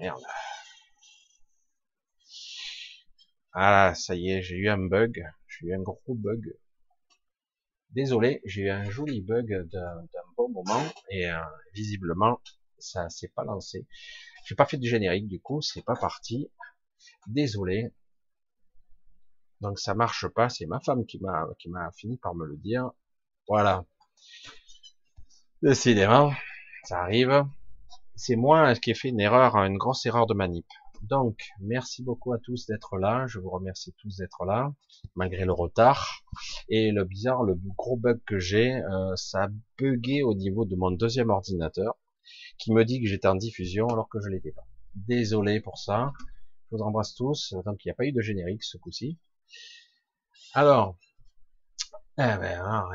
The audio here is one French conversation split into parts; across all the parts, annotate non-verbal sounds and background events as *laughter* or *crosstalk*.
Merde. Ah, ça y est, j'ai eu un bug. J'ai eu un gros bug. Désolé, j'ai eu un joli bug d'un bon moment et euh, visiblement ça s'est pas lancé. J'ai pas fait de générique du coup, c'est pas parti. Désolé. Donc ça marche pas, c'est ma femme qui m'a qui m'a fini par me le dire. Voilà. Décidément, ça arrive. C'est moi qui ai fait une erreur, une grosse erreur de manip. Donc, merci beaucoup à tous d'être là. Je vous remercie tous d'être là, malgré le retard. Et le bizarre, le gros bug que j'ai, euh, ça a bugué au niveau de mon deuxième ordinateur, qui me dit que j'étais en diffusion alors que je l'étais pas. Désolé pour ça. Je vous embrasse tous. Donc, il n'y a pas eu de générique ce coup-ci. Alors, eh ben,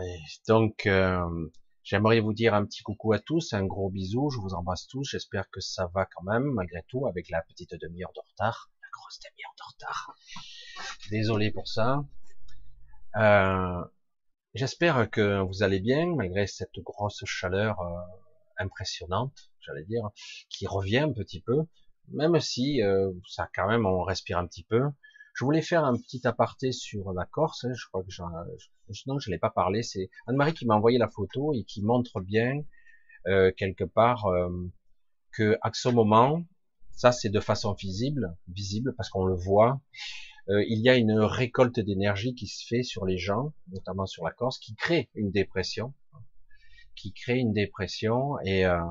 donc, euh, J'aimerais vous dire un petit coucou à tous, un gros bisou, je vous embrasse tous, j'espère que ça va quand même, malgré tout, avec la petite demi-heure de retard, la grosse demi-heure de retard. Désolé pour ça. Euh, j'espère que vous allez bien, malgré cette grosse chaleur euh, impressionnante, j'allais dire, qui revient un petit peu, même si euh, ça quand même, on respire un petit peu. Je voulais faire un petit aparté sur la Corse. Hein, je crois que j'en, non, je l'ai pas parlé. C'est Anne-Marie qui m'a envoyé la photo et qui montre bien euh, quelque part euh, que moment, ça c'est de façon visible, visible parce qu'on le voit. Euh, il y a une récolte d'énergie qui se fait sur les gens, notamment sur la Corse, qui crée une dépression, qui crée une dépression et euh,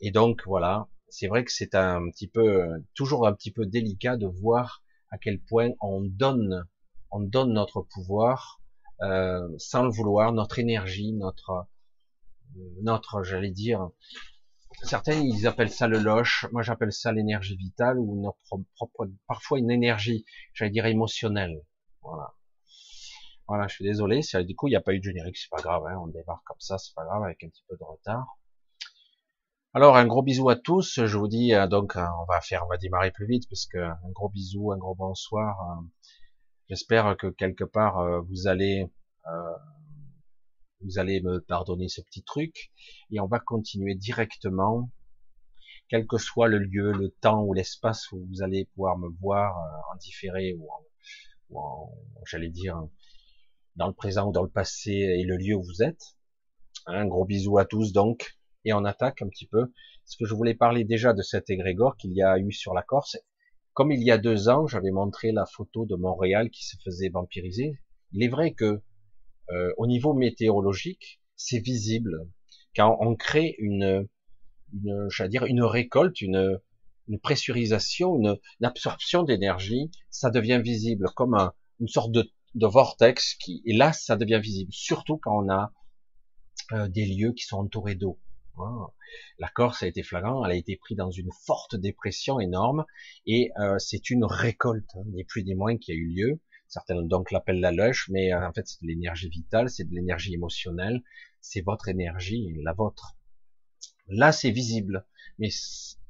et donc voilà. C'est vrai que c'est un petit peu toujours un petit peu délicat de voir à quel point on donne, on donne notre pouvoir euh, sans le vouloir, notre énergie, notre, notre, j'allais dire, certains ils appellent ça le loche, moi j'appelle ça l'énergie vitale ou notre propre, parfois une énergie, j'allais dire émotionnelle. Voilà. Voilà, je suis désolé, du coup il n'y a pas eu de générique, c'est pas grave, hein, on démarre comme ça, c'est pas grave, avec un petit peu de retard. Alors un gros bisou à tous. Je vous dis euh, donc euh, on va faire, on va démarrer plus vite parce que un gros bisou, un gros bonsoir. Euh, j'espère que quelque part vous allez vous allez me pardonner ce petit truc et on va continuer directement, quel que soit le lieu, le temps ou l'espace où vous allez pouvoir me voir en différé ou en, j'allais dire dans le présent ou dans le passé et le lieu où vous êtes. Un gros bisou à tous donc et on attaque un petit peu. Parce que je voulais parler déjà de cet égrégore qu'il y a eu sur la Corse. Comme il y a deux ans, j'avais montré la photo de Montréal qui se faisait vampiriser. Il est vrai que euh, au niveau météorologique, c'est visible. Quand on crée une, une dire, une récolte, une, une pressurisation, une, absorption d'énergie, ça devient visible comme une sorte de, de vortex qui, et là, ça devient visible. Surtout quand on a euh, des lieux qui sont entourés d'eau. La Corse a été flagrant, elle a été prise dans une forte dépression énorme, et euh, c'est une récolte, hein, ni plus ni moins, qui a eu lieu. Certains donc l'appellent la luche, mais euh, en fait c'est de l'énergie vitale, c'est de l'énergie émotionnelle, c'est votre énergie, la vôtre. Là c'est visible, mais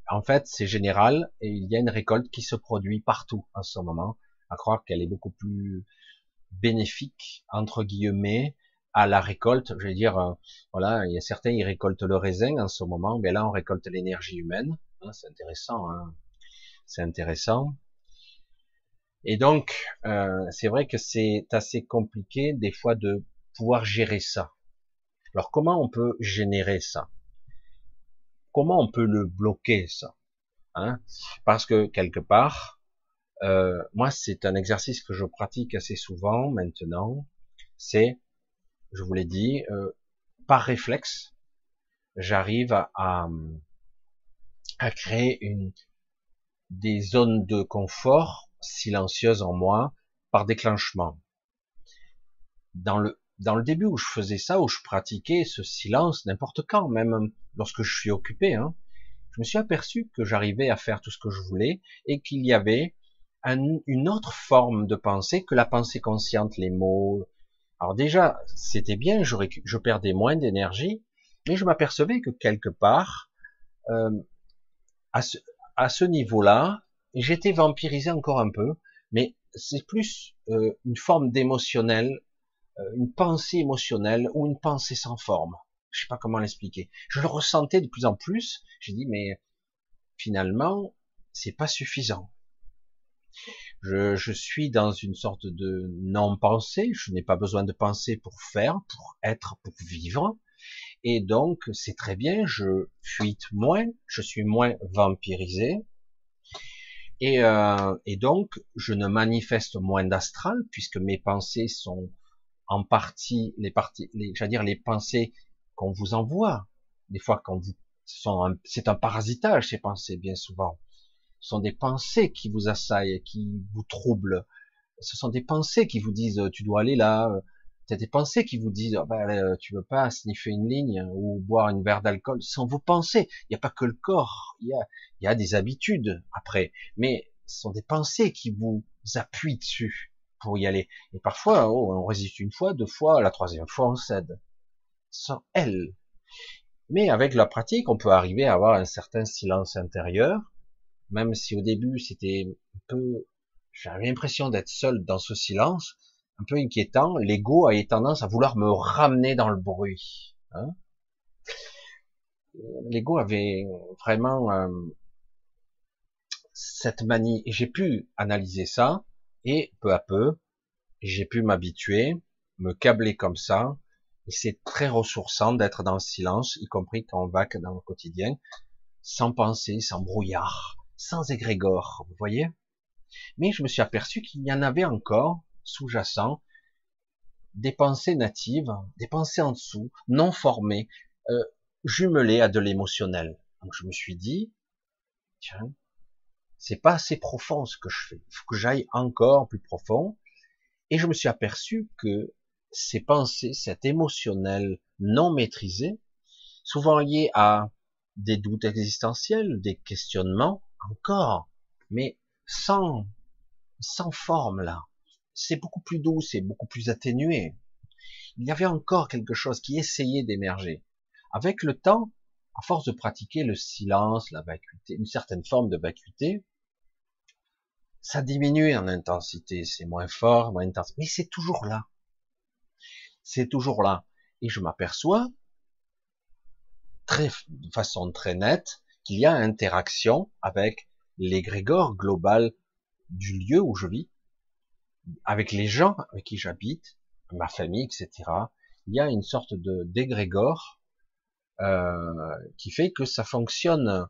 en fait c'est général, et il y a une récolte qui se produit partout en ce moment, à croire qu'elle est beaucoup plus bénéfique, entre guillemets, à la récolte. Je veux dire, euh, voilà, il y a certains ils récoltent le raisin en ce moment, mais là on récolte l'énergie humaine. Hein, c'est intéressant, hein. c'est intéressant. Et donc, euh, c'est vrai que c'est assez compliqué des fois de pouvoir gérer ça. Alors comment on peut générer ça? Comment on peut le bloquer ça? Hein? Parce que quelque part, euh, moi c'est un exercice que je pratique assez souvent maintenant. C'est je vous l'ai dit, euh, par réflexe, j'arrive à, créer des zones de confort silencieuses en moi par déclenchement. Dans le, dans le début où je faisais ça, où je pratiquais ce silence, n'importe quand, même lorsque je suis occupé, hein, je me suis aperçu que j'arrivais à faire tout ce que je voulais et qu'il y avait une autre forme de pensée que la pensée consciente, les mots, alors déjà, c'était bien, je perdais moins d'énergie, mais je m'apercevais que quelque part, euh, à ce, niveau-là, j'étais vampirisé encore un peu, mais c'est plus euh, une forme d'émotionnel, euh, une pensée émotionnelle ou une pensée sans forme. Je sais pas comment l'expliquer. Je le ressentais de plus en plus. J'ai dit, mais finalement, c'est pas suffisant. Je, suis dans une sorte de non-pensée. Je n'ai pas besoin de penser pour faire, pour être, pour vivre. Et donc, c'est très bien. Je fuite moins. Je suis moins vampirisé. Et, euh, donc, je ne manifeste moins d'astral puisque mes pensées sont en partie les parties, j'allais dire les pensées qu'on vous envoie. Des fois, quand vous c'est un parasitage ces pensées bien souvent. Ce sont des pensées qui vous assaillent, qui vous troublent. Ce sont des pensées qui vous disent tu dois aller là. C'est des pensées qui vous disent oh, ben, tu veux pas sniffer une ligne ou boire une verre d'alcool sans vos pensées. Il n'y a pas que le corps, il y a, y a des habitudes après, mais ce sont des pensées qui vous appuient dessus pour y aller. Et parfois, oh, on résiste une fois, deux fois, la troisième fois, on cède. Sans elle. Mais avec la pratique, on peut arriver à avoir un certain silence intérieur, même si au début c'était un peu, j'avais l'impression d'être seul dans ce silence, un peu inquiétant. L'ego a tendance à vouloir me ramener dans le bruit. Hein L'ego avait vraiment euh, cette manie. Et j'ai pu analyser ça et peu à peu, j'ai pu m'habituer, me câbler comme ça. Et c'est très ressourçant d'être dans le silence, y compris quand on va que dans le quotidien, sans penser, sans brouillard, sans égrégore, vous voyez. Mais je me suis aperçu qu'il y en avait encore, sous-jacent, des pensées natives, des pensées en dessous, non formées, euh, jumelées à de l'émotionnel. Donc je me suis dit, tiens, c'est pas assez profond ce que je fais. Faut que j'aille encore plus profond. Et je me suis aperçu que ces pensées, cet émotionnel non maîtrisé, souvent lié à des doutes existentiels, des questionnements, encore, mais sans, sans forme là. C'est beaucoup plus doux, c'est beaucoup plus atténué. Il y avait encore quelque chose qui essayait d'émerger. Avec le temps, à force de pratiquer le silence, la vacuité, une certaine forme de vacuité, ça diminue en intensité, c'est moins fort, moins intense, mais c'est toujours là. C'est toujours là. Et je m'aperçois, très, de façon très nette, qu'il y a interaction avec l'égrégore global du lieu où je vis, avec les gens avec qui j'habite, ma famille, etc. Il y a une sorte de d'égrégore euh, qui fait que ça fonctionne euh,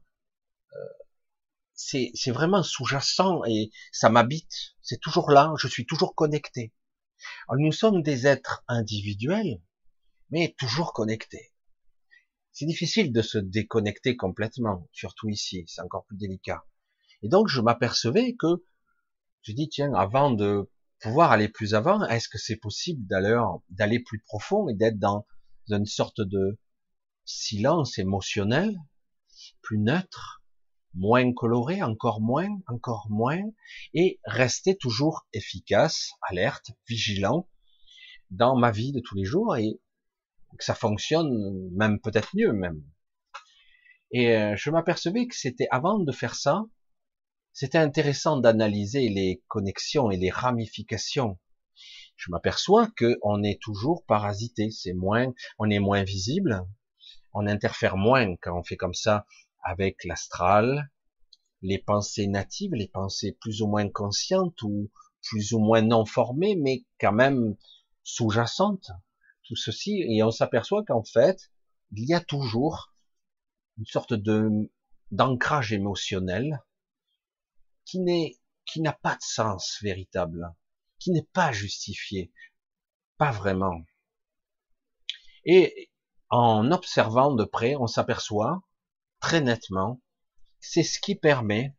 c'est vraiment sous-jacent et ça m'habite. C'est toujours là, je suis toujours connecté. nous sommes des êtres individuels, mais toujours connectés. C'est difficile de se déconnecter complètement, surtout ici, c'est encore plus délicat. Et donc je m'apercevais que, je dis tiens, avant de pouvoir aller plus avant, est-ce que c'est possible d'aller plus profond et d'être dans une sorte de silence émotionnel, plus neutre, moins coloré, encore moins, encore moins, et rester toujours efficace, alerte, vigilant dans ma vie de tous les jours et que ça fonctionne même peut-être mieux même. Et euh, je m'apercevais que c'était avant de faire ça, c'était intéressant d'analyser les connexions et les ramifications. Je m'aperçois que on est toujours parasité, c'est moins, on est moins visible, on interfère moins quand on fait comme ça avec l'astral, les pensées natives, les pensées plus ou moins conscientes ou plus ou moins non formées, mais quand même sous-jacentes, tout ceci, et on s'aperçoit qu'en fait, il y a toujours une sorte de d'ancrage émotionnel qui n'est qui n'a pas de sens véritable, qui n'est pas justifié, pas vraiment. Et en observant de près, on s'aperçoit très nettement, c'est ce qui permet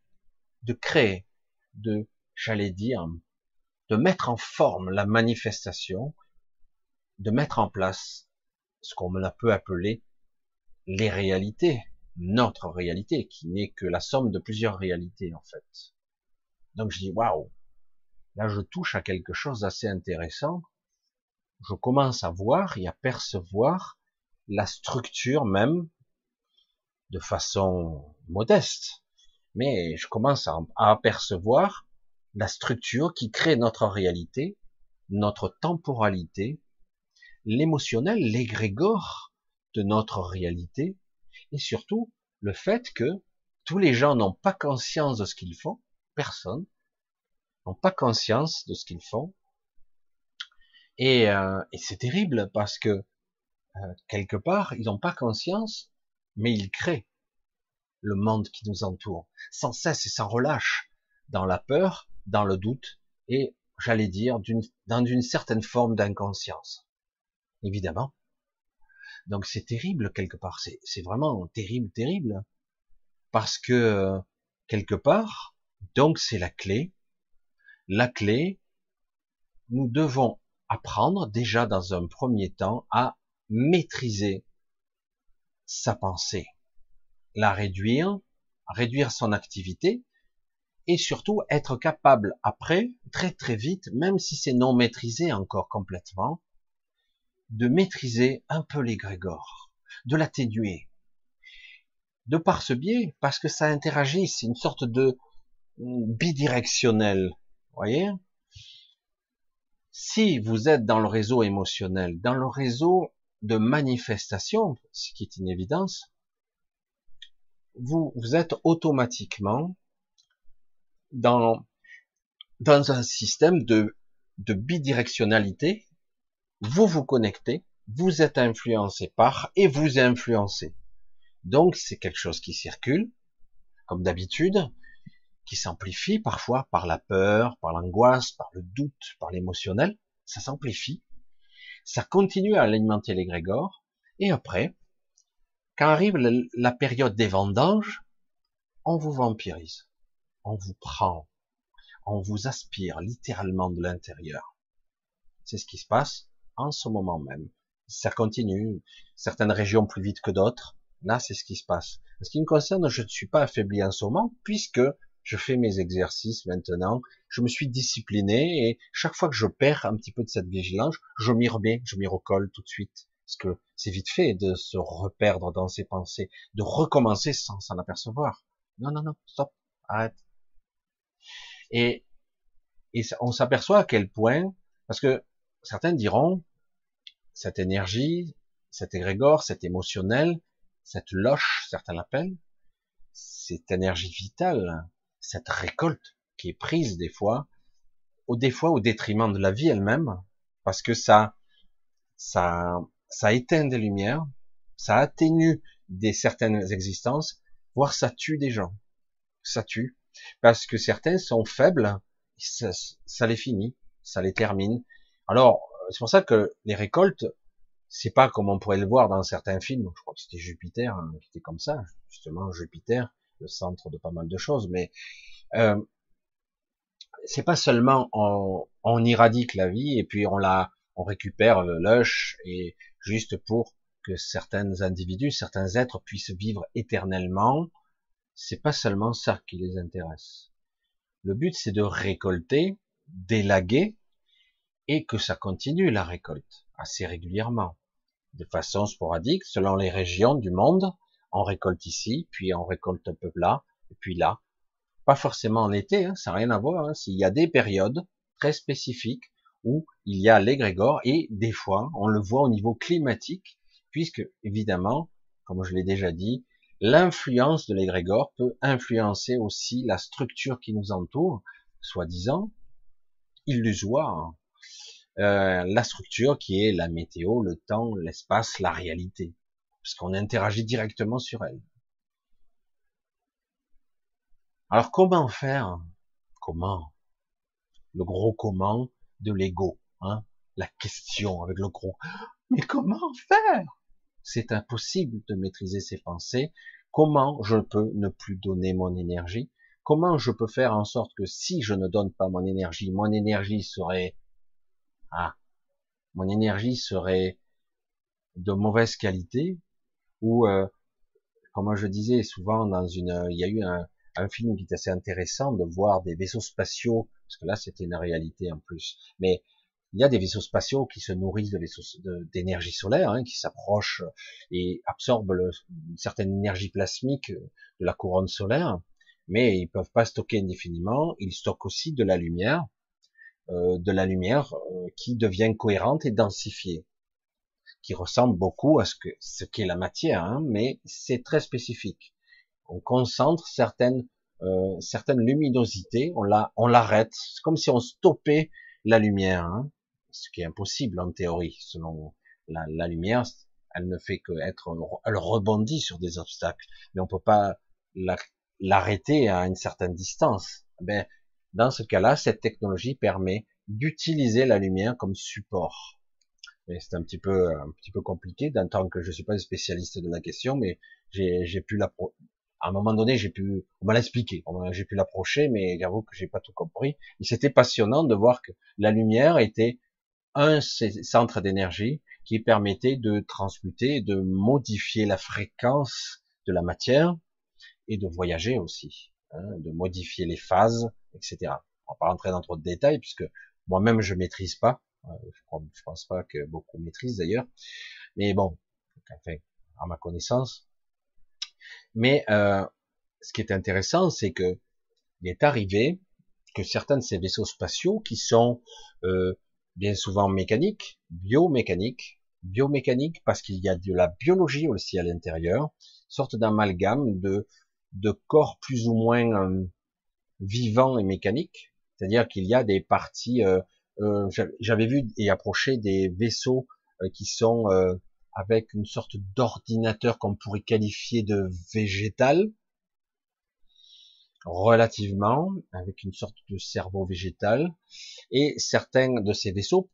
de créer, de, j'allais dire, de mettre en forme la manifestation, de mettre en place ce qu'on peut appeler les réalités, notre réalité, qui n'est que la somme de plusieurs réalités en fait. Donc je dis waouh, là je touche à quelque chose d'assez intéressant. Je commence à voir et à percevoir la structure même de façon modeste, mais je commence à, apercevoir la structure qui crée notre réalité, notre temporalité, l'émotionnel, l'égrégore de notre réalité, et surtout le fait que Tous les gens n'ont pas conscience de ce qu'ils font, personne n'ont pas conscience de ce qu'ils font. Et, euh, c'est terrible parce que euh, quelque part, ils n'ont pas conscience, mais ils créent le monde qui nous entoure, sans cesse et sans relâche, dans la peur, dans le doute, et j'allais dire dans une certaine forme d'inconscience. Évidemment. Donc c'est terrible quelque part, c'est vraiment terrible, terrible, parce que quelque part, donc c'est la clé. La clé, nous devons apprendre déjà dans un premier temps à maîtriser sa pensée, la réduire, réduire son activité, et surtout être capable après, très très vite, même si c'est non maîtrisé encore complètement, de maîtriser un peu l'égrégore, de l'atténuer. De par ce biais, parce que ça interagit, c'est une sorte de bidirectionnel, voyez? Si vous êtes dans le réseau émotionnel, dans le réseau de manifestation, ce qui est une évidence, vous, vous êtes automatiquement dans, dans un système de, de bidirectionnalité, vous vous connectez, vous êtes influencé par et vous influencez. Donc c'est quelque chose qui circule, comme d'habitude, qui s'amplifie parfois par la peur, par l'angoisse, par le doute, par l'émotionnel. Ça s'amplifie. Ça continue à alimenter l'égrégore. Et après, quand arrive la période des vendanges, on vous vampirise on vous prend, on vous aspire littéralement de l'intérieur. C'est ce qui se passe en ce moment même. Ça continue, certaines régions plus vite que d'autres. Là, c'est ce qui se passe. En ce qui me concerne, je ne suis pas affaibli en ce moment, puisque je fais mes exercices maintenant, je me suis discipliné, et chaque fois que je perds un petit peu de cette vigilance, je m'y remets, je m'y recolle tout de suite. Parce que c'est vite fait de se reperdre dans ses pensées, de recommencer sans s'en apercevoir. Non, non, non, stop, arrête. Et, on s'aperçoit à quel point, parce que certains diront, cette énergie, cet égrégore, cet émotionnel, cette loche, certains l'appellent, cette énergie vitale, cette récolte qui est prise des fois, au des fois au détriment de la vie elle-même, parce que ça, ça, ça éteint des lumières, ça atténue des certaines existences, voire ça tue des gens, ça tue parce que certains sont faibles, ça, ça les finit, ça les termine. Alors, c'est pour ça que les récoltes, c'est pas comme on pourrait le voir dans certains films. Je crois que c'était Jupiter hein, qui était comme ça, justement Jupiter, le centre de pas mal de choses. Mais euh, c'est pas seulement on, on éradique la vie et puis on la, on récupère le lush et juste pour que certains individus, certains êtres puissent vivre éternellement c'est pas seulement ça qui les intéresse. Le but, c'est de récolter, d'élaguer, et que ça continue la récolte, assez régulièrement, de façon sporadique, selon les régions du monde. On récolte ici, puis on récolte un peu là, puis là. Pas forcément en été, hein, ça n'a rien à voir. Hein. S'il y a des périodes très spécifiques où il y a l'égrégore, et des fois, on le voit au niveau climatique, puisque, évidemment, comme je l'ai déjà dit, l'influence de l'égrégore peut influencer aussi la structure qui nous entoure, soi-disant, illusoire, euh, la structure qui est la météo, le temps, l'espace, la réalité, puisqu'on interagit directement sur elle. Alors comment faire? Comment? Le gros comment de l'ego, hein? La question avec le gros. Mais comment faire? C'est impossible de maîtriser ses pensées. Comment je peux ne plus donner mon énergie? Comment je peux faire en sorte que si je ne donne pas mon énergie, mon énergie serait ah, mon énergie serait de mauvaise qualité ou euh, comme je disais souvent dans une il y a eu un, film qui est assez intéressant de voir des vaisseaux spatiaux parce que là c'était une réalité en plus mais il y a des vaisseaux spatiaux qui se nourrissent d'énergie solaire, hein, qui s'approchent et absorbent une certaine énergie plasmique de la couronne solaire, mais ils peuvent pas stocker indéfiniment. Ils stockent aussi de la lumière, de la lumière euh, qui devient cohérente et densifiée, qui ressemble beaucoup à ce que ce qu'est la matière, hein, mais c'est très spécifique. On concentre certaines euh, certaines luminosités, on on l'arrête. C'est comme si on stoppait la lumière, hein. ce qui est impossible en théorie. Selon la, la lumière, elle ne fait que être, elle rebondit sur des obstacles, mais on peut pas l'arrêter à une certaine distance. Ben, dans ce cas-là, cette technologie permet d'utiliser la lumière comme support. C'est un petit peu un petit peu compliqué, d'un temps que je suis pas un spécialiste de la question, mais j'ai pu à un moment donné, j'ai pu, on m'a l'expliqué, j'ai pu l'approcher, mais j'avoue que j'ai pas tout compris. Et c'était passionnant de voir que la lumière était un centre d'énergie qui permettait de transmuter, de modifier la fréquence de la matière et de voyager aussi, hein, de modifier les phases, etc. On va pas rentrer dans trop de détails puisque moi-même je maîtrise pas. Euh, je, je pense pas que beaucoup maîtrisent d'ailleurs. Mais bon, enfin, à ma connaissance. Mais euh, ce qui est intéressant, c'est que il est arrivé que certains de ces vaisseaux spatiaux, qui sont euh, bien souvent mécaniques, biomécaniques, biomécaniques parce qu'il y a de la biologie aussi à l'intérieur, sorte d'amalgame de, de corps plus ou moins vivants et mécaniques, c'est-à-dire qu'il y a des parties, euh, euh j'avais vu et approché des vaisseaux euh, qui sont avec une sorte d'ordinateur qu'on pourrait qualifier de végétal, relativement, avec une sorte de cerveau végétal, et certains de ces vaisseaux,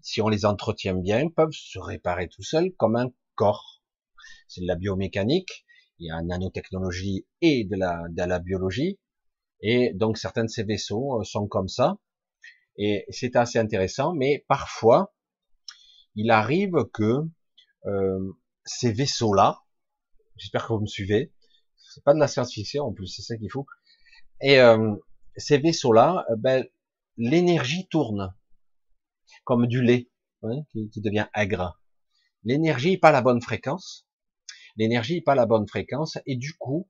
si on les entretient bien, peuvent se réparer tout seuls comme un corps. C'est de la biomécanique, il y a une nanotechnologie et de la, de la biologie, et donc certains de ces vaisseaux euh, sont comme ça, et c'est assez intéressant, mais parfois, il arrive que euh, ces vaisseaux-là, j'espère que vous me suivez, c'est pas de la science-fiction en plus, c'est ça qu'il faut, et euh, ces vaisseaux-là, euh, ben, l'énergie tourne comme du lait hein, qui, devient aigre. L'énergie n'est pas la bonne fréquence. L'énergie n'est pas la bonne fréquence et du coup,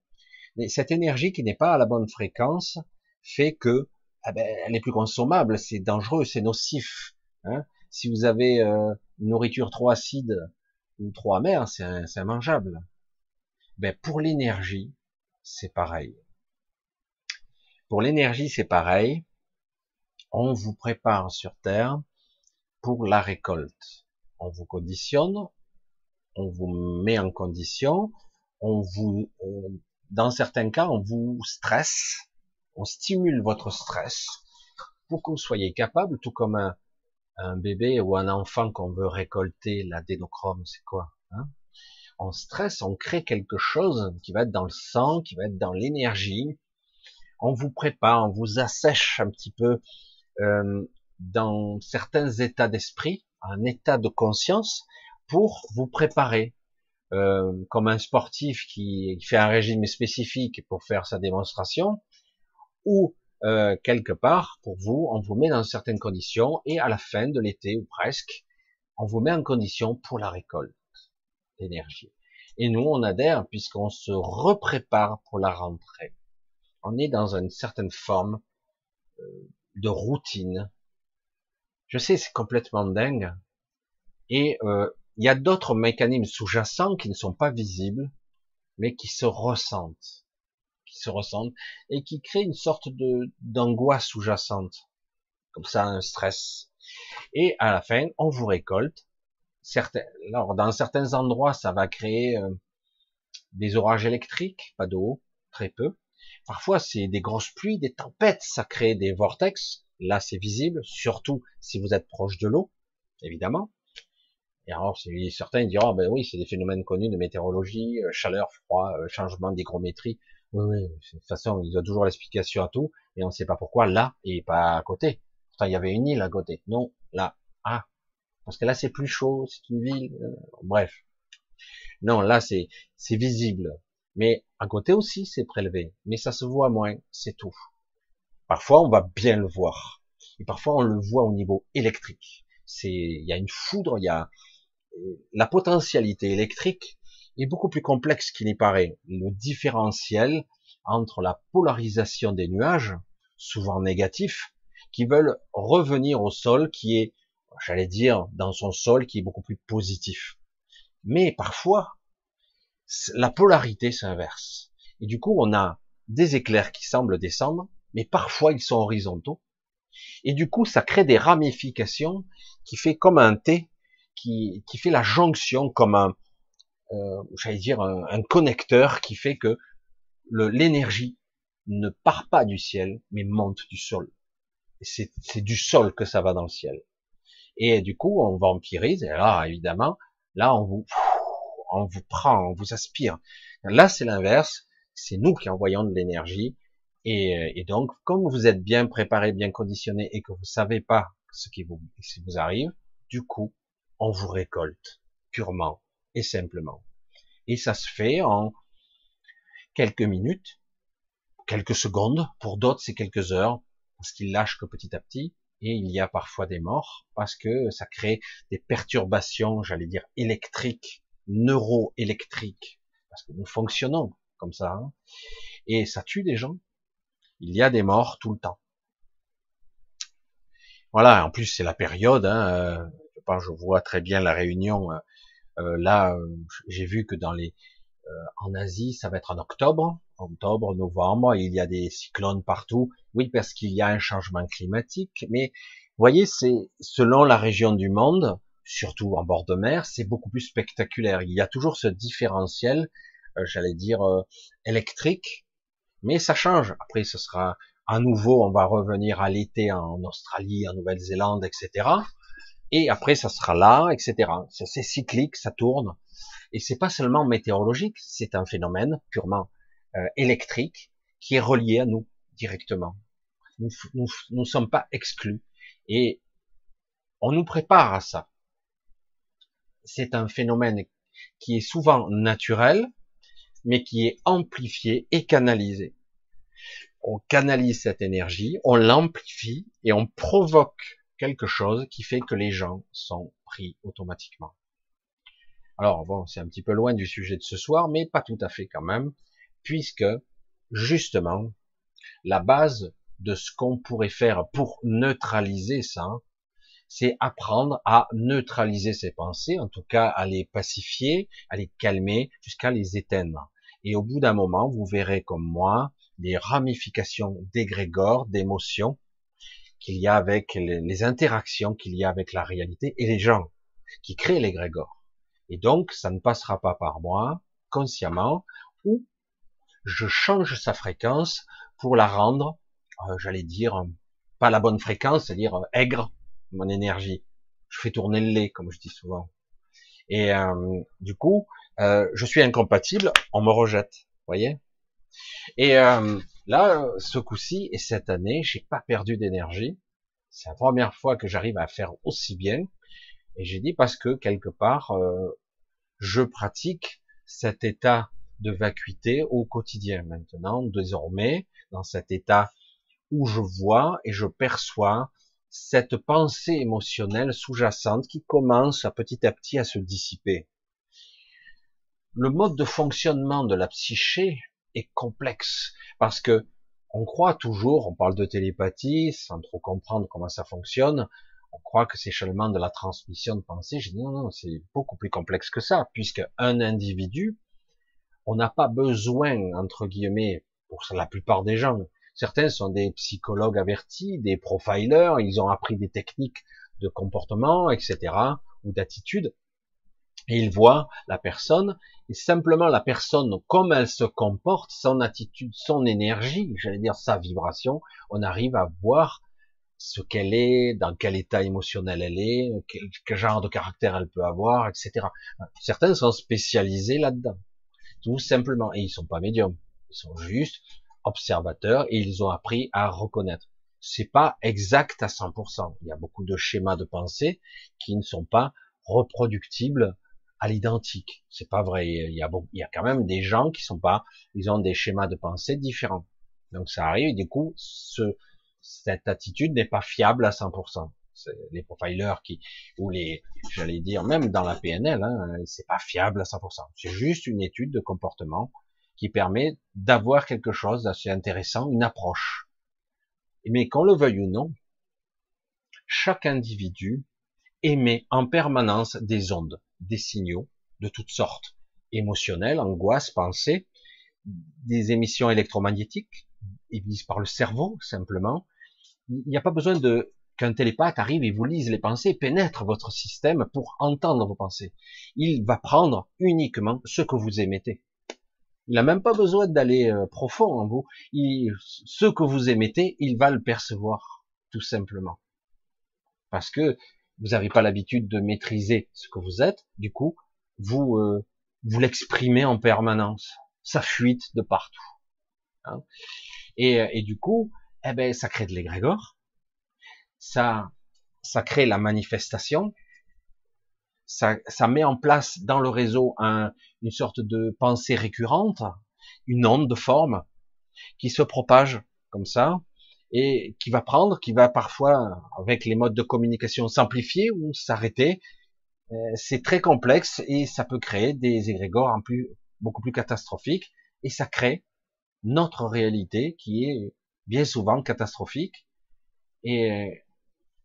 cette énergie qui n'est pas à la bonne fréquence fait que ah ben, elle est plus consommable, c'est dangereux, c'est nocif. Hein. Si vous avez euh, une nourriture trop acide ou trop amère, c'est immangeable. Ben, pour l'énergie, c'est pareil. Pour l'énergie, c'est pareil. On vous prépare sur Terre pour la récolte. On vous conditionne, on vous met en condition, on vous, euh, dans certains cas, on vous stresse, on stimule votre stress pour que vous soyez capable, tout comme un, bébé ou un enfant qu'on veut récolter, l'adénochrome, c'est quoi hein. On stresse, on crée quelque chose qui va être dans le sang, qui va être dans l'énergie, on vous prépare, on vous assèche un petit peu euh, dans certains états d'esprit, un état de conscience, pour vous préparer, euh, comme un sportif qui, fait un régime spécifique pour faire sa démonstration, ou euh, quelque part, pour vous, on vous met dans certaines conditions, et à la fin de l'été, ou presque, on vous met en condition pour la récolte d'énergie. Et nous, on adhère puisqu'on se reprépare pour la rentrée on est dans une certaine forme euh, de routine. Je sais, c'est complètement dingue. Et euh, il y a d'autres mécanismes sous-jacents qui ne sont pas visibles, mais qui se ressentent, qui se ressentent et qui créent une sorte de d'angoisse sous-jacente, comme ça un stress. Et à la fin, on vous récolte. Certains, alors dans certains endroits, ça va créer euh, des orages électriques, pas d'eau, très peu. Parfois, c'est des grosses pluies, des tempêtes, ça crée des vortex. Là, c'est visible, surtout si vous êtes proche de l'eau, évidemment. Et alors, certains diront, ben oui, c'est des phénomènes connus de météorologie, euh, chaleur, froid, euh, changement d'hygrométrie. Oui, oui, de toute façon, ils ont toujours l'explication à tout, et on ne sait pas pourquoi là et pas à côté. Pourtant, il y avait une île à côté. Non, là, ah, parce que là, c'est plus chaud, c'est une ville. Euh, bref. Non, là, c'est c'est visible. Mais à côté aussi, c'est prélevé. Mais ça se voit moins, c'est tout. Parfois, on va bien le voir. Et parfois, on le voit au niveau électrique. C'est, il y a une foudre, il y a, la potentialité électrique est beaucoup plus complexe qu'il n'y paraît. Le différentiel entre la polarisation des nuages, souvent négatifs, qui veulent revenir au sol, qui est, j'allais dire, dans son sol, qui est beaucoup plus positif. Mais parfois, la polarité s'inverse. Et du coup, on a des éclairs qui semblent descendre, mais parfois ils sont horizontaux. Et du coup, ça crée des ramifications qui fait comme un T, qui, qui fait la jonction comme un, euh, j'allais dire un, connecteur qui fait que l'énergie ne part pas du ciel, mais monte du sol. C'est du sol que ça va dans le ciel. Et du coup, on vampirise, et là, évidemment, là, on vous, on vous prend, on vous aspire. Là, c'est l'inverse. C'est nous qui envoyons de l'énergie. Et, et, donc, comme vous êtes bien préparé, bien conditionné, et que vous savez pas ce qui vous, ce qui vous arrive, du coup, on vous récolte purement et simplement. Et ça se fait en quelques minutes, quelques secondes. Pour d'autres, c'est quelques heures, parce qu'ils lâchent que petit à petit et il y a parfois des morts parce que ça crée des perturbations, j'allais dire électriques, neuroélectriques, parce que nous fonctionnons comme ça, hein. et ça tue des gens. Il y a des morts tout le temps. Voilà, en plus c'est la période. Hein, euh, je vois très bien la réunion. Euh, euh, là, j'ai vu que dans les en Asie, ça va être en octobre, octobre, novembre, il y a des cyclones partout. Oui, parce qu'il y a un changement climatique, mais vous voyez, c'est selon la région du monde, surtout en bord de mer, c'est beaucoup plus spectaculaire. Il y a toujours ce différentiel, euh, j'allais dire euh, électrique, mais ça change. Après, ce sera à nouveau, on va revenir à l'été en Australie, en Nouvelle-Zélande, etc. Et après, ça sera là, etc. C'est cyclique, ça tourne. Et c'est pas seulement météorologique, c'est un phénomène purement euh, électrique qui est relié à nous directement. Nous ne nous, sommes pas exclus et on nous prépare à ça. C'est un phénomène qui est souvent naturel, mais qui est amplifié et canalisé. On canalise cette énergie, on l'amplifie et on provoque quelque chose qui fait que les gens sont pris automatiquement. Alors bon, c'est un petit peu loin du sujet de ce soir, mais pas tout à fait quand même puisque justement la base de ce qu'on pourrait faire pour neutraliser ça, c'est apprendre à neutraliser ses pensées, en tout cas à les pacifier, à les calmer, jusqu'à les éteindre. Et au bout d'un moment, vous verrez comme moi les ramifications d'égrégores, d'émotions qu'il y a avec les, interactions qu'il y a avec la réalité et les gens qui créent l'égrégore. Et donc, ça ne passera pas par moi, consciemment, ou je change sa fréquence pour la rendre, euh, j'allais dire, pas la bonne fréquence, c'est-à-dire euh, aigre, mon énergie. Je fais tourner le lait, comme je dis souvent. Et euh, du coup, je suis incompatible, on me rejette, voyez? Et là, ce coup-ci et cette année, j'ai pas perdu d'énergie. C'est la première fois que j'arrive à faire aussi bien. Et j'ai dit parce que quelque part, je pratique cet état de vacuité au quotidien maintenant, désormais, dans cet état où je vois et je perçois cette pensée émotionnelle sous-jacente qui commence à petit à petit à se dissiper. Le mode de fonctionnement de la psyché est complexe parce que on croit toujours, on parle de télépathie sans trop comprendre comment ça fonctionne, on croit que c'est seulement de la transmission de pensée. Je dis non, non, c'est beaucoup plus complexe que ça, puisque un individu on n'a pas besoin, entre guillemets, pour la plupart des gens, certains sont des psychologues avertis, des profilers, ils ont appris des techniques de comportement, etc., ou d'attitude, et ils voient la personne, et simplement la personne, comme elle se comporte, son attitude, son énergie, j'allais dire sa vibration, on arrive à voir ce qu'elle est, dans quel état émotionnel elle est, quel, quel genre de caractère elle peut avoir, etc. Certains sont spécialisés là-dedans tout simplement. Et ils sont pas médiums, ils sont juste observateurs et ils ont appris à reconnaître. C'est pas exact à 100%. Il y a beaucoup de schémas de pensée qui ne sont pas reproductibles à l'identique. C'est pas vrai. Il y a il y a quand même des gens qui sont pas, ils ont des schémas de pensée différents. Donc ça arrive et du coup, ce, cette attitude n'est pas fiable à 100% les profilers qui, ou les, j'allais dire, même dans la PNL, hein, c'est pas fiable à 100%. C'est juste une étude de comportement qui permet d'avoir quelque chose d'assez intéressant, une approche. Mais qu'on le veuille ou non, chaque individu émet en permanence des ondes, des signaux de toutes sortes, émotionnels, angoisse, pensée, des émissions électromagnétiques émises par le cerveau, simplement. Il n'y a pas besoin de qu'un télépathe arrive et vous lise les pensées, pénètre votre système pour entendre vos pensées. Il va prendre uniquement ce que vous émettez. Il n'a même pas besoin d'aller euh, profond en vous. Ce que vous émettez, il va le percevoir, tout simplement. Parce que vous n'avez pas l'habitude de maîtriser ce que vous êtes, du coup, vous euh, vous l'exprimez en permanence. Ça fuite de partout. Hein. et, euh, et, du coup, eh ben, ça crée de l'égrégore, ça, ça crée la manifestation, ça, ça met en place dans le réseau un, une sorte de pensée récurrente, une onde de forme qui se propage comme ça et qui va prendre, qui va parfois avec les modes de communication s'amplifier ou s'arrêter. Euh, c'est très complexe et ça peut créer des égrégores en plus, beaucoup plus catastrophiques et ça crée notre réalité qui est bien souvent catastrophique et,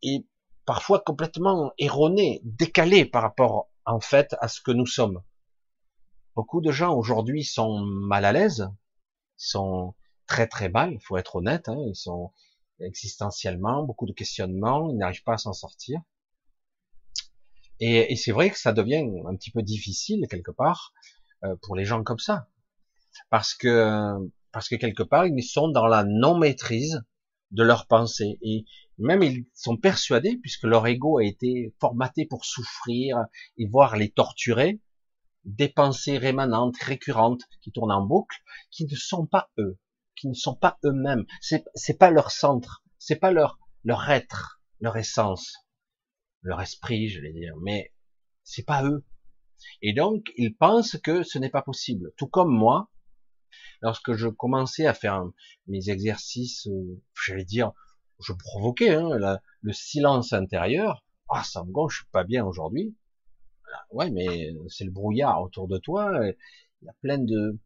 et parfois complètement erronée, décalée par rapport en fait à ce que nous sommes. Beaucoup de gens aujourd'hui sont mal à l'aise, sont très très mal, il faut être honnête, hein, ils sont existentiellement, beaucoup de questionnements, ils n'arrivent pas à s'en sortir. Et, et c'est vrai que ça devient un petit peu difficile quelque part euh, pour les gens comme ça, parce que parce que quelque part ils sont dans la non maîtrise de leurs pensées. Et même ils sont persuadés puisque leur ego a été formaté pour souffrir et voir les torturer des pensées rémanentes, récurrentes, qui tournent en boucle, qui ne sont pas eux, qui ne sont pas eux-mêmes. C'est, c'est pas leur centre, c'est pas leur, leur être, leur essence, leur esprit, je vais dire, mais c'est pas eux. Et donc, ils pensent que ce n'est pas possible. Tout comme moi, lorsque je commençais à faire mes exercices, euh, j'allais dire, je provoquais hein, le silence intérieur. Ah, ça me gonfle, je suis pas bien aujourd'hui ouais, mais c'est le brouillard autour de toi. Il y a plein de,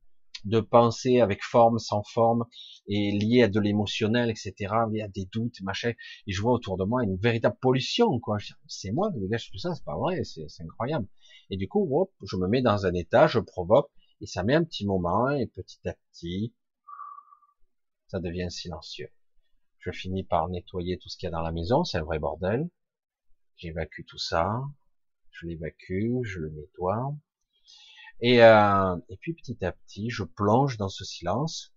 de pensées avec forme, sans forme, et liées à de l'émotionnel, etc. Il y a des doutes, machin. Et je vois autour de moi une véritable pollution, quoi. C'est moi qui dégage tout ça, c'est pas vrai, c'est incroyable. Et du coup, hop, je me mets dans un état, je provoque, et ça met un petit moment, et petit à petit, ça devient silencieux. Je finis par nettoyer tout ce qu'il y a dans la maison, c'est un vrai bordel. J'évacue tout ça, je l'évacue, je le nettoie. Et, euh, et puis petit à petit, je plonge dans ce silence.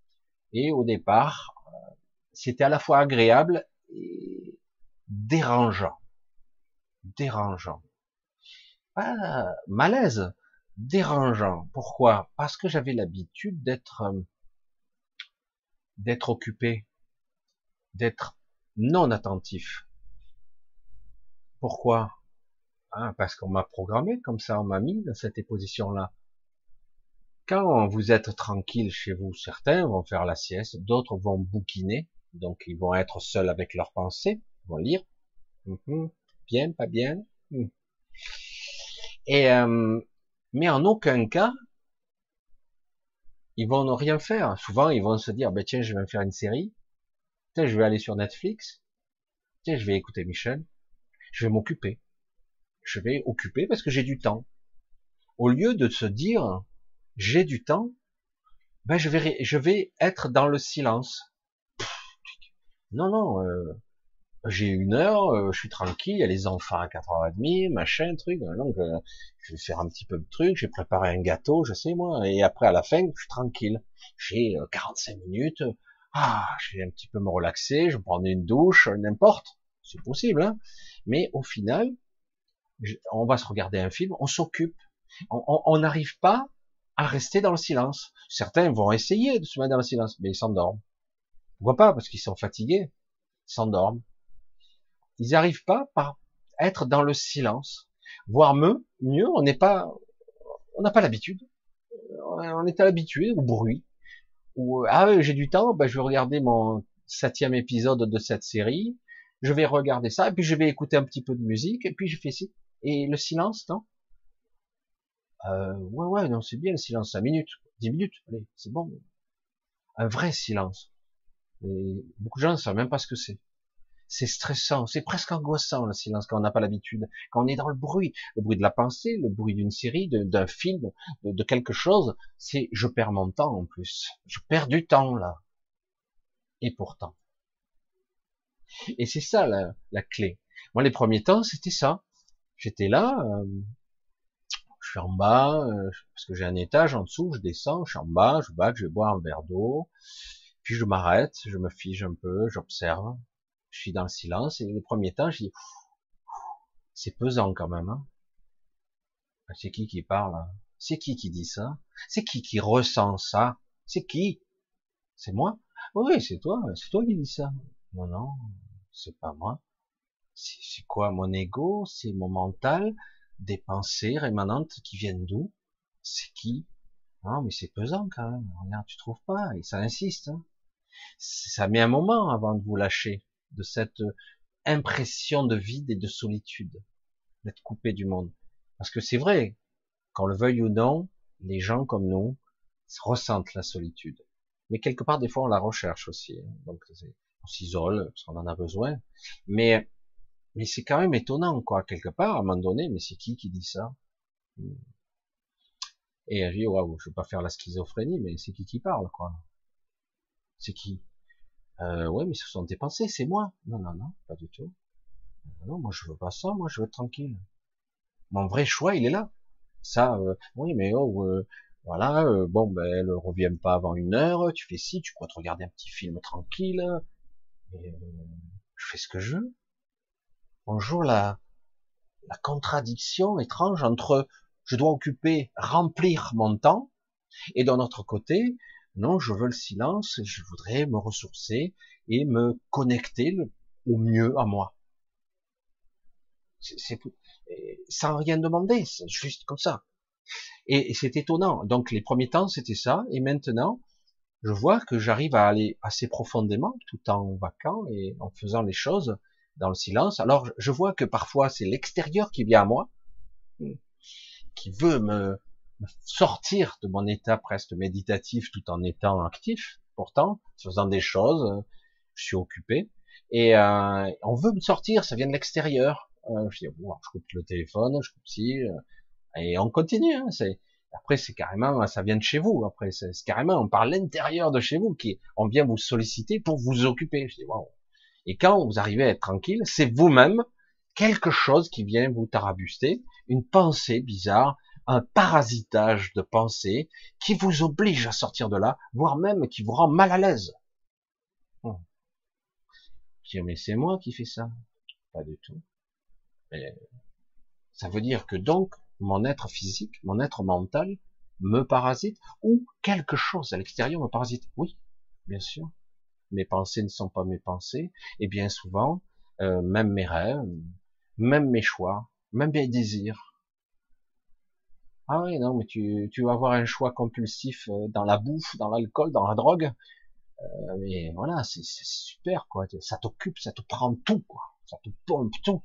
Et au départ, euh, c'était à la fois agréable et dérangeant. Dérangeant. Pas malaise, dérangeant. Pourquoi? Parce que j'avais l'habitude d'être euh, d'être occupé, d'être non attentif. Pourquoi? Ah, parce qu'on m'a programmé comme ça, on m'a mis dans cette position-là. Quand vous êtes tranquille chez vous, certains vont faire la sieste, d'autres vont bouquiner, donc ils vont être seuls avec leurs pensées, vont lire. Mhm. bien, pas bien. Hmm. Et euh, mais en aucun cas, ils vont ne rien faire. Souvent, ils vont se dire, ben tiens, je vais me faire une série. Tiens, je vais aller sur Netflix. Tiens, je vais écouter Michel. Je vais m'occuper je vais occuper parce que j'ai du temps. Au lieu de se dire, j'ai du temps, ben je vais, je vais être dans le silence. Non, non, euh, j'ai une heure, euh, je suis tranquille, il y a les enfants à 4h30, machin, truc, donc euh, je vais faire un petit peu de truc, j'ai préparé un gâteau, je sais moi, et après à la fin, je suis tranquille. J'ai 45 minutes, ah, je vais un petit peu me relaxer, je vais prendre une douche, n'importe, c'est possible, hein. mais au final, on va se regarder un film, on s'occupe. On n'arrive pas à rester dans le silence. Certains vont essayer de se mettre dans le silence, mais ils s'endorment. Pourquoi pas? Parce qu'ils sont fatigués. Ils s'endorment. Ils n'arrivent pas à être dans le silence. Voire mieux, mieux, on n'est pas, on n'a pas l'habitude. On est à l'habitude au bruit. Ou ah j'ai du temps, ben, je vais regarder mon septième épisode de cette série. Je vais regarder ça, et puis je vais écouter un petit peu de musique, et puis je fais ci. Et le silence, non? Euh, Ouais, ouais, non, c'est bien le silence, 5 minutes, 10 minutes, allez, c'est bon. Un vrai silence. Et beaucoup de gens ne savent même pas ce que c'est. c'est stressant, c'est presque angoissant le silence quand on n'a pas l'habitude, quand on est dans le bruit, le bruit de la pensée, le bruit d'une série, d'un film, de, quelque chose, c'est je perds mon temps en plus, je perds du temps là. Et pourtant. Et c'est ça la, clé. Moi les premiers temps c'était ça. J'étais là, euh, suis en bas, euh, parce que j'ai un étage en dessous, je descends, je suis en bas, je bats, je vais boire un verre d'eau, puis je m'arrête, je me fige un peu, j'observe, je suis dans le silence, et les premiers temps, je dis, c'est pesant quand même. Hein. Ah, c'est qui qui parle hein? C'est qui qui dit ça? C'est qui qui ressent ça? C'est qui? C'est moi? Oui, c'est toi, c'est toi qui dis ça. Non, non, c'est pas moi. C'est quoi mon ego? C'est mon mental? Des pensées rémanentes qui viennent d'où? C'est qui? Non, mais c'est pesant quand même. Regarde, tu trouves pas Et ça insiste. Hein ça met un moment avant de vous lâcher de cette impression de vide et de solitude, d'être coupé du monde. Parce que c'est vrai, qu'on le veuille ou non, les gens comme nous ressentent la solitude. Mais quelque part, des fois, on la recherche aussi. Hein. Donc, on s'isole parce qu'on en a besoin. Mais, mais c'est quand même étonnant, quoi, quelque part, à un moment donné. Mais c'est qui qui dit ça? Et elle dit, waouh, je veux pas faire la schizophrénie, mais c'est qui qui parle, quoi? C'est qui? Euh, ouais, mais ce sont tes pensées, c'est moi. Non, non, non, pas du tout. Non, moi je veux pas ça, moi je veux être tranquille. Mon vrai choix, il est là. Ça, euh, oui, mais oh, euh, voilà, euh, bon, ben, elle revient pas avant une heure, tu fais ci, tu pourrais te regarder un petit film tranquille, et, je fais ce que je veux. Bonjour, la, la contradiction étrange entre je dois occuper, remplir mon temps, et d'un autre côté, non, je veux le silence, je voudrais me ressourcer et me connecter au mieux à moi. C'est sans rien demander, juste comme ça. Et, c'est étonnant. Donc les premiers temps c'était ça, et maintenant je vois que j'arrive à aller assez profondément, tout en vacant et en faisant les choses dans le silence. Alors je vois que parfois c'est l'extérieur qui vient à moi, qui veut me, sortir de mon état presque méditatif tout en étant actif, pourtant, faisant des choses, je suis occupé, et euh, on veut me sortir, ça vient de l'extérieur. Euh, je dis, bon, je coupe le téléphone, je coupe ci, euh, et on continue. Hein, c'est après c'est carrément, ça vient de chez vous. Après c'est carrément, on parle l'intérieur de chez vous qui, on vient vous solliciter pour vous occuper. Je dis, wow. Et quand vous arrivez à être tranquille, c'est vous-même quelque chose qui vient vous tarabuster, une pensée bizarre, un parasitage de pensée qui vous oblige à sortir de là, voire même qui vous rend mal à l'aise. Dis, mais c'est moi qui fais ça. Pas du tout. ça veut dire que donc, mon être physique, mon être mental, me parasite, ou quelque chose à l'extérieur me parasite. Oui, bien sûr. Mes pensées ne sont pas mes pensées, et bien souvent, euh, même mes rêves, même mes choix, même mes désirs, ah oui, non, mais tu, tu vas avoir un choix compulsif euh, dans la bouffe, dans l'alcool, dans la drogue. Euh, mais voilà, c'est super, quoi. Ça t'occupe, ça te prend tout, quoi. Ça te pompe tout.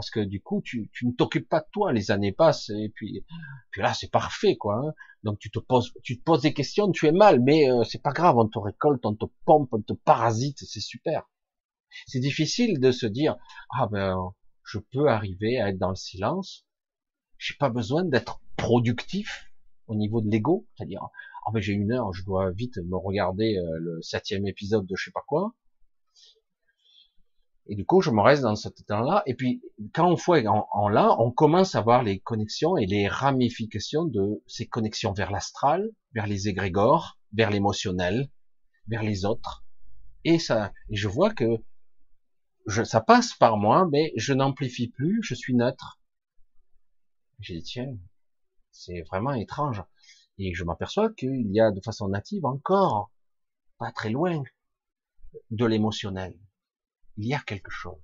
Parce que du coup, tu, tu ne t'occupes pas de toi. Les années passent et puis, puis là, c'est parfait, quoi. Hein. Donc tu te poses, tu te poses des questions, tu es mal, mais euh, c'est pas grave. On te récolte, on te pompe, on te parasite, c'est super. C'est difficile de se dire, ah ben, je peux arriver à être dans le silence. J'ai pas besoin d'être productif au niveau de l'ego, c'est-à-dire ah ben j'ai une heure, je dois vite me regarder euh, le septième épisode de je sais pas quoi. Et du coup, je me reste dans cet état-là. Et puis, quand on fait en, en, là, on commence à voir les connexions et les ramifications de ces connexions vers l'astral, vers les égrégores, vers l'émotionnel, vers les autres. Et ça, et je vois que je, ça passe par moi, mais je n'amplifie plus, je suis neutre. J'ai dit, tiens, c'est vraiment étrange. Et je m'aperçois qu'il y a de façon native encore, pas très loin, de l'émotionnel. Il y a quelque chose.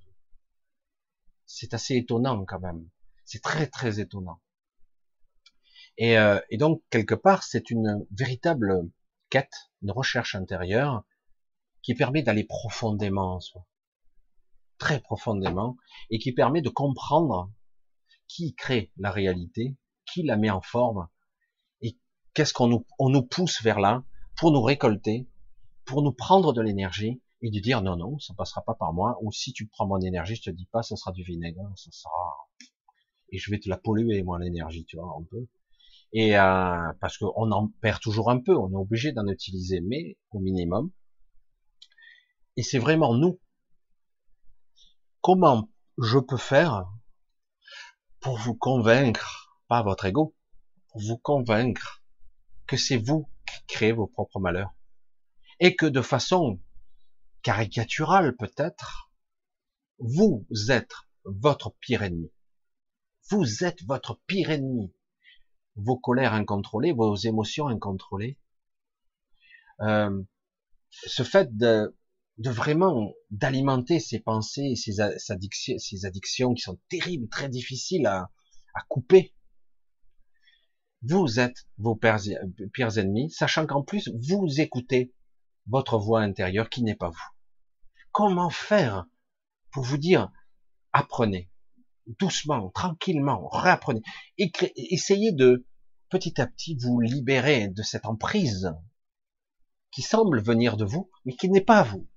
C'est assez étonnant quand même. C'est très très étonnant. Et, euh, et donc quelque part, c'est une véritable quête, une recherche intérieure qui permet d'aller profondément en soi, très profondément, et qui permet de comprendre qui crée la réalité qui la met en forme et qu'est-ce qu'on nous, on nous pousse vers là pour nous récolter, pour nous prendre de l'énergie et de dire non, non, ça passera pas par moi, ou si tu prends mon énergie, je te dis pas, ça sera du vinaigre, ça sera, et je vais te la polluer, moi, l'énergie, tu vois, un peu. Et euh, parce qu'on en perd toujours un peu, on est obligé d'en utiliser, mais au minimum. Et c'est vraiment nous. Comment je peux faire pour vous convaincre, pas votre ego, pour vous convaincre que c'est vous qui créez vos propres malheurs et que de façon caricaturale peut-être, vous êtes votre pire ennemi. Vous êtes votre pire ennemi. Vos colères incontrôlées, vos émotions incontrôlées. Euh, ce fait de, vraiment d'alimenter ces pensées, ces, addictions, ces addictions qui sont terribles, très difficiles à couper. Vous êtes vos pires ennemis, sachant qu'en plus vous écoutez votre voix intérieure qui n'est pas vous. Comment faire pour vous dire apprenez, doucement, tranquillement, réapprenez. Essayez de petit à petit vous libérer de cette emprise qui semble venir de vous, mais qui n'est pas vous,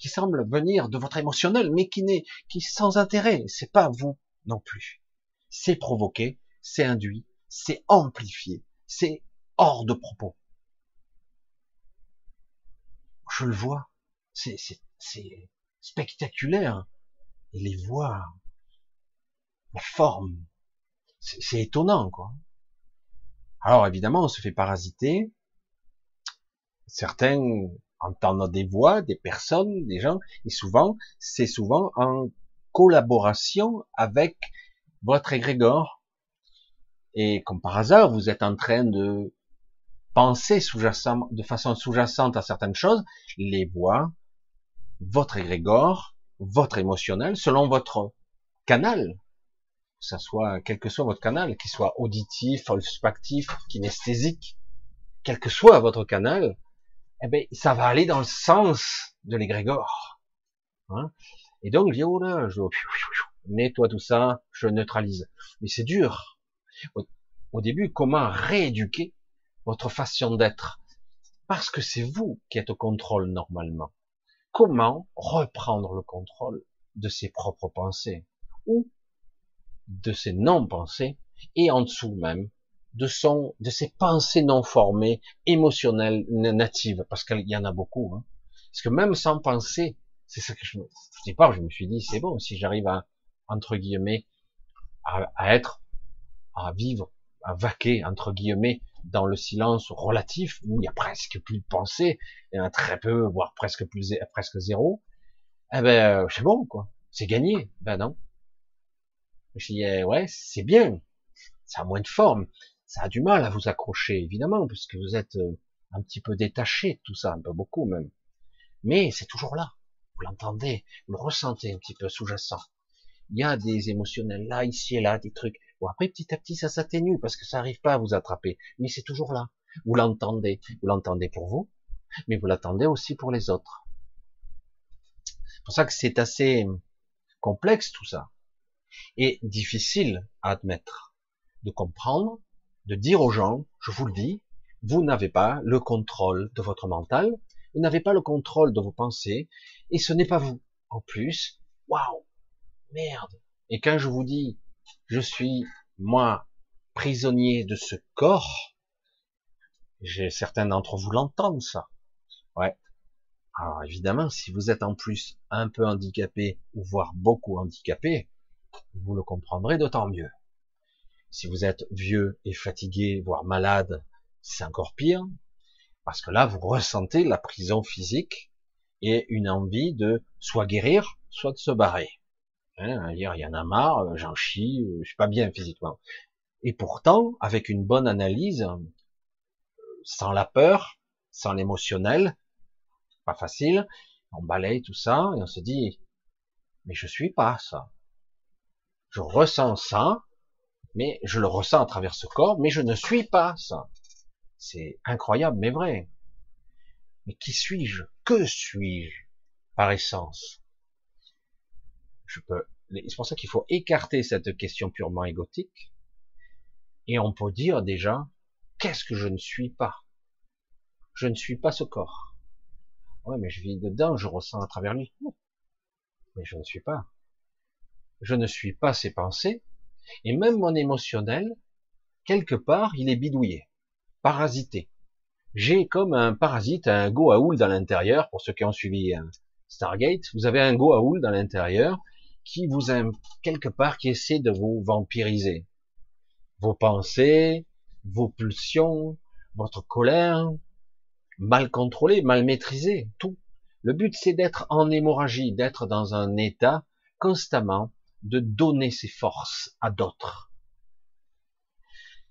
qui semble venir de votre émotionnel, mais qui n'est, qui sans intérêt, c'est pas vous non plus. C'est provoqué, c'est induit, c'est amplifié, c'est hors de propos. Je le vois, c'est spectaculaire. Et les voix, la forme. C'est étonnant, quoi. Alors évidemment, on se fait parasiter. Certains entendent des voix, des personnes, des gens, et souvent, c'est souvent en collaboration avec votre égrégore. Et comme par hasard, vous êtes en train de penser de façon sous-jacente à certaines choses, les voix, votre égrégore, votre émotionnel, selon votre canal, que ça soit, quel que soit votre canal, qu'il soit auditif, olfactif, kinesthésique, quel que soit votre canal, eh ben, ça va aller dans le sens de l'égrégore. Hein Et donc, je oh là, je nettoie tout ça, je neutralise. Mais c'est dur. Au début, comment rééduquer votre façon d'être? Parce que c'est vous qui êtes au contrôle normalement. Comment reprendre le contrôle de ses propres pensées ou de ses non-pensées, et en dessous même, de son, de ses pensées non formées, émotionnelles, natives, parce qu'il y en a beaucoup, hein. Parce que même sans penser, c'est ça que je, sais pas, je me suis dit, c'est bon, si j'arrive à, entre guillemets, à, être, à vivre, à vaquer, entre guillemets, dans le silence relatif, où il y a presque plus de pensée, il y en a très peu, voire presque plus, presque zéro, eh ben, c'est bon, quoi. C'est gagné. Ben non. Je dis, eh, ouais, c'est bien. Ça a moins de forme. Ça a du mal à vous accrocher, évidemment, puisque vous êtes euh, un petit peu détaché de tout ça, un peu beaucoup même. Mais c'est toujours là. Vous l'entendez, vous le ressentez un petit peu sous-jacent. Il y a des émotionnels là, ici et là, des trucs. Après, petit à petit, ça s'atténue parce que ça n'arrive pas à vous attraper. Mais c'est toujours là. Vous l'entendez. Vous l'entendez pour vous, mais vous l'attendez aussi pour les autres. C'est pour ça que c'est assez complexe tout ça et difficile à admettre, de comprendre, de dire aux gens, je vous le dis, vous n'avez pas le contrôle de votre mental, vous n'avez pas le contrôle de vos pensées, et ce n'est pas vous. En plus, waouh, merde. Et quand je vous dis, je suis, moi, prisonnier de ce corps, j'ai certains d'entre vous l'entendent, ça. Ouais. Alors évidemment, si vous êtes en plus un peu handicapé, ou voire beaucoup handicapé, vous le comprendrez d'autant mieux. Si vous êtes vieux et fatigué, voire malade, c'est encore pire, parce que là, vous ressentez la prison physique et une envie de soit guérir, soit de se barrer. Hein, il y en a marre, j'en chie, je suis pas bien physiquement. Et pourtant, avec une bonne analyse, sans la peur, sans l'émotionnel, pas facile, on balaye tout ça et on se dit, mais je suis pas ça je ressens ça, mais je le ressens à travers ce corps, mais je ne suis pas ça. C'est incroyable, mais vrai. Mais qui suis-je? Que suis-je? Par essence Je peux. C'est pour ça qu'il faut écarter cette question purement égotique, et on peut dire déjà qu'est-ce que je ne suis pas? Je ne suis pas ce corps. Ouais, mais je vis dedans, je ressens à travers lui. Mais je ne suis pas. Je ne suis pas ses pensées. Et même mon émotionnel, quelque part, il est bidouillé, parasité. J'ai comme un parasite, un Goa'uld dans l'intérieur, pour ceux qui ont suivi euh, Stargate, vous avez un Goa'uld dans l'intérieur qui vous a quelque part qui essaie de vous vampiriser. Vos pensées, vos pulsions, votre colère, mal contrôlée, mal maîtrisée, tout. Le but c'est d'être en hémorragie, d'être dans un état constamment de donner ses forces à d'autres.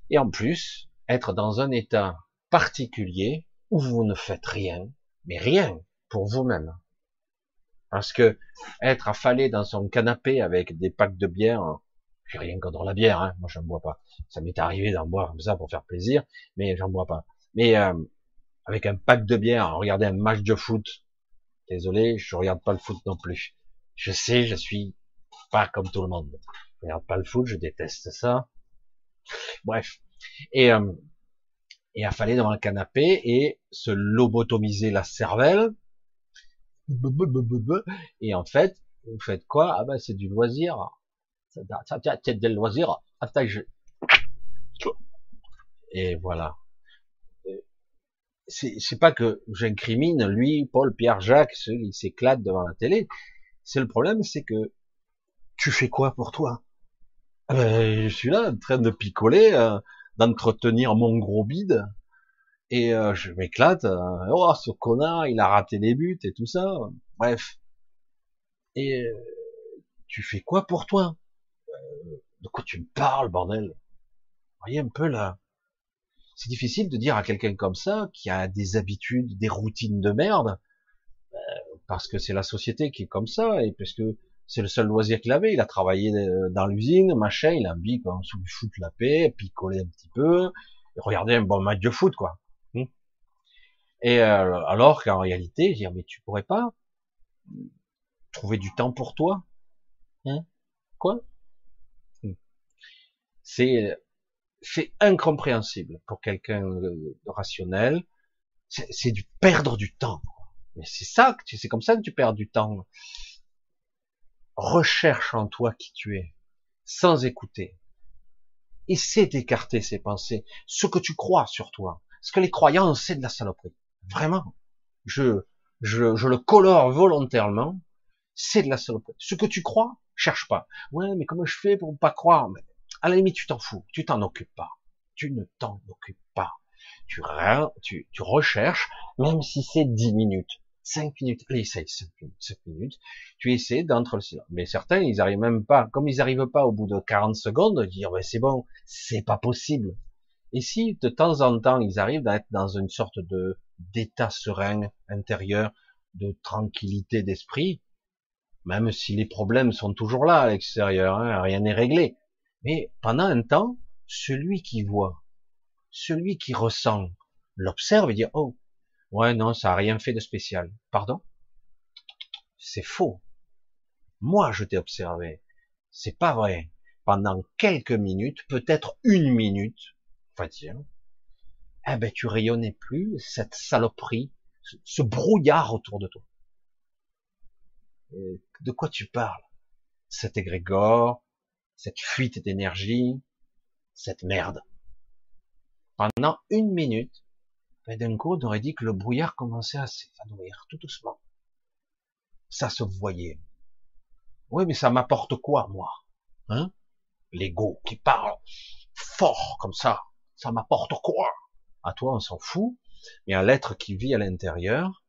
Et en plus, être dans un état particulier où vous ne faites rien, mais rien pour vous-même. Parce que être affalé dans son canapé avec des packs de bière, j'ai rien contre la bière, hein, moi j'en bois pas. Ça m'est arrivé d'en boire comme ça pour faire plaisir, mais j'en bois pas. Mais euh, avec un pack de bière, regarder un match de foot, désolé, je regarde pas le foot non plus. Je sais, je suis pas comme tout le monde. Je regarde pas le foot, je déteste ça. Bref. Et, euh, et affaler devant le canapé et se lobotomiser la cervelle. Et en fait, vous faites quoi? Ah ben c'est du loisir. C'est du loisir. Je... Et voilà. C'est pas que j'incrimine lui, Paul, Pierre, Jacques, ceux qui s'éclatent devant la télé. C'est le problème, c'est que tu fais quoi pour toi? Ah ben, Je suis là en train de picoler, euh, d'entretenir mon gros bide, et euh, je m'éclate. Euh, oh, ce connard, il a raté les buts et tout ça. Bref. Et tu fais quoi pour toi? De quoi tu me parles, bordel? Voyez un peu là C'est difficile de dire à quelqu'un comme ça, qui a des habitudes, des routines de merde, parce que c'est la société qui est comme ça, et parce que c'est le seul loisir qu'il avait. Il a travaillé euh, dans l'usine, machin, il a envie qu'on se fout la paix, picoler un petit peu, et un bon match de foot, quoi. Et euh, alors qu'en réalité, dire mais tu pourrais pas trouver du temps pour toi, hein? Quoi? Hmm. C'est c'est incompréhensible pour quelqu'un de rationnel. C'est du perdre du temps. Mais c'est ça, c'est comme ça que tu perds du temps recherche en toi qui tu es, sans écouter. Essaie d'écarter ces pensées, ce que tu crois sur toi. Parce que les croyances, c'est de la saloperie. Vraiment. Je, je, je le colore volontairement. C'est de la saloperie. Ce que tu crois, cherche pas. Ouais, mais comment je fais pour pas croire? Mais à la limite, tu t'en fous. Tu t'en occupes pas. Tu ne t'en occupes pas. Tu, tu, tu recherches, même si c'est dix minutes. 5 minutes, allez, essaye 5 minutes, minutes, tu essaies d'entre le silence. Mais certains, ils arrivent même pas, comme ils arrivent pas au bout de 40 secondes, de dire, ben, c'est bon, c'est pas possible. Et si, de temps en temps, ils arrivent à être dans une sorte de, d'état serein intérieur, de tranquillité d'esprit, même si les problèmes sont toujours là à l'extérieur, hein, rien n'est réglé. Mais pendant un temps, celui qui voit, celui qui ressent, l'observe et dit, oh, Ouais, non, ça a rien fait de spécial. Pardon? C'est faux. Moi, je t'ai observé. C'est pas vrai. Pendant quelques minutes, peut-être une minute, on va dire, eh ben, tu rayonnais plus cette saloperie, ce brouillard autour de toi. de quoi tu parles? Cet égrégore, cette fuite d'énergie, cette merde. Pendant une minute, on aurait dit que le brouillard commençait à s'évanouir tout doucement. Ça se voyait. Oui, mais ça m'apporte quoi, moi? Hein? L'ego qui parle fort comme ça, ça m'apporte quoi? À toi, on s'en fout, mais à l'être qui vit à l'intérieur,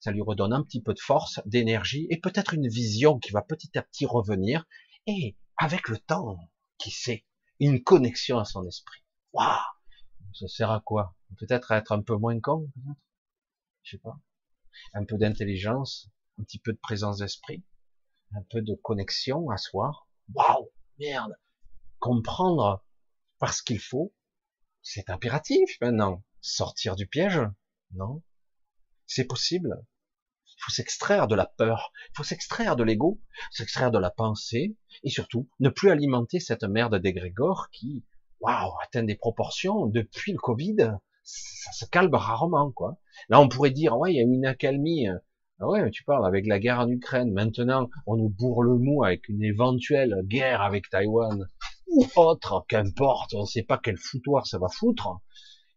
ça lui redonne un petit peu de force, d'énergie, et peut-être une vision qui va petit à petit revenir, et avec le temps, qui sait, une connexion à son esprit. Waouh Ça sert à quoi? Peut-être être un peu moins con, peut-être? Je sais pas. Un peu d'intelligence, un petit peu de présence d'esprit, un peu de connexion à soi. Waouh, merde. Comprendre parce qu'il faut, c'est impératif maintenant. Sortir du piège, non C'est possible. Il faut s'extraire de la peur, il faut s'extraire de l'ego, s'extraire de la pensée, et surtout ne plus alimenter cette merde d'égrégore qui, waouh, atteint des proportions depuis le Covid ça se calme rarement, quoi. Là, on pourrait dire, ouais, il y a une accalmie. Ah ouais, tu parles avec la guerre en Ukraine. Maintenant, on nous bourre le mou avec une éventuelle guerre avec Taïwan autre, qu'importe. On ne sait pas quel foutoir ça va foutre.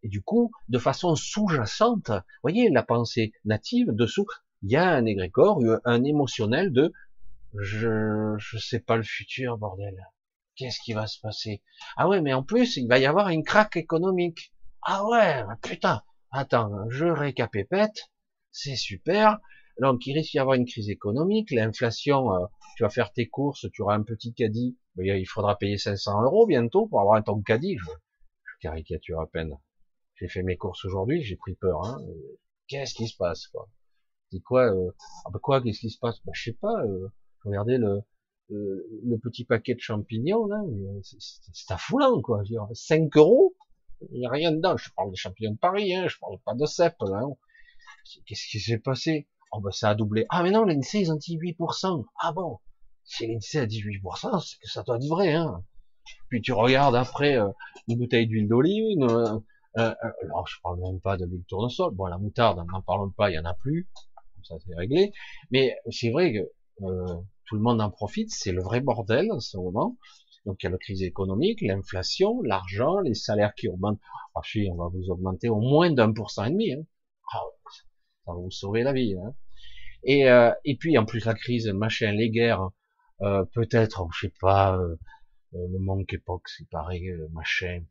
Et du coup, de façon sous-jacente, voyez la pensée native dessous, il y a un égrégore, un émotionnel de je je sais pas le futur bordel. Qu'est-ce qui va se passer? Ah ouais, mais en plus il va y avoir une craque économique. Ah ouais, putain. Attends, je récapépète, c'est super. Donc il risque d'y avoir une crise économique, l'inflation. Euh, tu vas faire tes courses, tu auras un petit caddie, il faudra payer 500 euros bientôt pour avoir un ton caddie. Je, je caricature à peine. J'ai fait mes courses aujourd'hui, j'ai pris peur. Hein. Qu'est-ce qui se passe quoi? Dis quoi euh, Ah bah quoi Qu'est-ce qui se passe? Bah je sais pas. Euh, regardez le, le, petit paquet de champignons là, euh, c'est affoulant quoi. 5 euros, il n'y a rien dedans. Je parle des champignons de Paris, hein, je parle pas de cèpes. Hein. Qu'est-ce qui s'est passé? Oh bah ça a doublé. Ah mais non, l'INSEE ils ont dit 8%. Ah bon? Si l'INSEE a dit 8%, c'est que ça doit être vrai. Hein. Puis tu regardes après euh, une bouteille d'huile d'olive, euh, euh, alors je parle même pas de l'huile tournesol. Bon, la moutarde, n'en parlons pas, il y en a plus. ça c'est réglé. Mais c'est vrai que euh, tout le monde en profite. C'est le vrai bordel en ce moment. Donc il y a la crise économique, l'inflation, l'argent, les salaires qui augmentent. Ah si, on va vous augmenter au moins d'un pour cent et demi. Hein. Ah, ça va vous sauver la vie. Hein. Et, euh, et puis en plus la crise, machin, les guerres, euh, peut-être, je sais pas, euh, le manque époque, c'est pareil, machin,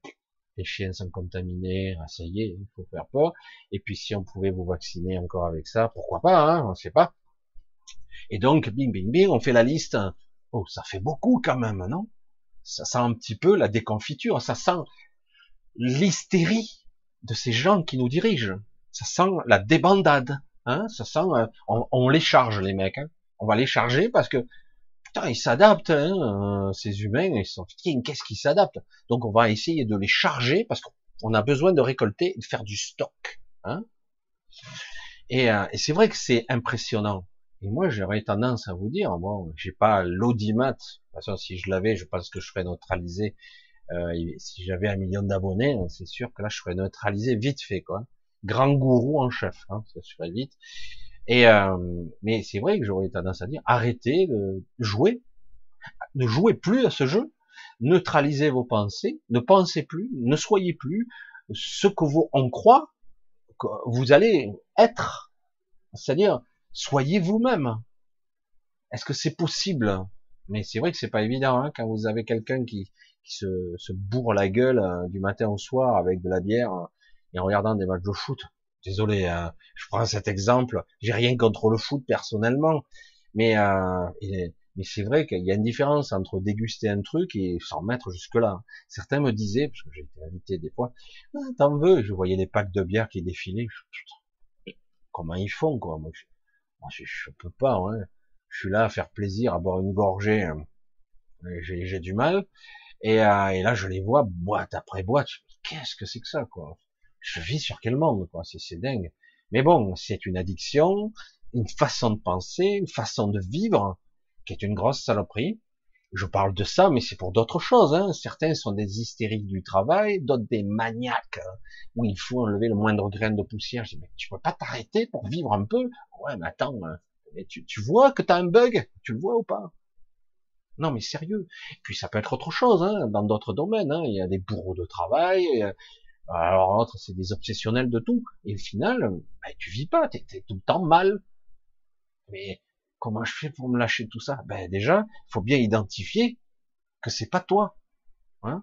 les chiens sont contaminés, ah, ça y est, il faut faire peur. Et puis si on pouvait vous vacciner encore avec ça, pourquoi pas, hein, on ne sait pas. Et donc, bing, bing, bing, on fait la liste. Oh, ça fait beaucoup quand même, non? Ça sent un petit peu la déconfiture, ça sent l'hystérie de ces gens qui nous dirigent. Ça sent la débandade, hein Ça sent, euh, on, les charge les mecs, hein on va les charger parce que putain, ils s'adaptent, hein, euh, ces humains, ils sont qu'est-ce qu'ils s'adaptent? Donc on va essayer de les charger parce qu'on a besoin de récolter, de faire du stock, hein Et, euh, et c'est vrai que c'est impressionnant. Et moi, j'aurais tendance à vous dire, bon, j'ai pas l'audimat. De toute façon, si je l'avais, je pense que je serais neutralisé. Euh, si j'avais un million d'abonnés, c'est sûr que là, je serais neutralisé vite fait, quoi. Grand gourou en chef, hein, ça serait vite. Euh, mais c'est vrai que j'aurais tendance à dire, arrêtez de jouer, ne jouez plus à ce jeu, neutralisez vos pensées, ne pensez plus, ne soyez plus ce que vous on croit que vous allez être. C'est-à-dire, soyez vous-même. Est-ce que c'est possible? Mais c'est vrai que c'est pas évident hein, quand vous avez quelqu'un qui, se, bourre la gueule euh, du matin au soir avec de la bière euh, et en regardant des matchs de foot. Désolé, hein, je prends cet exemple. J'ai rien contre le foot personnellement, mais euh, mais c'est vrai qu'il y a une différence entre déguster un truc et s'en mettre jusque là. Certains me disaient, parce que j'ai été invité des fois, ah, t'en veux? Je voyais les packs de bière qui défilaient. comment ils font quoi? Moi, je, je peux pas, hein. je suis là à faire plaisir, à boire une gorgée, hein. j'ai du mal. Et, euh, et, là, je les vois boîte après boîte. Qu'est-ce que c'est que ça, quoi? Je vis sur quel monde, quoi C'est dingue. Mais bon, c'est une addiction, une façon de penser, une façon de vivre, qui est une grosse saloperie. Je parle de ça, mais c'est pour d'autres choses. Hein. Certains sont des hystériques du travail, d'autres des maniaques hein, où il faut enlever le moindre grain de poussière. Je dis, mais tu peux pas t'arrêter pour vivre un peu? Ouais, mais attends, hein. mais tu, tu vois que tu as un bug? Tu le vois ou pas? Non, mais sérieux. Puis ça peut être autre chose, hein, dans d'autres domaines. Hein. Il y a des bourreaux de travail. Alors l'autre, c'est des obsessionnels de tout. Et au final, ben, tu vis pas, tu es, tout le temps mal. Mais Comment je fais pour me lâcher tout ça? Ben déjà, faut bien identifier que c'est pas toi, hein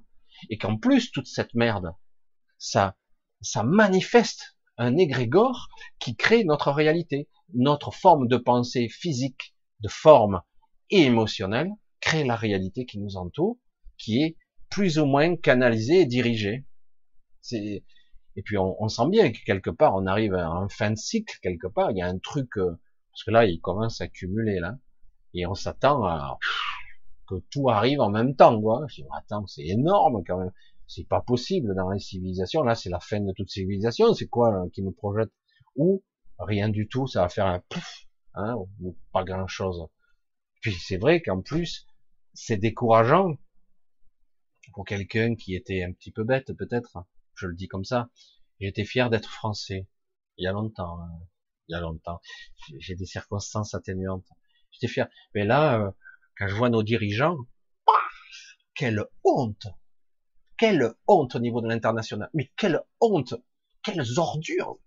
et qu'en plus toute cette merde, ça, ça manifeste un égrégore qui crée notre réalité, notre forme de pensée physique, de forme et émotionnelle, crée la réalité qui nous entoure, qui est plus ou moins canalisée et dirigée. Et puis on, on, sent bien que quelque part on arrive à un fin de cycle quelque part. Il y a un truc euh, parce que là, il commence à cumuler, là. Et on s'attend à que tout arrive en même temps, quoi. Attends, c'est énorme, quand même. C'est pas possible dans les civilisations. Là, c'est la fin de toute civilisation. C'est quoi, qui nous projette? Ou rien du tout, ça va faire un pouf, hein, ou pas grand chose. Puis c'est vrai qu'en plus, c'est décourageant pour quelqu'un qui était un petit peu bête, peut-être. Je le dis comme ça. J'étais fier d'être français. Il y a longtemps. Hein. Il y a longtemps. J'ai des circonstances atténuantes. J'étais fier. Mais là, euh, quand je vois nos dirigeants, quelle honte Quelle honte au niveau de l'international Mais quelle honte Quelles ordures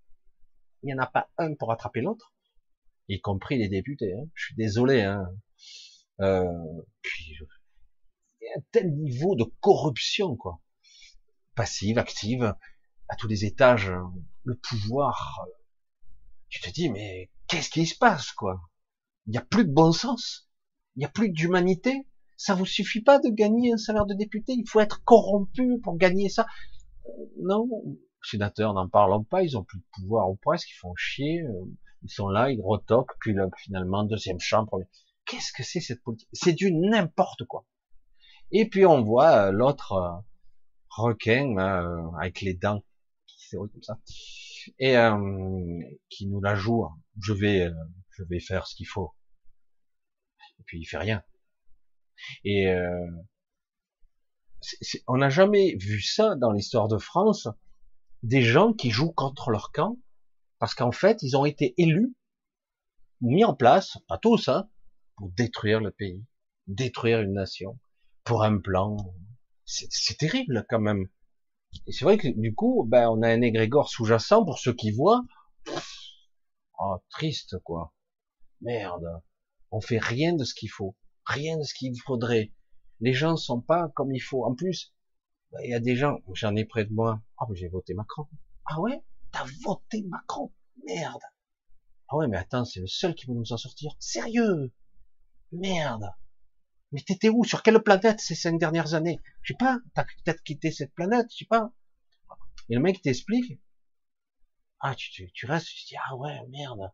Il n'y en a pas un pour attraper l'autre, y compris les députés. Hein. Je suis désolé. Hein. Euh, puis, il y a un tel niveau de corruption, quoi. Passive, active, à tous les étages, le pouvoir. Tu te dis, mais qu'est-ce qui se passe, quoi? Il n'y a plus de bon sens? Il n'y a plus d'humanité? Ça vous suffit pas de gagner un salaire de député? Il faut être corrompu pour gagner ça? Euh, non, sénateurs n'en parlons pas. Ils ont plus de pouvoir ou presque. Ils font chier. Euh, ils sont là, ils retoquent. Puis finalement, deuxième chambre. Qu'est-ce que c'est cette politique? C'est du n'importe quoi. Et puis on voit euh, l'autre requin avec les dents qui comme ça et qui nous la joue. Je vais, je vais faire ce qu'il faut et puis il fait rien. Et euh, on n'a jamais vu ça dans l'histoire de France, des gens qui jouent contre leur camp, parce qu'en fait, ils ont été élus, mis en place, pas tous, hein, pour détruire le pays, détruire une nation, pour un plan. C'est terrible quand même. Et c'est vrai que du coup, ben, on a un égrégore sous-jacent pour ceux qui voient. Oh, triste quoi. Merde. On fait rien de ce qu'il faut, rien de ce qu'il faudrait. Les gens sont pas comme il faut. En plus, bah, il y a des gens, j'en ai près de moi. Ah, oh, j'ai voté Macron. Ah ouais, t'as voté Macron? Merde. Ah ouais, mais attends, c'est le seul qui peut nous en sortir. Sérieux? Merde. Mais t'étais où? Sur quelle planète ces cinq dernières années? Je sais pas. T'as peut-être quitté cette planète, je sais pas. Et le mec t'explique. Ah, tu, tu, tu restes, tu te dis ah ouais, merde.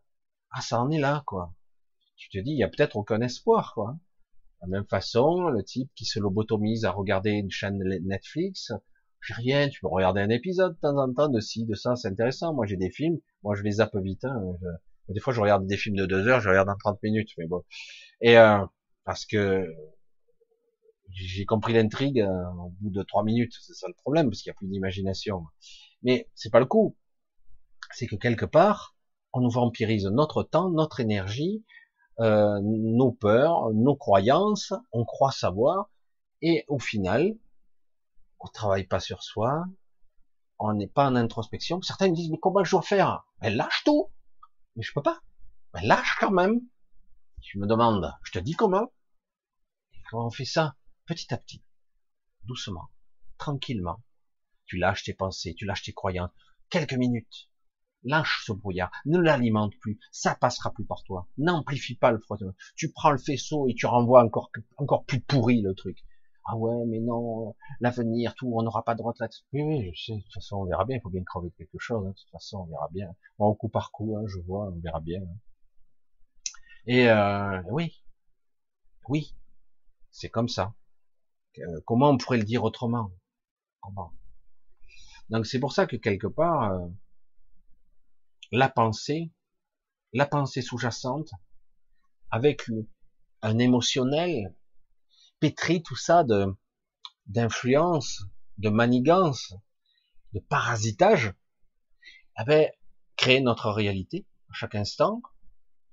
Ah, ça en est là, quoi tu te dis, il y a peut-être aucun espoir, quoi. De la même façon, le type qui se lobotomise à regarder une chaîne Netflix, j'ai rien, tu peux regarder un épisode de temps en temps de ci, de ça, c'est intéressant. Moi, j'ai des films, moi, je les zappe vite. Hein, Des fois, je regarde des films de deux heures, je regarde en 30 minutes, mais bon. Et euh, parce que j'ai compris l'intrigue euh, au bout de trois minutes, c'est ça le problème, parce qu'il n'y a plus d'imagination. Mais c'est pas le coup. C'est que quelque part, on nous vampirise notre temps, notre énergie, euh, nos peurs, nos croyances, on croit savoir, et au final, on travaille pas sur soi, on n'est pas en introspection. Certains me disent, mais comment je dois faire? Ben lâche tout Mais je peux pas. Ben lâche quand même. Tu me demandes, je te dis Comment? On fait ça Petit à petit, doucement, tranquillement. Tu lâches tes pensées, tu lâches tes croyances. Quelques minutes, lâche ce brouillard, ne l'alimente plus, ça passera plus par toi. N'amplifie pas le frottement. Tu prends le faisceau et tu renvoies encore encore plus pourri le truc. Ah ouais, mais non, l'avenir, tout, on n'aura pas de droit là-dessus. Oui, oui, je sais, de toute façon, on verra bien, il faut bien crever quelque chose, hein. de toute façon, on verra bien. Bon, coup par coup, hein, je vois, on verra bien. Hein. Et euh, oui, oui, c'est comme ça. Euh, comment on pourrait le dire autrement? Comment? Donc c'est pour ça que quelque part, euh, la pensée, la pensée sous-jacente, avec un émotionnel, pétri tout ça de d'influence, de manigance, de parasitage, avait créé notre réalité à chaque instant.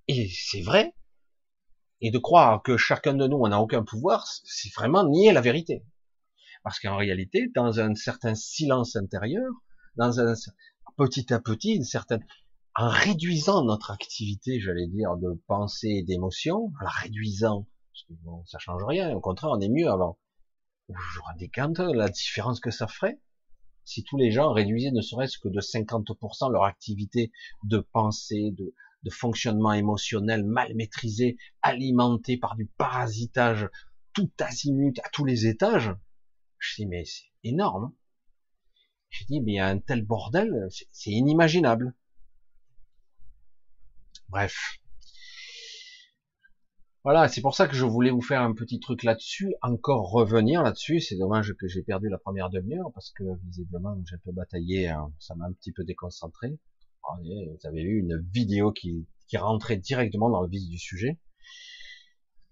Et c'est vrai. Et de croire que chacun de nous n'a aucun pouvoir, c'est vraiment nier la vérité. Parce qu'en réalité, dans un certain silence intérieur, dans un petit à petit, une certaine, en réduisant notre activité, j'allais dire, de pensée et d'émotion, en la réduisant, parce que bon, ça change rien, au contraire, on est mieux avant. Vous vous rendez compte la différence que ça ferait si tous les gens réduisaient ne serait-ce que de 50% leur activité de pensée, de, de fonctionnement émotionnel mal maîtrisé, alimenté par du parasitage tout azimut à tous les étages. Je dis mais c'est énorme. Je dis mais il y a un tel bordel, c'est inimaginable. Bref. Voilà, c'est pour ça que je voulais vous faire un petit truc là-dessus, encore revenir là-dessus. C'est dommage que j'ai perdu la première demi-heure parce que visiblement j'ai un peu bataillé, hein. ça m'a un petit peu déconcentré. Vous avez eu une vidéo qui, qui rentrait directement dans le vif du sujet.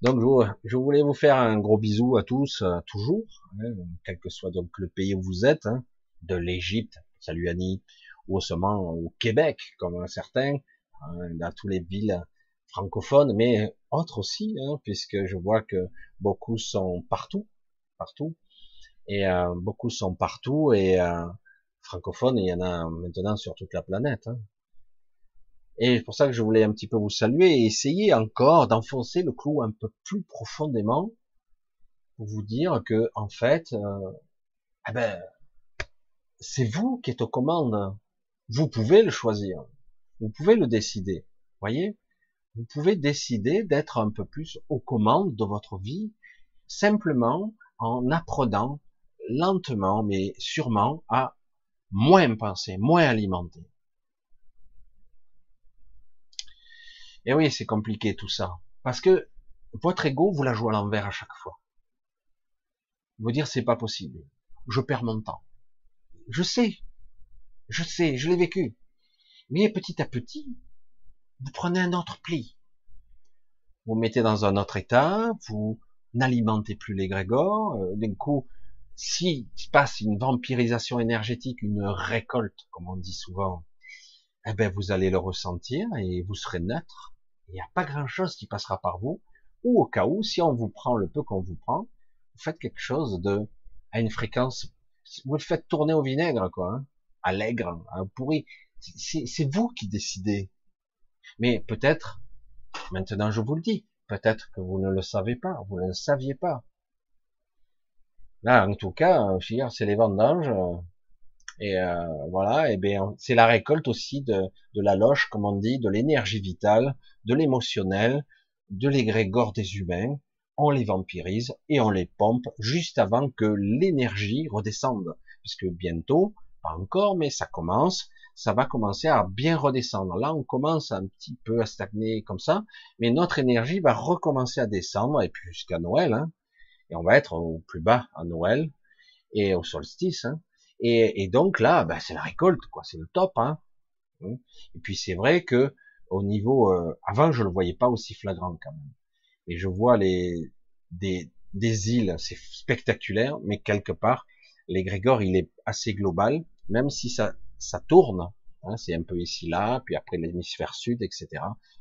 Donc je, voulais vous faire un gros bisou à tous, euh, toujours, hein, quel que soit donc le pays où vous êtes, hein, de l'Égypte, salut Annie, ou seulement au Québec, comme certains, hein, dans toutes les villes francophones, mais autres aussi, hein, puisque je vois que beaucoup sont partout, partout, et euh, beaucoup sont partout, et euh, francophones, il y en a maintenant sur toute la planète. Hein. Et c'est pour ça que je voulais un petit peu vous saluer et essayer encore d'enfoncer le clou un peu plus profondément pour vous dire que en fait, euh, eh ben, c'est vous qui êtes aux commandes. Vous pouvez le choisir. Vous pouvez le décider. Voyez? Vous pouvez décider d'être un peu plus aux commandes de votre vie, simplement en apprenant lentement, mais sûrement, à moins penser, moins alimenter. Et oui, c'est compliqué tout ça. Parce que votre ego, vous la jouez à l'envers à chaque fois. Vous dire c'est pas possible. Je perds mon temps. Je sais. Je sais, je l'ai vécu. Mais petit à petit, vous prenez un autre pli. Vous mettez dans un autre état, vous n'alimentez plus les grégores. Euh, d'un coup, s'il se passe une vampirisation énergétique, une récolte, comme on dit souvent, eh ben vous allez le ressentir et vous serez neutre. Il n'y a pas grand chose qui passera par vous. Ou au cas où, si on vous prend le peu qu'on vous prend, vous faites quelque chose de à une fréquence, vous le faites tourner au vinaigre, quoi, hein, allègre, à pourri. C'est vous qui décidez. Mais peut-être, maintenant je vous le dis, peut-être que vous ne le savez pas, vous ne le saviez pas. Là, en tout cas, c'est les vendanges, et euh, voilà, et bien c'est la récolte aussi de, de la loche, comme on dit, de l'énergie vitale, de l'émotionnel, de l'égrégore des humains, on les vampirise et on les pompe juste avant que l'énergie redescende. Puisque bientôt, pas encore, mais ça commence, ça va commencer à bien redescendre. Là, on commence un petit peu à stagner comme ça, mais notre énergie va recommencer à descendre, et puis jusqu'à Noël, hein, et on va être au plus bas à Noël, et au solstice, hein, et, donc là, ben, c'est la récolte, quoi, c'est le top, hein. Et puis c'est vrai que au niveau, euh, avant je le voyais pas aussi flagrant quand même. Et je vois les des, des îles, c'est spectaculaire, mais quelque part, l'égrégore, il est assez global, même si ça, ça tourne, hein, c'est un peu ici là, puis après l'hémisphère sud, etc.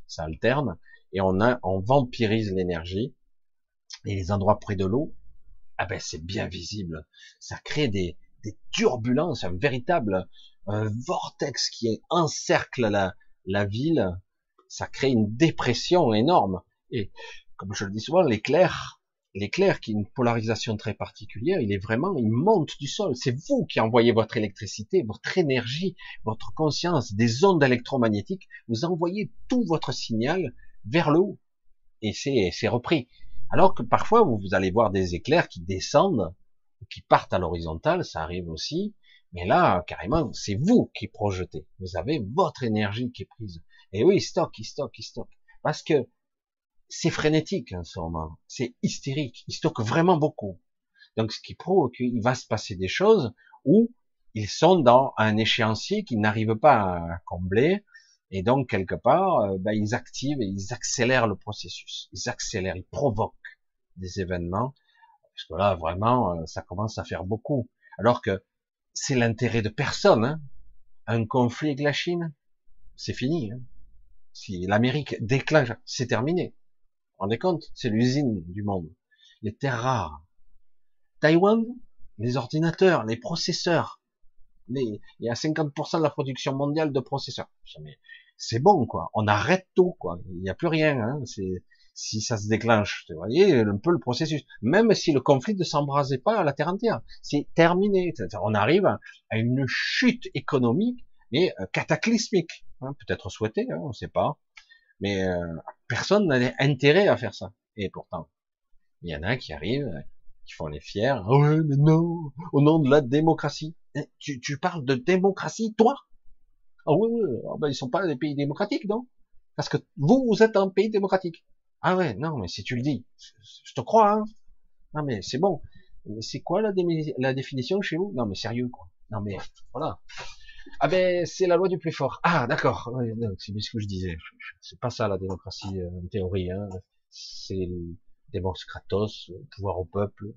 Ça alterne, et on a, on vampirise l'énergie, et les endroits près de l'eau, ah ben c'est bien visible, ça crée des, des turbulences, un véritable vortex qui encercle la, la ville, ça crée une dépression énorme. Et comme je le dis souvent, l'éclair, l'éclair qui est une polarisation très particulière, il est vraiment, il monte du sol. C'est vous qui envoyez votre électricité, votre énergie, votre conscience, des ondes électromagnétiques. Vous envoyez tout votre signal vers le haut. Et c'est repris. Alors que parfois, vous, allez voir des éclairs qui descendent, qui partent à l'horizontale, ça arrive aussi. Mais là, carrément, c'est vous qui projetez. Vous avez votre énergie qui est prise. Et oui, il stocke, il stocke, il stocke. Parce que c'est frénétique en ce moment, c'est hystérique, il stocke vraiment beaucoup. Donc ce qui prouve qu'il va se passer des choses où ils sont dans un échéancier qu'ils n'arrivent pas à combler, et donc quelque part, euh, ben, ils activent et ils accélèrent le processus, ils accélèrent, ils provoquent des événements, parce que là vraiment, euh, ça commence à faire beaucoup. Alors que c'est l'intérêt de personne. Hein. Un conflit avec la Chine, c'est fini. Hein. Si l'Amérique déclenche, c'est terminé rendez compte? C'est l'usine du monde. Les terres rares. Taïwan, les ordinateurs, les processeurs. il y a 50% de la production mondiale de processeurs. C'est bon, quoi. On arrête tout, quoi. Il n'y a plus rien. Hein. Si ça se déclenche. Vous voyez un peu le processus. Même si le conflit ne s'embrasait pas à la terre entière, c'est terminé. On arrive à une chute économique, mais euh, cataclysmique. Hein. Peut-être souhaité, hein, on ne sait pas. Mais euh, personne n'a intérêt à faire ça. Et pourtant, il y en a qui arrivent, qui font les fiers. Ah mais non, au nom de la démocratie. Eh, tu, tu parles de démocratie, toi? Ah ouais, ouais. Ah ben, ils sont pas des pays démocratiques, non? Parce que vous, vous êtes un pays démocratique. Ah ouais, non, mais si tu le dis, je te crois. Hein non mais c'est bon. C'est quoi la, la définition chez vous? Non mais sérieux quoi. Non mais voilà. Ah ben c'est la loi du plus fort. Ah d'accord, c'est bien ce que je disais. C'est pas ça la démocratie euh, en théorie. Hein. C'est Demos Kratos, pouvoir au peuple,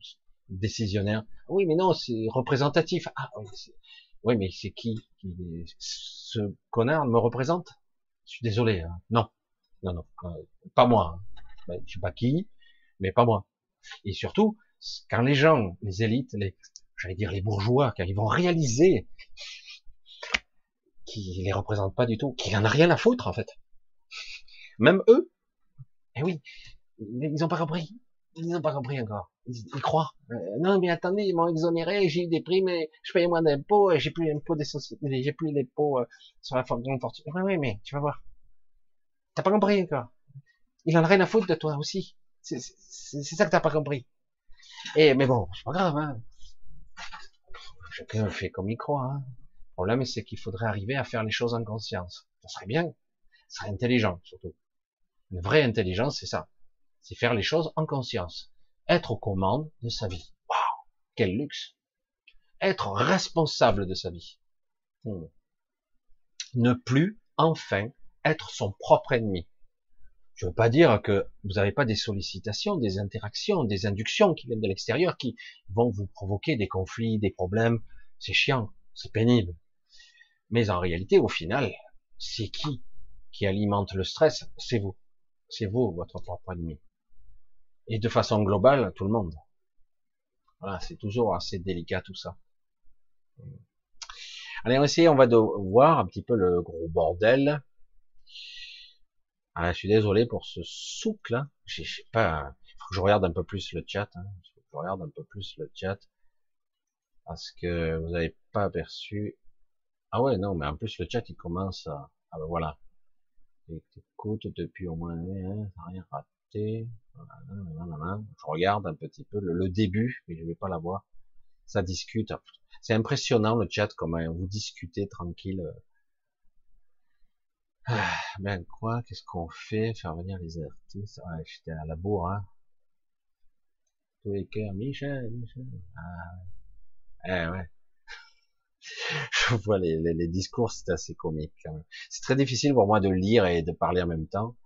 décisionnaire. Oui mais non, c'est représentatif. Ah oui, Oui, mais c'est qui, Ce connard me représente? Je suis désolé. Hein. Non, non, non, pas moi. Hein. Ben, je sais pas qui, mais pas moi. Et surtout, quand les gens, les élites, les, j'allais dire les bourgeois, quand ils vont réaliser qu'ils les représentent pas du tout, qu'il en a rien à foutre en fait. Même eux, eh oui, ils n'ont pas compris. Ils n'ont pas compris encore. Ils, croient. Euh, non, mais attendez, ils m'ont exonéré, j'ai eu des primes, je paye moins d'impôts, et j'ai plus l'impôt des sociétés, j'ai plus l'impôt euh, sur la fortune. Oui, oui, mais tu vas voir. T'as pas compris encore. Il en a rien à foutre de toi aussi. C'est ça que t'as pas compris. Et mais bon, c'est pas grave. Hein. Chacun fait comme il croit. Hein. Le problème, c'est qu'il faudrait arriver à faire les choses en conscience. Ça serait bien. Ça serait intelligent, surtout. Une vraie intelligence, c'est ça. C'est faire les choses en conscience. Être aux commandes de sa vie. Waouh Quel luxe Être responsable de sa vie. Hmm. Ne plus, enfin, être son propre ennemi. Je ne veux pas dire que vous n'avez pas des sollicitations, des interactions, des inductions qui viennent de l'extérieur qui vont vous provoquer des conflits, des problèmes. C'est chiant, c'est pénible. Mais en réalité, au final, c'est qui qui alimente le stress? C'est vous. C'est vous, votre propre ennemi. Et de façon globale, tout le monde. Voilà, c'est toujours assez délicat tout ça. Allez, on va essayer, on va voir un petit peu le gros bordel. Ah, je suis désolé pour ce souk là. Je sais pas. Faut que je regarde un peu plus le chat. Hein. faut que je regarde un peu plus le chat parce que vous n'avez pas aperçu. Ah ouais, non, mais en plus le chat il commence à. Ah ben voilà. Écoute depuis au moins hein, rien raté. Je regarde un petit peu le, début, mais je vais pas l'avoir. Ça discute. C'est impressionnant le chat comment vous discutez tranquille ah, ben quoi, qu'est-ce qu'on fait? Faire venir les artistes. Ouais, j'étais à la bourre, hein. Tous les cœurs, Michel, Michel. Ah. Eh, ouais. *laughs* Je vois les, les, discours, c'est assez comique. C'est très difficile pour moi de lire et de parler en même temps.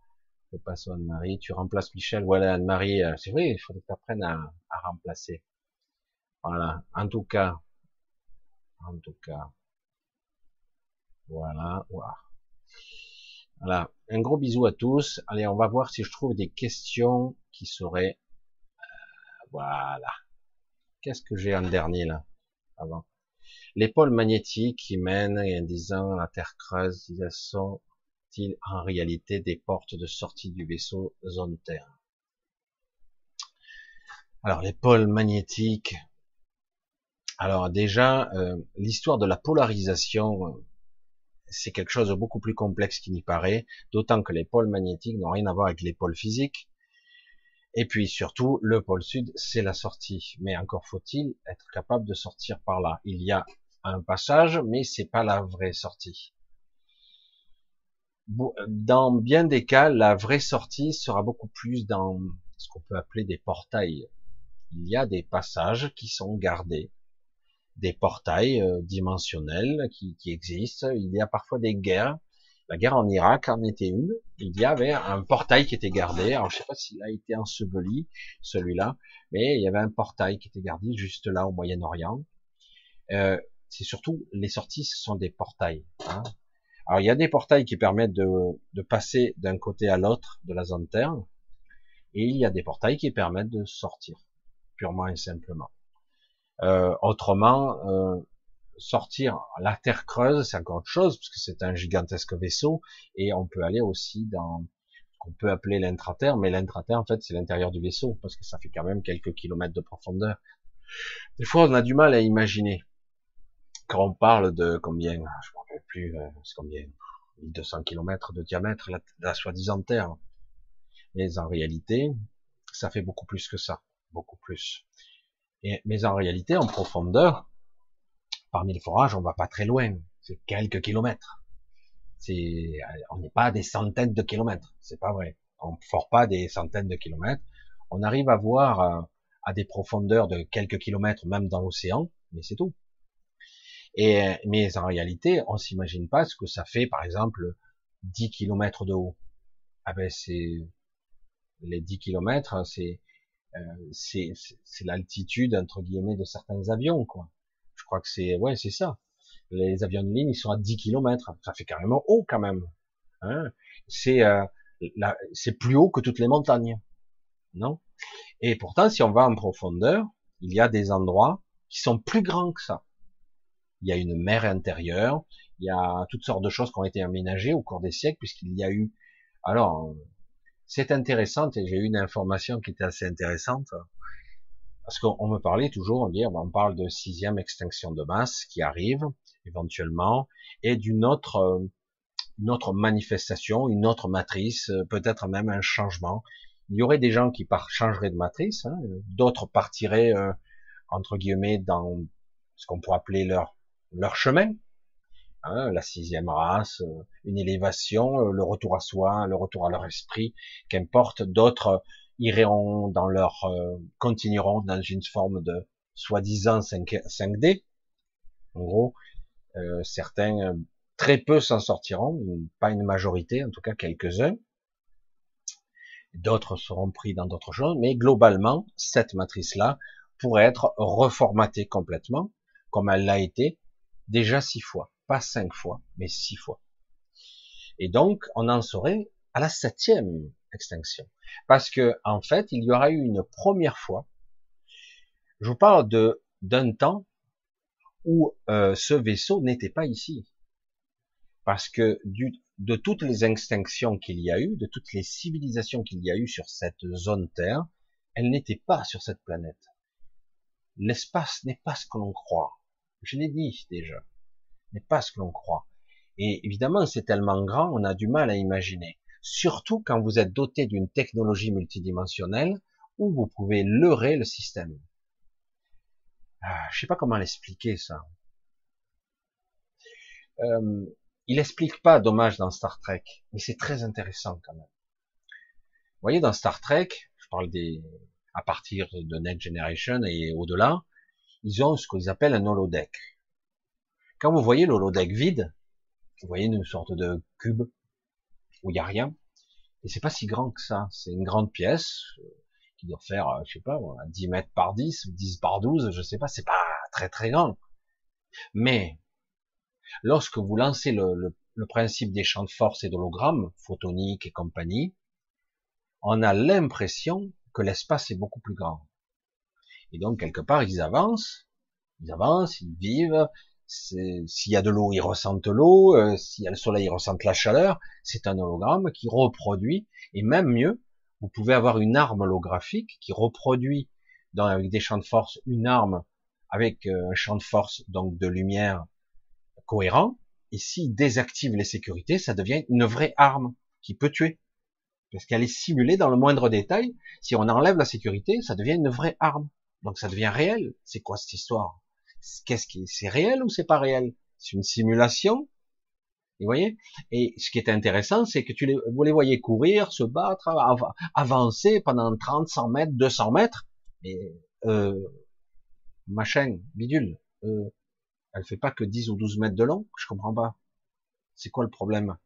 Je passe Anne-Marie, tu remplaces Michel. Voilà, Anne-Marie, euh, c'est vrai, il faudrait que tu apprennes à, à remplacer. Voilà. En tout cas, en tout cas, voilà. Wow. Voilà. Un gros bisou à tous. Allez, on va voir si je trouve des questions qui seraient... Euh, voilà. Qu'est-ce que j'ai en dernier là? Avant. Les pôles magnétiques qui mènent et disant la Terre creuse, sont-ils en réalité des portes de sortie du vaisseau zone Terre? Alors les pôles magnétiques. Alors déjà, euh, l'histoire de la polarisation c'est quelque chose de beaucoup plus complexe qu'il n'y paraît, d'autant que les pôles magnétiques n'ont rien à voir avec les pôles physiques. Et puis surtout, le pôle sud, c'est la sortie. Mais encore faut-il être capable de sortir par là. Il y a un passage, mais c'est pas la vraie sortie. Dans bien des cas, la vraie sortie sera beaucoup plus dans ce qu'on peut appeler des portails. Il y a des passages qui sont gardés des portails euh, dimensionnels qui, qui, existent. Il y a parfois des guerres. La guerre en Irak en était une. Il y avait un portail qui était gardé. Alors je sais pas s'il a été enseveli, celui-là, mais il y avait un portail qui était gardé juste là au Moyen-Orient. Euh, c'est surtout les sorties, ce sont des portails. Hein. Alors il y a des portails qui permettent de, de passer d'un côté à l'autre de la zone Terre, et il y a des portails qui permettent de sortir purement et simplement. Euh, autrement, euh, sortir la Terre creuse, c'est encore autre chose, parce que c'est un gigantesque vaisseau, et on peut aller aussi dans ce qu'on peut appeler l'intraterre, mais l'intraterre, en fait, c'est l'intérieur du vaisseau, parce que ça fait quand même quelques kilomètres de profondeur. Des fois, on a du mal à imaginer. Quand on parle de combien, je ne rappelle plus, euh, c'est combien, 1200 kilomètres de diamètre, la, la soi-disant Terre. Mais en réalité, ça fait beaucoup plus que ça, beaucoup plus mais en réalité, en profondeur, parmi les forages, on va pas très loin. C'est quelques kilomètres. C'est, on n'est pas à des centaines de kilomètres. C'est pas vrai. On ne fort pas des centaines de kilomètres. On arrive à voir euh, à des profondeurs de quelques kilomètres, même dans l'océan, mais c'est tout. Et, mais en réalité, on s'imagine pas ce que ça fait, par exemple, 10 kilomètres de haut. Ah ben, c'est, les 10 kilomètres, c'est, euh, c'est l'altitude entre guillemets de certains avions, quoi. Je crois que c'est ouais, c'est ça. Les avions de ligne, ils sont à 10 km. Ça fait carrément haut quand même. Hein c'est euh, c'est plus haut que toutes les montagnes, non? Et pourtant, si on va en profondeur, il y a des endroits qui sont plus grands que ça. Il y a une mer intérieure, il y a toutes sortes de choses qui ont été aménagées au cours des siècles, puisqu'il y a eu. Alors, c'est intéressant, et j'ai eu une information qui était assez intéressante, parce qu'on me parlait toujours, on, dit, on parle de sixième extinction de masse qui arrive éventuellement, et d'une autre, euh, une autre manifestation, une autre matrice, euh, peut-être même un changement. Il y aurait des gens qui changeraient de matrice, hein, d'autres partiraient euh, entre guillemets dans ce qu'on pourrait appeler leur leur chemin, hein, la sixième race, euh, une élévation, le retour à soi, le retour à leur esprit, qu'importe. D'autres iront dans leur continueront dans une forme de soi-disant 5, 5D. En gros, certains Très peu s'en sortiront, pas une majorité, en tout cas quelques-uns. D'autres seront pris dans d'autres choses, mais globalement, cette matrice-là pourrait être reformatée complètement, comme elle l'a été déjà six fois, pas cinq fois, mais six fois. Et donc, on en serait à la septième extinction, parce que en fait, il y aura eu une première fois. Je vous parle de d'un temps où euh, ce vaisseau n'était pas ici parce que de toutes les extinctions qu'il y a eu, de toutes les civilisations qu'il y a eu sur cette zone Terre, elles n'étaient pas sur cette planète. L'espace n'est pas ce que l'on croit. Je l'ai dit déjà, n'est pas ce que l'on croit. Et évidemment, c'est tellement grand, on a du mal à imaginer. Surtout quand vous êtes doté d'une technologie multidimensionnelle où vous pouvez leurrer le système. Ah, je sais pas comment l'expliquer ça. Euh, il explique pas dommage dans Star Trek, mais c'est très intéressant quand même. Vous voyez, dans Star Trek, je parle des, à partir de Next Generation et au-delà, ils ont ce qu'ils appellent un holodeck. Quand vous voyez l'holodeck vide, vous voyez une sorte de cube où il n'y a rien, et c'est pas si grand que ça. C'est une grande pièce euh, qui doit faire, euh, je sais pas, 10 mètres par 10 ou 10 par 12, je sais pas, c'est pas très très grand. Mais Lorsque vous lancez le, principe des champs de force et d'hologramme, photonique et compagnie, on a l'impression que l'espace est beaucoup plus grand. Et donc, quelque part, ils avancent, ils avancent, ils vivent, s'il y a de l'eau, ils ressentent l'eau, euh, s'il y a le soleil, ils ressentent la chaleur, c'est un hologramme qui reproduit, et même mieux, vous pouvez avoir une arme holographique qui reproduit dans, avec des champs de force une arme avec euh, un champ de force donc de lumière cohérent, et s'il désactive les sécurités, ça devient une vraie arme qui peut tuer. Parce qu'elle est simulée dans le moindre détail. Si on enlève la sécurité, ça devient une vraie arme. Donc ça devient réel. C'est quoi cette histoire? Qu'est-ce qui c'est réel ou c'est pas réel? C'est une simulation. Vous voyez? Et ce qui est intéressant, c'est que tu les, vous les voyez courir, se battre, avancer pendant 30, 100 mètres, 200 mètres. Et euh, machin, bidule. Euh, elle fait pas que 10 ou 12 mètres de long, je comprends pas. C'est quoi le problème?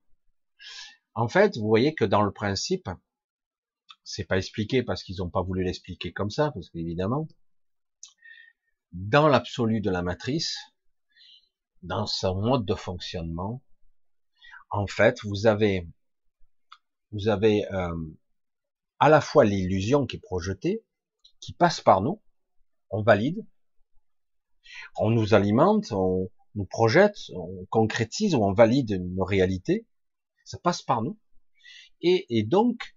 En fait, vous voyez que dans le principe, c'est pas expliqué parce qu'ils n'ont pas voulu l'expliquer comme ça, parce qu'évidemment, dans l'absolu de la matrice, dans son mode de fonctionnement, en fait, vous avez, vous avez euh, à la fois l'illusion qui est projetée, qui passe par nous, on valide, on nous alimente, on nous projette, on concrétise ou on valide nos réalités. Ça passe par nous. Et, donc,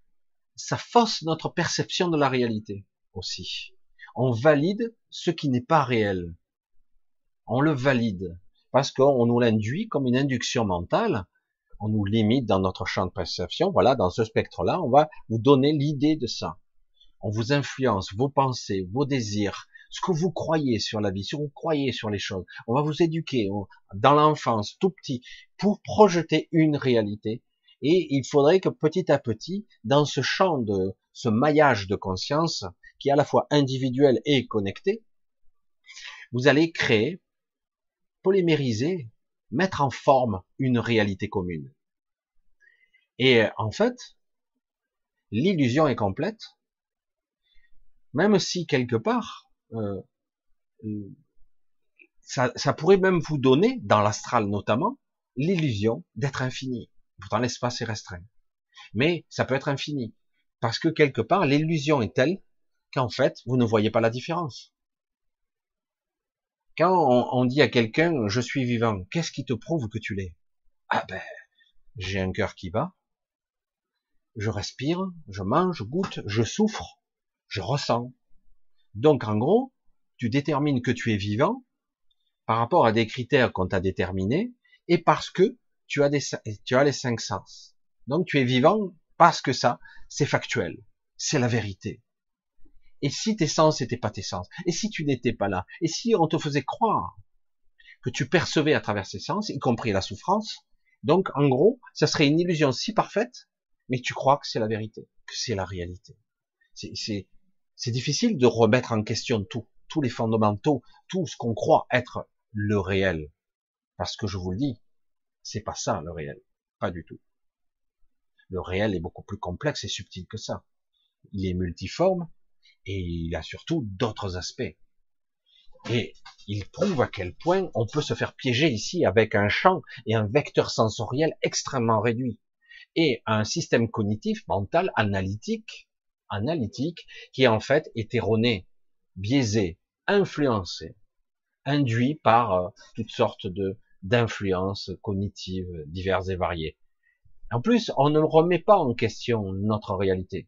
ça fausse notre perception de la réalité aussi. On valide ce qui n'est pas réel. On le valide parce qu'on nous l'induit comme une induction mentale. On nous limite dans notre champ de perception. Voilà, dans ce spectre-là, on va vous donner l'idée de ça. On vous influence vos pensées, vos désirs, ce que vous croyez sur la vie, ce que vous croyez sur les choses. On va vous éduquer dans l'enfance, tout petit, pour projeter une réalité. Et il faudrait que petit à petit, dans ce champ de ce maillage de conscience, qui est à la fois individuel et connecté, vous allez créer, polymériser, mettre en forme une réalité commune. Et en fait, l'illusion est complète, même si quelque part, euh, ça, ça pourrait même vous donner, dans l'astral notamment, l'illusion d'être infini. Pourtant, l'espace est restreint. Mais ça peut être infini. Parce que quelque part, l'illusion est telle qu'en fait, vous ne voyez pas la différence. Quand on, dit à quelqu'un, je suis vivant, qu'est-ce qui te prouve que tu l'es? Ah ben, j'ai un cœur qui bat, je respire, je mange, je goûte, je souffre, je ressens. Donc en gros, tu détermines que tu es vivant par rapport à des critères qu'on t'a déterminés et parce que tu as, des, tu as les cinq sens. Donc tu es vivant parce que ça, c'est factuel, c'est la vérité. Et si tes sens n'étaient pas tes sens, et si tu n'étais pas là, et si on te faisait croire que tu percevais à travers ces sens, y compris la souffrance, donc en gros, ça serait une illusion si parfaite, mais tu crois que c'est la vérité, que c'est la réalité. C'est difficile de remettre en question tout, tous les fondamentaux, tout ce qu'on croit être le réel. Parce que je vous le dis, c'est pas ça le réel, pas du tout. Le réel est beaucoup plus complexe et subtil que ça. Il est multiforme et il a surtout d'autres aspects. Et il prouve à quel point on peut se faire piéger ici avec un champ et un vecteur sensoriel extrêmement réduit et un système cognitif, mental, analytique, analytique, qui est en fait erroné, biaisé, influencé, induit par euh, toutes sortes de d'influences cognitives diverses et variées. En plus, on ne remet pas en question notre réalité.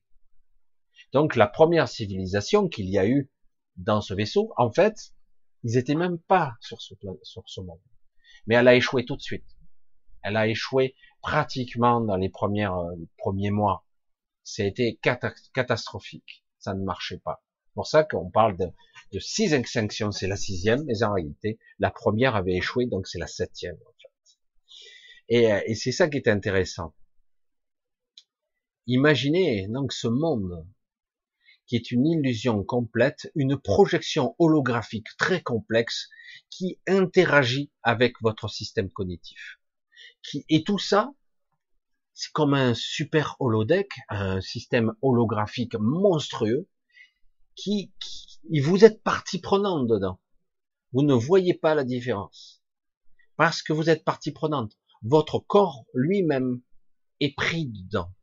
Donc la première civilisation qu'il y a eu dans ce vaisseau, en fait, ils étaient même pas sur ce, sur ce monde. Mais elle a échoué tout de suite. Elle a échoué pratiquement dans les premières, euh, premiers mois. C'était catastrophique. Ça ne marchait pas. C'est pour ça qu'on parle de, six extinctions. C'est la sixième, mais en réalité, la première avait échoué, donc c'est la septième. En fait. Et, euh, et c'est ça qui est intéressant. Imaginez donc ce monde qui est une illusion complète, une projection holographique très complexe qui interagit avec votre système cognitif. Qui, et tout ça, c'est comme un super holodeck, un système holographique monstrueux, qui, qui vous êtes partie prenante dedans. Vous ne voyez pas la différence. Parce que vous êtes partie prenante. Votre corps lui-même est pris dedans.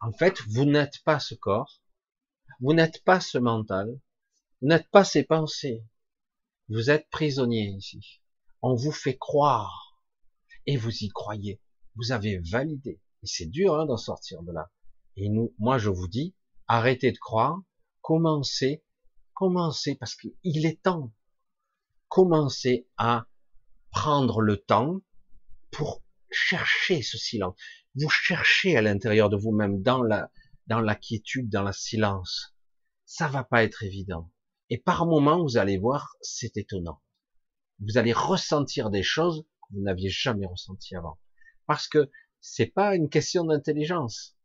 En fait, vous n'êtes pas ce corps, vous n'êtes pas ce mental, vous n'êtes pas ces pensées. Vous êtes prisonnier ici. On vous fait croire et vous y croyez. Vous avez validé. Et c'est dur hein, d'en sortir de là. Et nous, moi je vous dis, arrêtez de croire, commencez, commencez, parce qu'il est temps. Commencez à prendre le temps pour chercher ce silence. Vous cherchez à l'intérieur de vous-même, dans la, dans la quiétude, dans le silence. Ça va pas être évident. Et par moments, vous allez voir, c'est étonnant. Vous allez ressentir des choses que vous n'aviez jamais ressenties avant. Parce que c'est pas une question d'intelligence.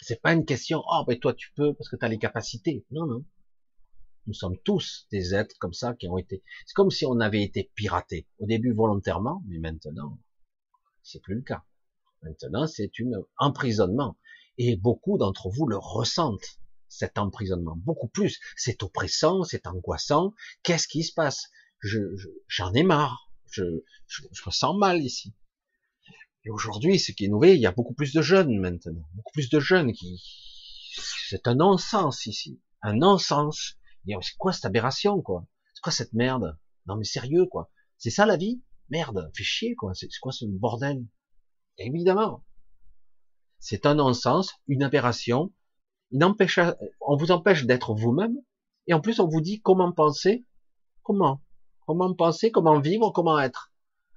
C'est pas une question, oh, ben toi tu peux parce que tu as les capacités. Non, non. Nous sommes tous des êtres comme ça qui ont été, c'est comme si on avait été piratés. Au début volontairement, mais maintenant, c'est plus le cas. Maintenant, c'est un emprisonnement. Et beaucoup d'entre vous le ressentent, cet emprisonnement. Beaucoup plus. C'est oppressant, c'est angoissant. Qu'est-ce qui se passe? J'en ai marre. Je, je, je me sens mal ici. Et aujourd'hui, ce qui est nouveau, il y a beaucoup plus de jeunes maintenant. Beaucoup plus de jeunes qui... C'est un non-sens ici. Un non-sens. C'est quoi cette aberration, quoi? C'est quoi cette merde? Non mais sérieux, quoi. C'est ça la vie? Merde, fait chier, quoi. C'est quoi ce bordel? Évidemment. C'est un non-sens, une aberration. On vous empêche d'être vous-même. Et en plus, on vous dit comment penser. Comment? Comment penser, comment vivre, comment être.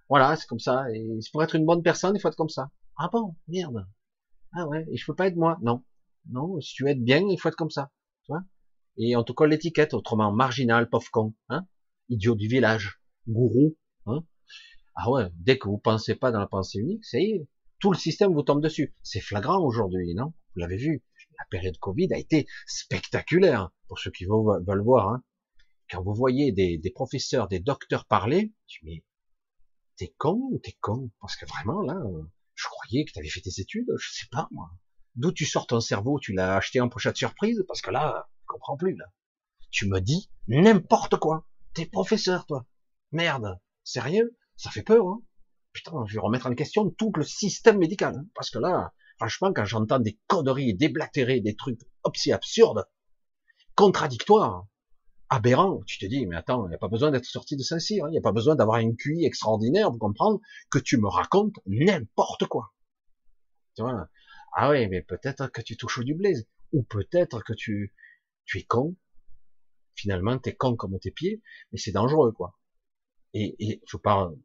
Voilà, c'est comme ça. Et pour être une bonne personne, il faut être comme ça. Ah bon? Merde. Ah ouais, et je peux pas être moi. Non. Non, si tu veux être bien, il faut être comme ça. Tu vois? Et on te colle l'étiquette, autrement marginal, pauvre con, hein idiot du village, gourou. Hein ah ouais, dès que vous pensez pas dans la pensée unique, c'est tout le système vous tombe dessus. C'est flagrant aujourd'hui, non? Vous l'avez vu. La période Covid a été spectaculaire pour ceux qui veulent voir. Hein. Quand vous voyez des, des, professeurs, des docteurs parler, tu mais t'es con ou t'es con? Parce que vraiment là, je croyais que tu avais fait tes études, je sais pas moi. D'où tu sors ton cerveau Tu l'as acheté en pochette surprise? Parce que là, comprends plus là. Tu me dis n'importe quoi. T'es professeur, toi. Merde. Sérieux? Ça fait peur, hein Putain, je vais remettre en question tout le système médical. Hein, parce que là, franchement, quand j'entends des conneries, déblatérer, des trucs aussi absurdes, contradictoires, aberrants, tu te dis, mais attends, il n'y a pas besoin d'être sorti de Saint-Cyr, hein, il n'y a pas besoin d'avoir un QI extraordinaire pour comprendre que tu me racontes n'importe quoi. Tu vois? Ah oui, mais peut-être que tu touches du blaze, ou peut-être que tu, tu es con, finalement, t'es con comme tes pieds, mais c'est dangereux, quoi. Et, et je parle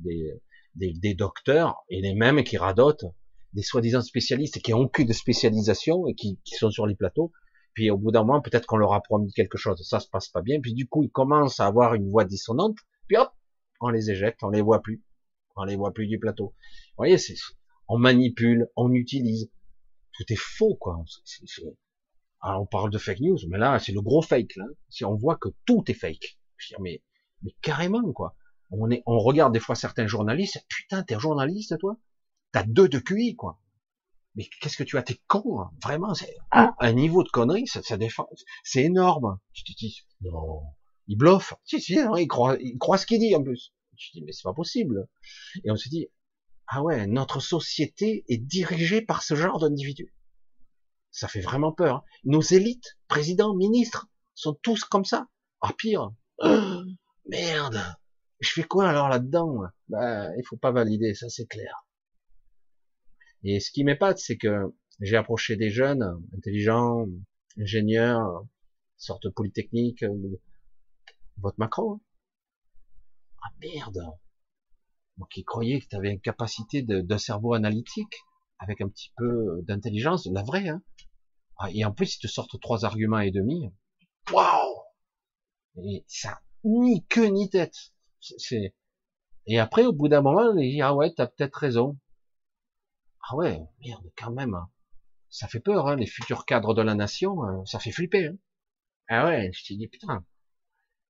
des, des, des, docteurs et les mêmes qui radotent, des soi-disant spécialistes qui ont aucune de spécialisation et qui, qui, sont sur les plateaux. Puis au bout d'un moment, peut-être qu'on leur a promis quelque chose, ça se passe pas bien. Puis du coup, ils commencent à avoir une voix dissonante. Puis hop, on les éjecte, on les voit plus, on les voit plus du plateau. Vous voyez, c'est, on manipule, on utilise. Tout est faux, quoi. Alors, on parle de fake news, mais là, c'est le gros fake, là. Si on voit que tout est fake. Je veux dire, mais, mais carrément, quoi. On est, on regarde des fois certains journalistes, putain, t'es journaliste, toi? T'as deux de QI, quoi. Mais qu'est-ce que tu as? T'es con, hein. vraiment, c'est ah. un niveau de connerie, ça, ça défend, c'est énorme. Tu te dis, non, il bluffe. Si, si, hein, il croit, il croit ce qu'il dit, en plus. Te dis, mais c'est pas possible. Et on se dit, ah ouais, notre société est dirigée par ce genre d'individus. Ça fait vraiment peur. Hein. Nos élites, présidents, ministres, sont tous comme ça. Ah pire. merde. Je fais quoi alors là-dedans Ben, il faut pas valider, ça c'est clair. Et ce qui m'épate, c'est que j'ai approché des jeunes, intelligents, ingénieurs, sorte polytechnique, euh, votre Macron. Hein. Ah merde. Moi qui croyais que tu avais une capacité d'un cerveau analytique, avec un petit peu d'intelligence, la vraie, hein. Ah, et en plus, ils te sortent trois arguments et demi. Waouh Et ça, ni queue ni tête. C'est, et après, au bout d'un moment, ils disent, ah ouais, t'as peut-être raison. Ah ouais, merde, quand même. Hein. Ça fait peur, hein, les futurs cadres de la nation, hein, ça fait flipper. Hein. Ah ouais, je te dis, putain.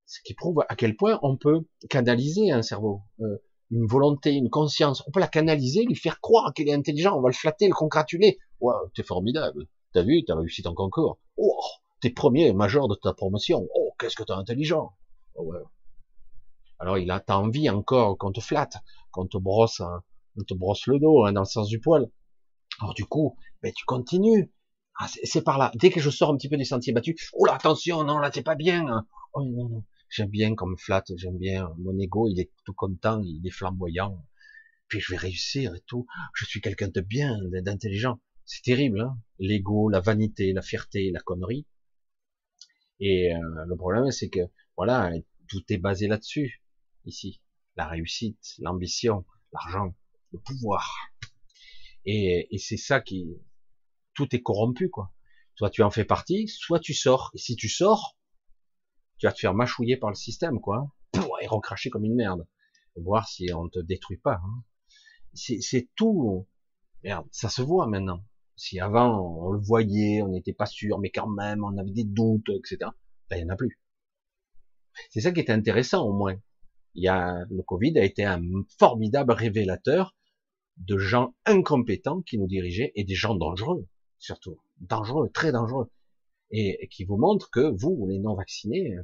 Ce qui prouve à quel point on peut canaliser un cerveau, euh, une volonté, une conscience. On peut la canaliser, lui faire croire qu'il est intelligent, on va le flatter, le congratuler. Waouh, t'es formidable. T'as vu, t'as réussi ton concours. Oh, t'es premier major de ta promotion. Oh, qu'est-ce que t'es intelligent. Oh. Alors il a t'as envie encore qu'on te flatte, qu'on te brosse, hein, on te brosse le dos hein, dans le sens du poil. Alors du coup, ben tu continues. Ah, c'est par là. Dès que je sors un petit peu des sentiers battus, oh là attention, non là c'est pas bien. Hein. Oh non non, j'aime bien comme flatte, j'aime bien mon ego, il est tout content, il est flamboyant. Puis je vais réussir et tout. Je suis quelqu'un de bien, d'intelligent. C'est terrible, hein l'ego, la vanité, la fierté, la connerie. Et euh, le problème, c'est que voilà, tout est basé là-dessus ici. La réussite, l'ambition, l'argent, le pouvoir. Et, et c'est ça qui, tout est corrompu quoi. Soit tu en fais partie, soit tu sors. Et si tu sors, tu vas te faire mâchouiller par le système quoi, et recracher comme une merde. Voir si on te détruit pas. Hein. C'est tout. Merde, ça se voit maintenant. Si avant on le voyait, on n'était pas sûr, mais quand même on avait des doutes, etc. Là, il n'y en a plus. C'est ça qui est intéressant au moins. Il y a, le Covid a été un formidable révélateur de gens incompétents qui nous dirigeaient et des gens dangereux, surtout. Dangereux, très dangereux. Et, qui vous montrent que vous, les non vaccinés,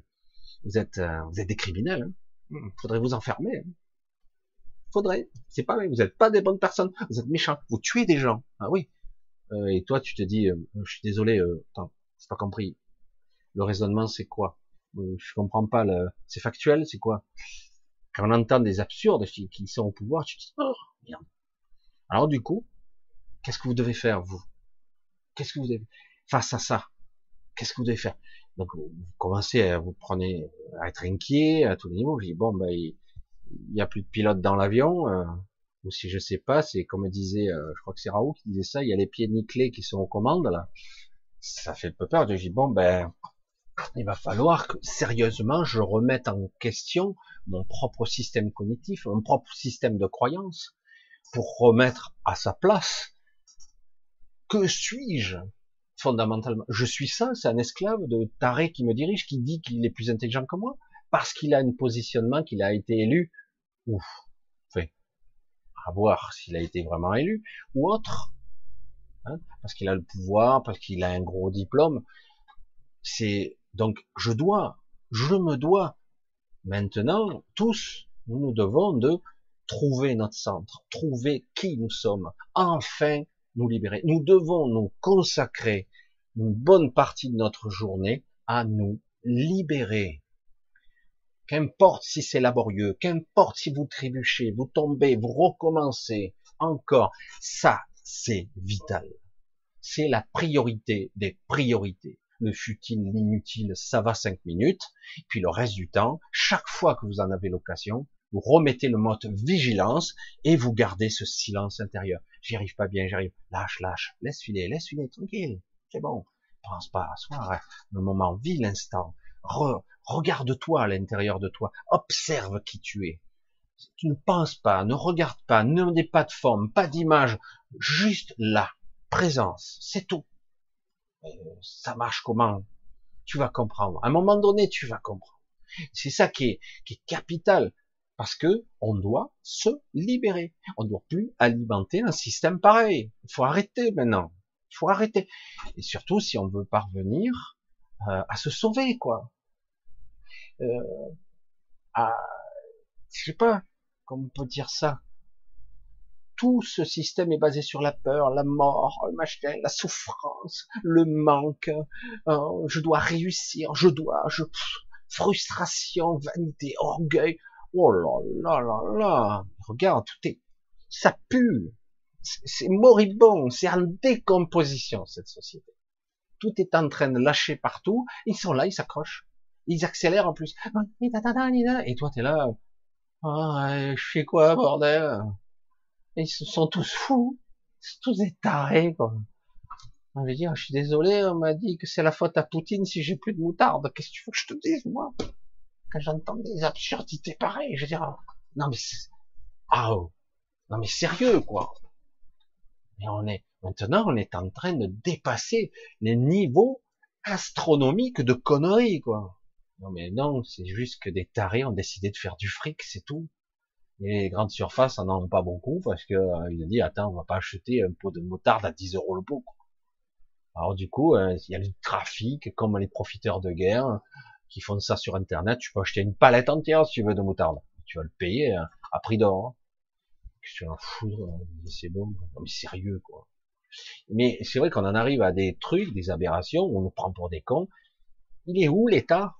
vous êtes, euh, vous êtes des criminels. Hein. Hmm, faudrait vous enfermer. Hein. Faudrait. C'est pas vrai. Vous n'êtes pas des bonnes personnes. Vous êtes méchants. Vous tuez des gens. Ah oui. Euh, et toi, tu te dis, euh, je suis désolé, euh, attends, j'ai pas compris. Le raisonnement, c'est quoi? Je comprends pas. Le... C'est factuel, c'est quoi? Quand on entend des absurdes qui sont au pouvoir, tu te dis, oh merde. Alors du coup, qu'est-ce que vous devez faire vous? Qu'est-ce que vous devez face à ça Qu'est-ce que vous devez faire? Donc vous commencez à vous prenez à être inquiet à tous les niveaux. Je dis bon ben il, y a plus de pilote dans l'avion ou si je sais pas, c'est comme disait, euh, je crois que c'est Raoult qui disait ça, il y a les pieds nickelés qui sont aux commandes là. Ça fait un peu peur. Je dis bon ben, il va falloir que sérieusement je remette en question mon propre système cognitif, mon propre système de croyance, pour remettre à sa place. Que suis-je fondamentalement? Je suis ça, c'est un esclave de taré qui me dirige, qui dit qu'il est plus intelligent que moi, parce qu'il a un positionnement, qu'il a été élu. Ouf, à voir s'il a été vraiment élu, ou autre, hein, parce qu'il a le pouvoir, parce qu'il a un gros diplôme. C'est donc je dois, je me dois Maintenant, tous, nous nous devons de trouver notre centre, trouver qui nous sommes, enfin nous libérer. Nous devons nous consacrer une bonne partie de notre journée à nous libérer. Qu'importe si c'est laborieux, qu'importe si vous trébuchez, vous tombez, vous recommencez encore, ça c'est vital. C'est la priorité des priorités. Le futile, l'inutile, ça va cinq minutes. Puis le reste du temps, chaque fois que vous en avez l'occasion, vous remettez le mode vigilance et vous gardez ce silence intérieur. J'y arrive pas bien, j'arrive. Lâche, lâche, laisse filer, laisse filer, tranquille. C'est bon. Pense pas à soi. Hein. Le moment, vis l'instant. Regarde-toi à l'intérieur de toi. Observe qui tu es. Tu ne penses pas, ne regarde pas, ne n'as pas de forme, pas d'image. Juste là. Présence. C'est tout. Euh, ça marche comment? Tu vas comprendre. À un moment donné, tu vas comprendre. C'est ça qui est, qui est capital. Parce que on doit se libérer. On ne doit plus alimenter un système pareil. Il faut arrêter maintenant. Il faut arrêter. Et surtout si on veut parvenir euh, à se sauver, quoi. Euh, à, je sais pas, comment on peut dire ça. Tout ce système est basé sur la peur, la mort, le machin, la souffrance, le manque. Euh, je dois réussir, je dois, je, frustration, vanité, orgueil. Oh là là là là, regarde, tout est, ça pue, c'est moribond, c'est en décomposition cette société. Tout est en train de lâcher partout, ils sont là, ils s'accrochent, ils accélèrent en plus. Et toi t'es là, ah, je fais quoi bordel? Ils sont tous fous, tous des tarés quoi. Je veux dire, je suis désolé, on m'a dit que c'est la faute à Poutine si j'ai plus de moutarde. Qu'est-ce que tu veux que je te dise, moi? Quand j'entends des absurdités pareilles, je veux dire, non mais ah, oh. non mais sérieux quoi. Mais on est maintenant, on est en train de dépasser les niveaux astronomiques de conneries quoi. Non mais non, c'est juste que des tarés ont décidé de faire du fric, c'est tout. Et les grandes surfaces en ont pas beaucoup parce que euh, il a dit attends, on va pas acheter un pot de moutarde à 10 euros le pot. Alors du coup, euh, il y a le trafic, comme les profiteurs de guerre, qui font ça sur Internet. Tu peux acheter une palette entière si tu veux de moutarde. Tu vas le payer hein, à prix d'or. Hein. Je un fou, c'est bon, mais sérieux quoi. Mais c'est vrai qu'on en arrive à des trucs, des aberrations, où on nous prend pour des cons. Il est où l'État?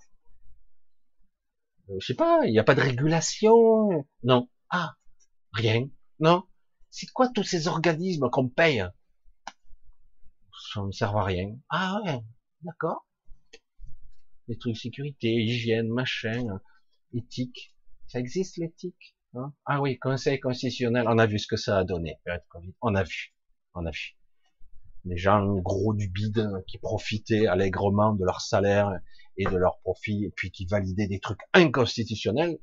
Euh, Je sais pas, il n'y a pas de régulation. Non. Ah, rien. Non. C'est quoi tous ces organismes qu'on paye? Ça ne sert à rien. Ah ouais, d'accord des trucs sécurité, hygiène, machin, éthique. Ça existe l'éthique? Hein? Ah oui, Conseil constitutionnel, on a vu ce que ça a donné. On a vu, on a vu. Les gens gros du bide qui profitaient allègrement de leur salaire et de leur profit, et puis qui validaient des trucs inconstitutionnels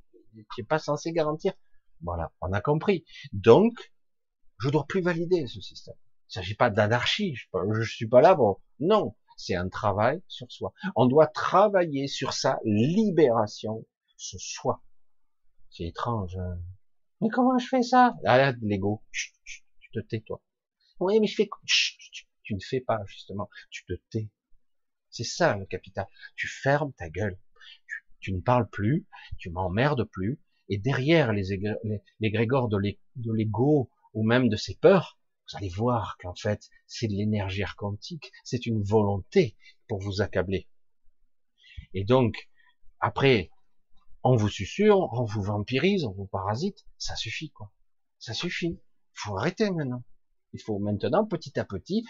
qui est pas censé garantir. Voilà, on a compris. Donc, je dois plus valider ce système. Il s'agit pas d'anarchie. Je, je suis pas là bon. Non, c'est un travail sur soi. On doit travailler sur sa libération, ce soi. C'est étrange. Hein. mais comment je fais ça? Ah, l'ego. Tu te tais, toi. Oui, mais je fais. Tu ne fais pas justement. Tu te tais. C'est ça le capital. Tu fermes ta gueule. Tu, ne parles plus. Tu m'emmerdes plus. Et derrière les, les, les grégores de l'ego ou même de ses peurs, vous allez voir qu'en fait, c'est de l'énergie quantique, c'est une volonté pour vous accabler. Et donc, après, on vous susurre, on vous vampirise, on vous parasite, ça suffit, quoi. Ça suffit. Il faut arrêter maintenant. Il faut maintenant, petit à petit,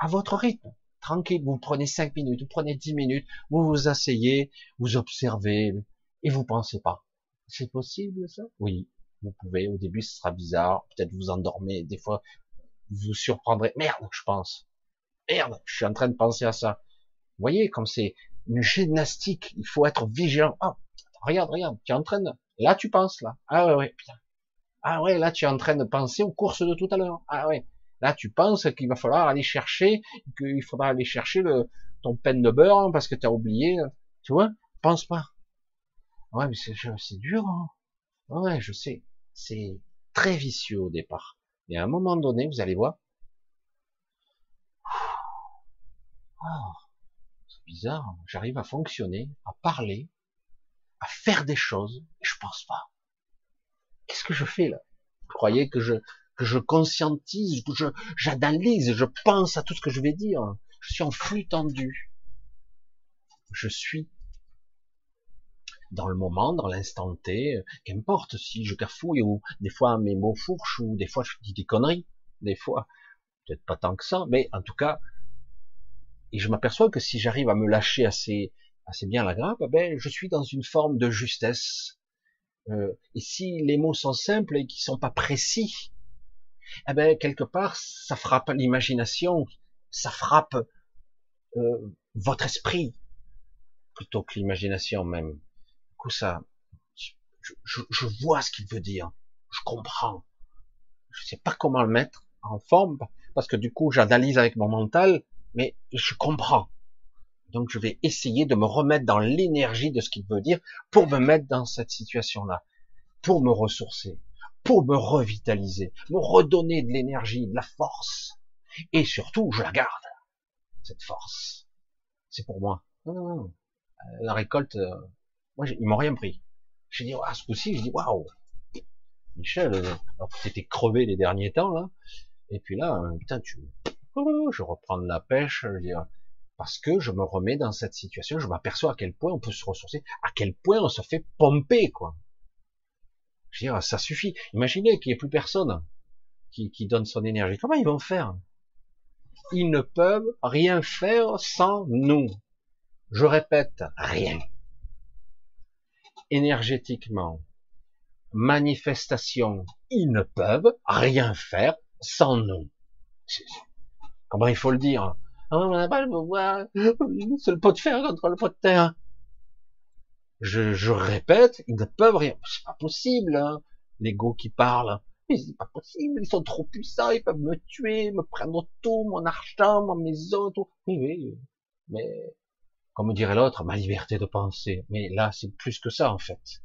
à votre rythme, tranquille, vous prenez cinq minutes, vous prenez dix minutes, vous vous asseyez, vous observez, et vous pensez pas. C'est possible, ça? Oui. Vous pouvez, au début, ce sera bizarre, peut-être vous endormez, des fois, vous surprendrez. Merde, je pense. Merde, je suis en train de penser à ça. Vous voyez, comme c'est une gymnastique, il faut être vigilant. Ah, regarde, regarde, tu es en train de... Là, tu penses, là. Ah ouais, ouais, putain. Ah ouais, là, tu es en train de penser aux courses de tout à l'heure. Ah ouais. Là, tu penses qu'il va falloir aller chercher, qu'il faudra aller chercher le, ton peine de beurre, hein, parce que tu as oublié. Tu vois? Pense pas. Ouais, mais c'est, dur, hein. Ouais, je sais. C'est très vicieux au départ. Et à un moment donné, vous allez voir, oh, c'est bizarre, j'arrive à fonctionner, à parler, à faire des choses, et je pense pas. Qu'est-ce que je fais là? Vous croyez que je que je conscientise, que je j'analyse, je pense à tout ce que je vais dire. Je suis en flux tendu. Je suis dans le moment, dans l'instant T, qu'importe si je cafouille ou des fois mes mots fourchent ou des fois je dis des conneries, des fois peut-être pas tant que ça, mais en tout cas, et je m'aperçois que si j'arrive à me lâcher assez assez bien la grappe, ben je suis dans une forme de justesse. Euh, et si les mots sont simples et qui sont pas précis, eh ben quelque part ça frappe l'imagination, ça frappe euh, votre esprit plutôt que l'imagination même. Du coup ça, je, je, je vois ce qu'il veut dire, je comprends. Je sais pas comment le mettre en forme parce que du coup j'analyse avec mon mental, mais je comprends. Donc je vais essayer de me remettre dans l'énergie de ce qu'il veut dire pour me mettre dans cette situation-là, pour me ressourcer, pour me revitaliser, me redonner de l'énergie, de la force. Et surtout, je la garde, cette force. C'est pour moi. Euh, la récolte, euh, moi, ils m'ont rien pris. J'ai dit, ah, ce coup-ci, j'ai dit, waouh, Michel, euh, tu étais crevé les derniers temps, là. Et puis là, putain, tu, oh, je reprends de la pêche, je dire, parce que je me remets dans cette situation, je m'aperçois à quel point on peut se ressourcer, à quel point on se fait pomper, quoi. Je veux dire, ça suffit. Imaginez qu'il n'y ait plus personne qui, qui donne son énergie. Comment ils vont faire? Ils ne peuvent rien faire sans nous. Je répète, rien. Énergétiquement, manifestation, ils ne peuvent rien faire sans nous. Comment il faut le dire? Oh, On n'a pas le pouvoir, c'est le pot de fer contre le pot de terre je, je répète, ils ne peuvent rien. C'est pas possible, hein. L'ego qui parle. Mais c'est pas possible, ils sont trop puissants, ils peuvent me tuer, me prendre tout, mon argent, ma maison, tout. Oui, oui. Mais, comme dirait l'autre, ma liberté de penser. Mais là, c'est plus que ça, en fait.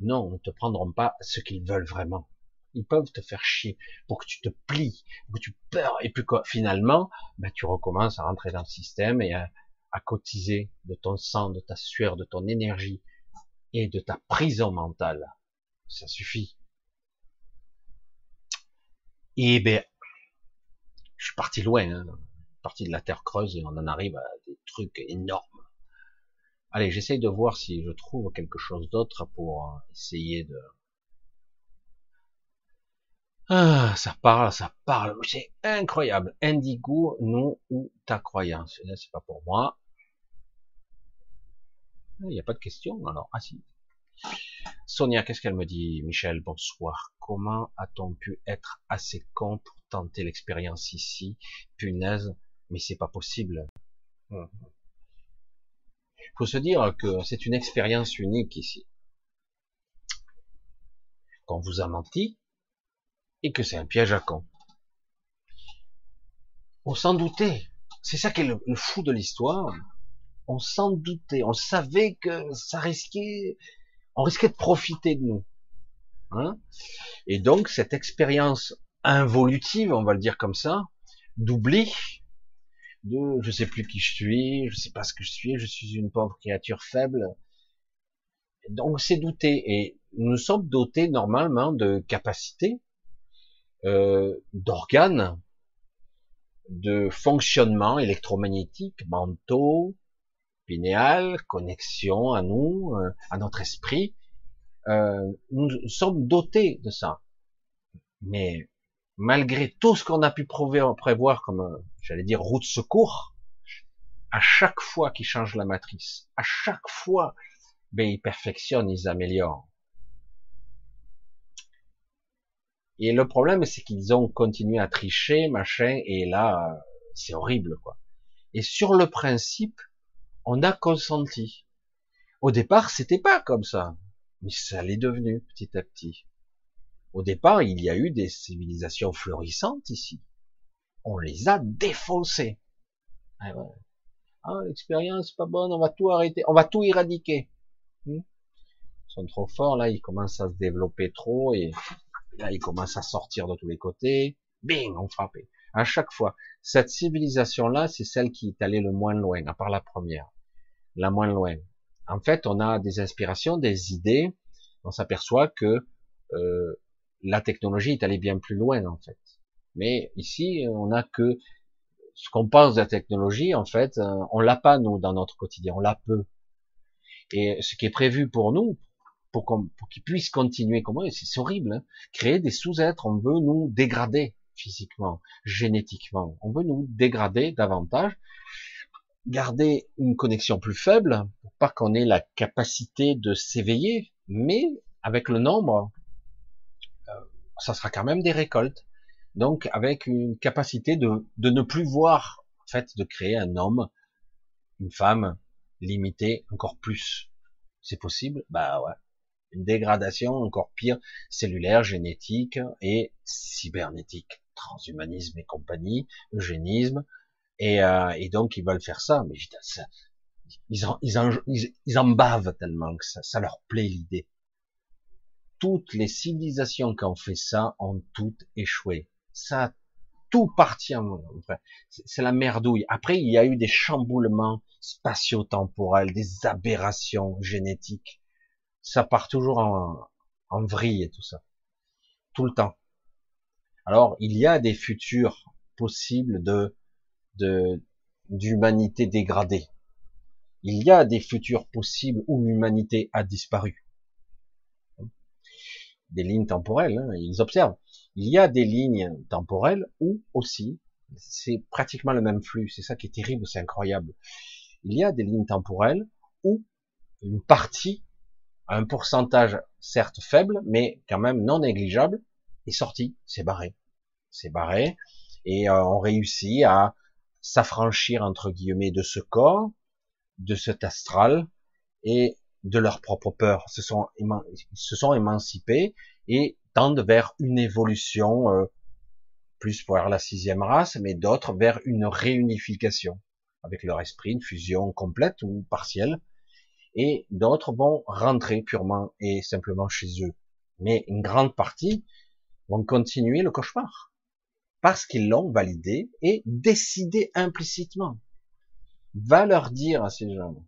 Non, ils ne te prendront pas ce qu'ils veulent vraiment. Ils peuvent te faire chier pour que tu te plies, pour que tu peurs, et puis finalement, ben, tu recommences à rentrer dans le système et à, à cotiser de ton sang, de ta sueur, de ton énergie et de ta prison mentale. Ça suffit. Et ben, je suis parti loin, hein. parti de la terre creuse et on en arrive à des trucs énormes. Allez, j'essaye de voir si je trouve quelque chose d'autre pour essayer de. Ah, ça parle, ça parle, c'est incroyable. Indigo, non ou ta croyance. C'est pas pour moi. Il n'y a pas de question, alors. Ah si. Sonia, qu'est-ce qu'elle me dit Michel, bonsoir. Comment a-t-on pu être assez con pour tenter l'expérience ici? Punaise, mais c'est pas possible. Il hum. faut se dire que c'est une expérience unique ici. Qu'on vous a menti et que c'est un piège à con. On s'en doutait. C'est ça qui est le fou de l'histoire on s'en doutait, on savait que ça risquait, on risquait de profiter de nous. Hein et donc cette expérience involutive, on va le dire comme ça, d'oubli, de je sais plus qui je suis, je sais pas ce que je suis, je suis une pauvre créature faible. Donc c'est douté et nous sommes dotés normalement de capacités, euh, d'organes, de fonctionnement électromagnétique, mentaux, pinéal, connexion à nous, euh, à notre esprit. Euh, nous sommes dotés de ça. Mais malgré tout ce qu'on a pu prévoir comme, euh, j'allais dire, route secours, à chaque fois qu'ils changent la matrice, à chaque fois, ben, ils perfectionnent, ils améliorent. Et le problème, c'est qu'ils ont continué à tricher, machin, et là, c'est horrible, quoi. Et sur le principe, on a consenti. Au départ, c'était pas comme ça, mais ça l'est devenu petit à petit. Au départ, il y a eu des civilisations florissantes ici. On les a défoncées. Ah, ah l'expérience pas bonne, on va tout arrêter, on va tout éradiquer. Hmm? Ils sont trop forts, là, ils commencent à se développer trop, et là, ils commencent à sortir de tous les côtés. Bing, on frappait. À chaque fois. Cette civilisation-là, c'est celle qui est allée le moins loin, à part la première la moins loin. En fait, on a des inspirations, des idées, on s'aperçoit que euh, la technologie est allée bien plus loin en fait. Mais ici, on n'a que ce qu'on pense de la technologie, en fait, euh, on l'a pas nous dans notre quotidien, on l'a peu. Et ce qui est prévu pour nous, pour qu'on qu'il puisse continuer comme c'est horrible, hein. créer des sous-êtres, on veut nous dégrader physiquement, génétiquement, on veut nous dégrader davantage, garder une connexion plus faible, pour pas qu'on ait la capacité de s'éveiller, mais avec le nombre, euh, ça sera quand même des récoltes. Donc avec une capacité de, de ne plus voir, en fait, de créer un homme, une femme limitée encore plus. C'est possible? Bah ouais. Une dégradation encore pire, cellulaire, génétique et cybernétique, transhumanisme et compagnie, eugénisme, et, euh, et donc ils veulent faire ça, mais ça, ils, en, ils, en, ils, en bavent tellement que ça, ça leur plaît l'idée. Toutes les civilisations qui ont fait ça ont toutes échoué ça tout parti en c'est la merdouille. Après, il y a eu des chamboulements spatio-temporels, des aberrations génétiques. Ça part toujours en, en vrille et tout ça. Tout le temps. Alors, il y a des futurs possibles de, de, d'humanité dégradée. Il y a des futurs possibles où l'humanité a disparu. Des lignes temporelles, hein, ils observent il y a des lignes temporelles où aussi, c'est pratiquement le même flux, c'est ça qui est terrible, c'est incroyable. Il y a des lignes temporelles où une partie, un pourcentage certes faible, mais quand même non négligeable, est sortie, c'est barré. C'est barré, et euh, on réussit à s'affranchir entre guillemets de ce corps, de cet astral, et de leur propre peur. Se sont, se sont émancipés et tendent vers une évolution euh, plus vers la sixième race, mais d'autres vers une réunification avec leur esprit, une fusion complète ou partielle, et d'autres vont rentrer purement et simplement chez eux. Mais une grande partie vont continuer le cauchemar parce qu'ils l'ont validé et décidé implicitement. Va leur dire à ces gens,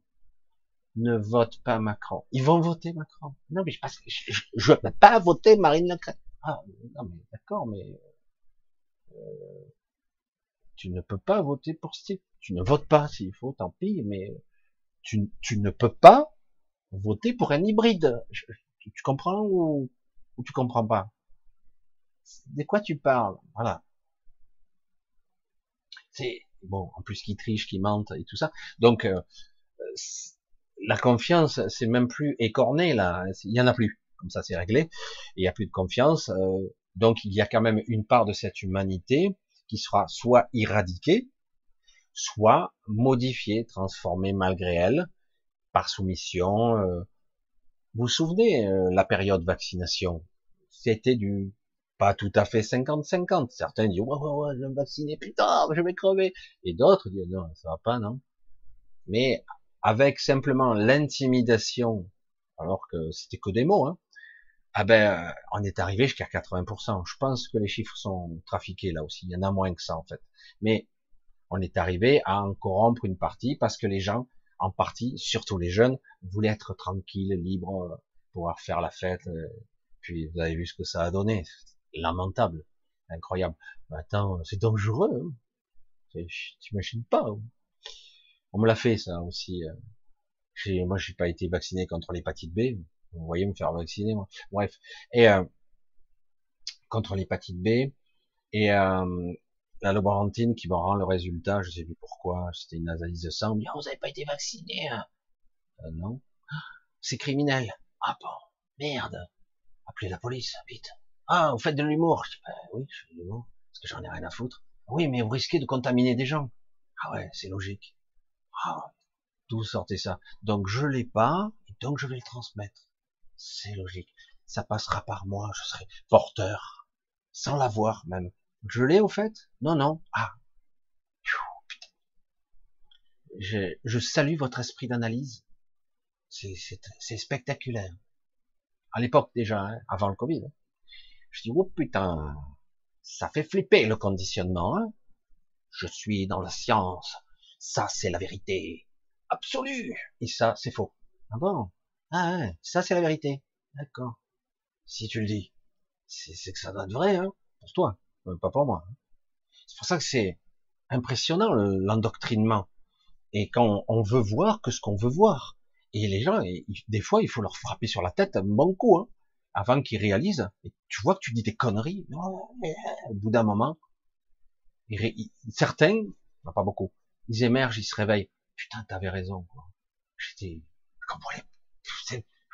ne vote pas Macron. Ils vont voter Macron. Non, mais parce que je ne peux pas voter Marine Le Pen. Ah, non, mais d'accord, mais euh, tu ne peux pas voter pour ce type. Tu ne votes pas s'il faut, tant pis, mais tu, tu, ne peux pas voter pour un hybride. tu, comprends ou, ou tu comprends pas? De quoi tu parles? Voilà. Bon, en plus qui triche, qui mente et tout ça. Donc euh, la confiance, c'est même plus écorné là, il y en a plus. Comme ça, c'est réglé. Il n'y a plus de confiance. Euh, donc, il y a quand même une part de cette humanité qui sera soit éradiquée, soit modifiée, transformée malgré elle, par soumission. Euh. Vous vous souvenez, euh, la période vaccination, c'était du pas tout à fait 50-50. Certains disent, ouais, ouais, ouais, je vais me vacciner, putain, je vais crever. Et d'autres disent, non, ça va pas, non. Mais avec simplement l'intimidation, alors que c'était que des mots, hein, ah ben, on est arrivé jusqu'à 80%. Je pense que les chiffres sont trafiqués là aussi. Il y en a moins que ça en fait. Mais on est arrivé à en corrompre une partie parce que les gens, en partie, surtout les jeunes, voulaient être tranquilles, libres, pouvoir faire la fête. Euh, puis vous avez vu ce que ça a donné. Lamentable, incroyable. Attends, c'est dangereux. Hein. T'imagines pas. Hein. On me l'a fait ça aussi. Euh. Moi, j'ai pas été vacciné contre l'hépatite B. Vous voyez me faire vacciner, moi. Bref. Et euh, contre l'hépatite B et euh, la laborantine qui me rend le résultat. Je sais plus pourquoi. C'était une analyse de sang. Oh, vous n'avez pas été vacciné. Hein. non. C'est criminel. Ah bon. Merde. Appelez la police, vite. Ah, vous faites de l'humour. Ben oui, je fais de l'humour. Parce que j'en ai rien à foutre. Oui, mais vous risquez de contaminer des gens. Ah ouais, c'est logique. Ah, d'où sortez ça? Donc je l'ai pas, et donc je vais le transmettre. C'est logique. Ça passera par moi, je serai porteur, sans l'avoir même. Je l'ai au fait? Non, non. Ah. Je, je salue votre esprit d'analyse. C'est spectaculaire. À l'époque déjà, hein, avant le Covid. Hein. Je dis, oh putain, ça fait flipper le conditionnement. Hein. Je suis dans la science, ça, c'est la vérité absolue. Et ça, c'est faux. Ah bon? Ah ouais, ça c'est la vérité. D'accord. Si tu le dis, c'est que ça doit être vrai, hein, pour toi, euh, pas pour moi. C'est pour ça que c'est impressionnant l'endoctrinement. Et quand on veut voir que ce qu'on veut voir. Et les gens, des fois, il faut leur frapper sur la tête un bon coup, hein, avant qu'ils réalisent. Et tu vois que tu dis des conneries. au bout d'un moment, certains, pas beaucoup, ils émergent, ils se réveillent. Putain, t'avais raison, quoi. J'étais,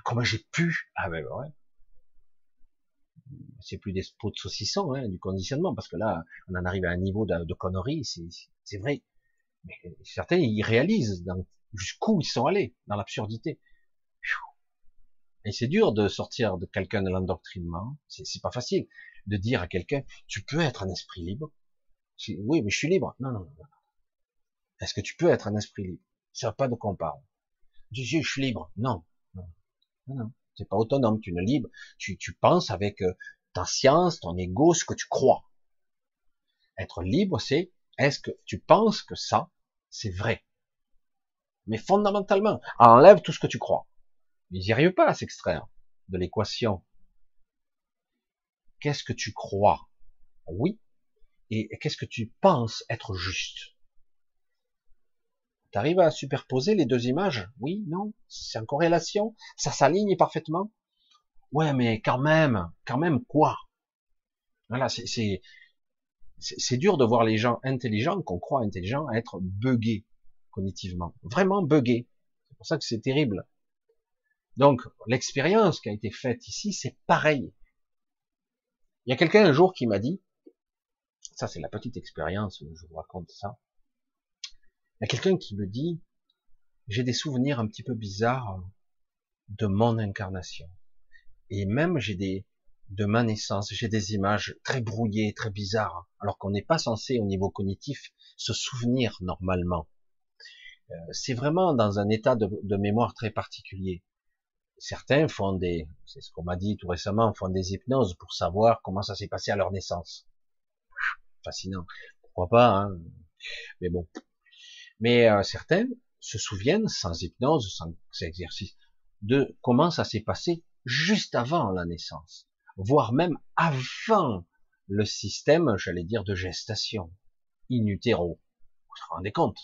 comment j'ai pu, ah ben ouais. C'est plus des pots de saucisson, hein, du conditionnement, parce que là, on en arrive à un niveau de, de conneries, c'est vrai. Mais certains, ils réalisent jusqu'où ils sont allés, dans l'absurdité. Et c'est dur de sortir de quelqu'un de l'endoctrinement. C'est pas facile de dire à quelqu'un, tu peux être un esprit libre. Oui, mais je suis libre. Non, non, non. Est-ce que tu peux être un esprit libre? Ça pas de quoi on parle. Je, suis libre. Non. Non, non. non. Pas autonome. Tu ne libre. Tu, tu penses avec euh, ta science, ton ego, ce que tu crois. Être libre, c'est est-ce que tu penses que ça, c'est vrai? Mais fondamentalement, enlève tout ce que tu crois. Ils n'y arrivent pas à s'extraire de l'équation. Qu'est-ce que tu crois? Oui. Et qu'est-ce que tu penses être juste? Tu arrives à superposer les deux images? Oui, non C'est en corrélation Ça s'aligne parfaitement Ouais, mais quand même, quand même quoi? Voilà, c'est c'est dur de voir les gens intelligents, qu'on croit intelligents, à être buggés cognitivement. Vraiment buggés. C'est pour ça que c'est terrible. Donc, l'expérience qui a été faite ici, c'est pareil. Il y a quelqu'un un jour qui m'a dit, ça c'est la petite expérience, je vous raconte ça. Il y a quelqu'un qui me dit, j'ai des souvenirs un petit peu bizarres de mon incarnation. Et même j'ai des, de ma naissance, j'ai des images très brouillées, très bizarres, alors qu'on n'est pas censé au niveau cognitif se souvenir normalement. Euh, c'est vraiment dans un état de, mémoire très particulier. Certains font des, c'est ce qu'on m'a dit tout récemment, font des hypnoses pour savoir comment ça s'est passé à leur naissance. Fascinant. Pourquoi pas, hein Mais bon. Mais euh, certains se souviennent, sans hypnose, sans exercice, de comment ça s'est passé juste avant la naissance voire même avant le système, j'allais dire, de gestation, in utero. Vous vous rendez compte?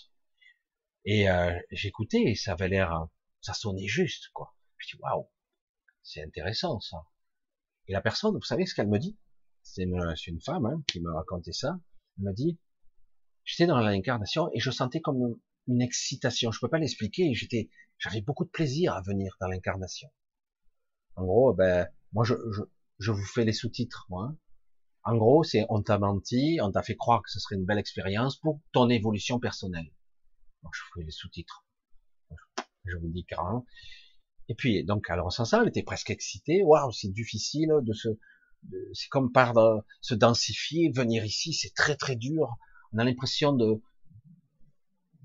Et euh, j'écoutais ça avait l'air, ça sonnait juste, quoi. Je dis, waouh, c'est intéressant ça. Et la personne, vous savez ce qu'elle me dit? C'est une, femme hein, qui me racontait ça. Elle me dit, j'étais dans l'incarnation et je sentais comme une excitation. Je peux pas l'expliquer. J'avais beaucoup de plaisir à venir dans l'incarnation. En gros, ben, moi, je, je, je vous fais les sous-titres, moi. En gros, c'est on t'a menti, on t'a fait croire que ce serait une belle expérience pour ton évolution personnelle. je vous fais les sous-titres. Je vous dis carrément. Et puis, donc, alors, sans ça, elle était presque excitée. Waouh, c'est difficile de se, c'est comme par se densifier, venir ici, c'est très très dur. On a l'impression de,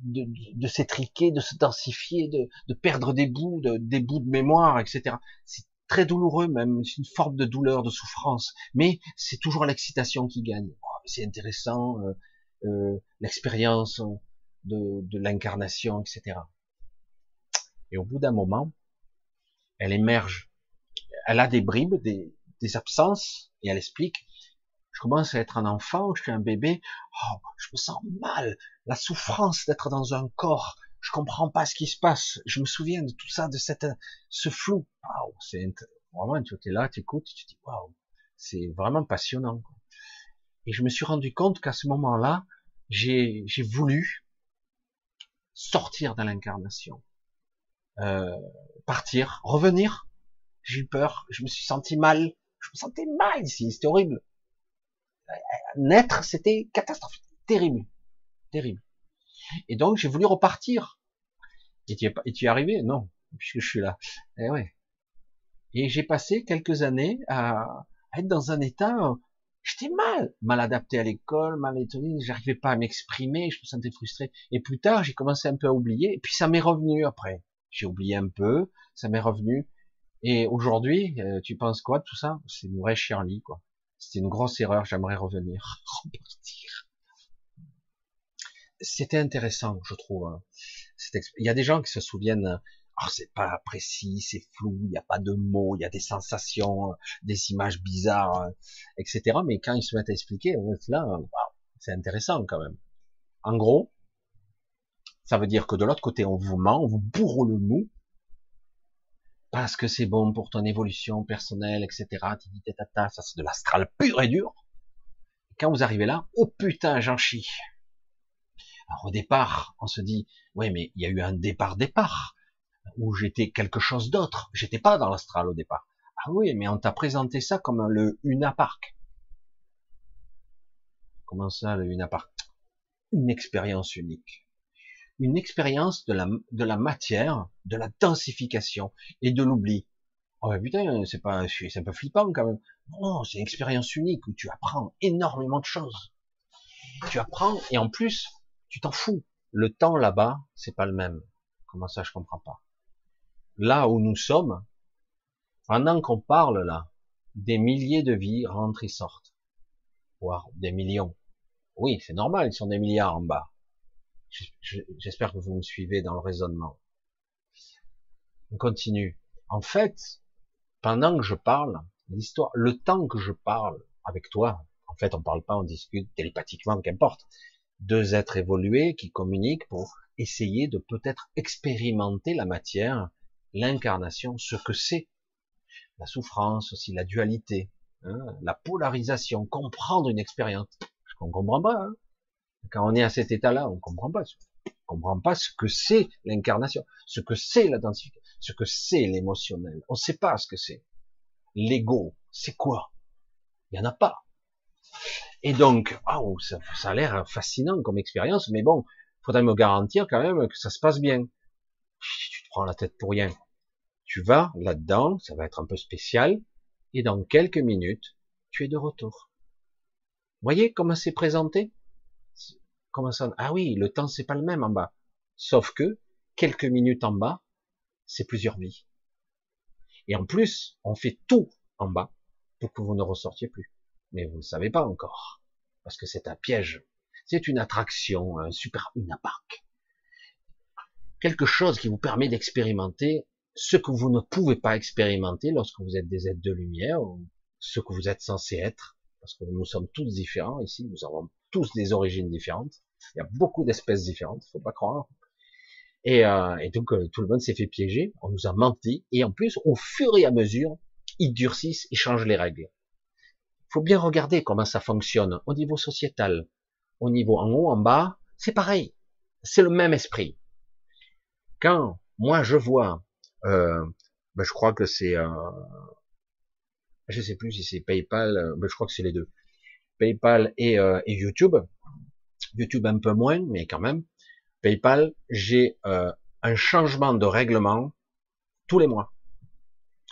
de, de, s'étriquer, de se densifier, de, de perdre des bouts, de, des bouts de mémoire, etc. C'est très douloureux même, c'est une forme de douleur, de souffrance, mais c'est toujours l'excitation qui gagne. C'est intéressant, euh, euh, l'expérience de, de l'incarnation, etc. Et au bout d'un moment, elle émerge, elle a des bribes, des, des absences, et elle explique, je commence à être un enfant, je suis un bébé, oh, je me sens mal, la souffrance d'être dans un corps, je comprends pas ce qui se passe. Je me souviens de tout ça, de cette, ce flou. Waouh, c'est vraiment, tu es là, tu écoutes, tu te dis waouh, c'est vraiment passionnant. Et je me suis rendu compte qu'à ce moment-là, j'ai, j'ai voulu sortir de l'incarnation, euh, partir, revenir. J'ai eu peur, je me suis senti mal, je me sentais mal ici, c'était horrible. Naître, c'était catastrophique, terrible, terrible. Et donc, j'ai voulu repartir. Et tu es, arrivé? Non, puisque je suis là. Et eh ouais. Et j'ai passé quelques années à, être dans un état, j'étais mal, mal adapté à l'école, mal étonné, j'arrivais pas à m'exprimer, je me sentais frustré. Et plus tard, j'ai commencé un peu à oublier, et puis ça m'est revenu après. J'ai oublié un peu, ça m'est revenu. Et aujourd'hui, euh, tu penses quoi de tout ça? C'est une vraie chienlit, quoi. C'était une grosse erreur, j'aimerais revenir, *laughs* c'était intéressant, je trouve. Hein. Il y a des gens qui se souviennent Alors c'est pas précis, c'est flou, il n'y a pas de mots, il y a des sensations, des images bizarres, etc. Mais quand ils se mettent à expliquer, là, c'est intéressant quand même. En gros, ça veut dire que de l'autre côté, on vous ment, on vous bourre le mou, parce que c'est bon pour ton évolution personnelle, etc. Ça c'est de l'astral pur et dur. quand vous arrivez là, oh putain, j'en chie. Alors au départ, on se dit, ouais, mais il y a eu un départ-départ où j'étais quelque chose d'autre. J'étais pas dans l'astral au départ. Ah oui, mais on t'a présenté ça comme le Una Park. Comment ça, le Una Park? Une expérience unique. Une expérience de la, de la matière, de la densification et de l'oubli. Oh putain, c'est pas, c'est un peu flippant quand même. Non, c'est une expérience unique où tu apprends énormément de choses. Tu apprends et en plus, tu t'en fous. Le temps là-bas, c'est pas le même. Comment ça, je comprends pas là où nous sommes, pendant qu'on parle là, des milliers de vies rentrent et sortent, voire des millions. Oui, c'est normal, ils sont des milliards en bas. J'espère que vous me suivez dans le raisonnement. On continue. En fait, pendant que je parle, l'histoire, le temps que je parle avec toi, en fait, on parle pas, on discute télépathiquement, qu'importe. Deux êtres évolués qui communiquent pour essayer de peut-être expérimenter la matière l'incarnation, ce que c'est, la souffrance aussi, la dualité, hein, la polarisation, comprendre une expérience. Je comprends pas. Hein. Quand on est à cet état-là, on comprend pas. On comprend pas ce que c'est l'incarnation, ce que c'est la ce que c'est l'émotionnel. On ne sait pas ce que c'est. L'ego, c'est quoi? Il y en a pas. Et donc, oh, ça, ça a l'air fascinant comme expérience, mais bon, faudrait me garantir quand même que ça se passe bien. Tu te prends la tête pour rien. Tu vas là-dedans, ça va être un peu spécial, et dans quelques minutes, tu es de retour. Voyez comment c'est présenté? Ah oui, le temps c'est pas le même en bas. Sauf que quelques minutes en bas, c'est plusieurs vies. Et en plus, on fait tout en bas pour que vous ne ressortiez plus. Mais vous ne savez pas encore, parce que c'est un piège. C'est une attraction, un super une parc. Quelque chose qui vous permet d'expérimenter ce que vous ne pouvez pas expérimenter lorsque vous êtes des êtres de lumière, ou ce que vous êtes censé être, parce que nous sommes tous différents ici, nous avons tous des origines différentes, il y a beaucoup d'espèces différentes, faut pas croire. Et, euh, et donc euh, tout le monde s'est fait piéger, on nous a menti, et en plus, au fur et à mesure, ils durcissent, ils changent les règles. Faut bien regarder comment ça fonctionne au niveau sociétal, au niveau en haut, en bas, c'est pareil, c'est le même esprit. Quand moi je vois euh, ben, je crois que c'est, euh, je sais plus si c'est PayPal, euh, ben, je crois que c'est les deux, PayPal et, euh, et, YouTube. YouTube un peu moins, mais quand même. PayPal, j'ai un changement de règlement tous les mois.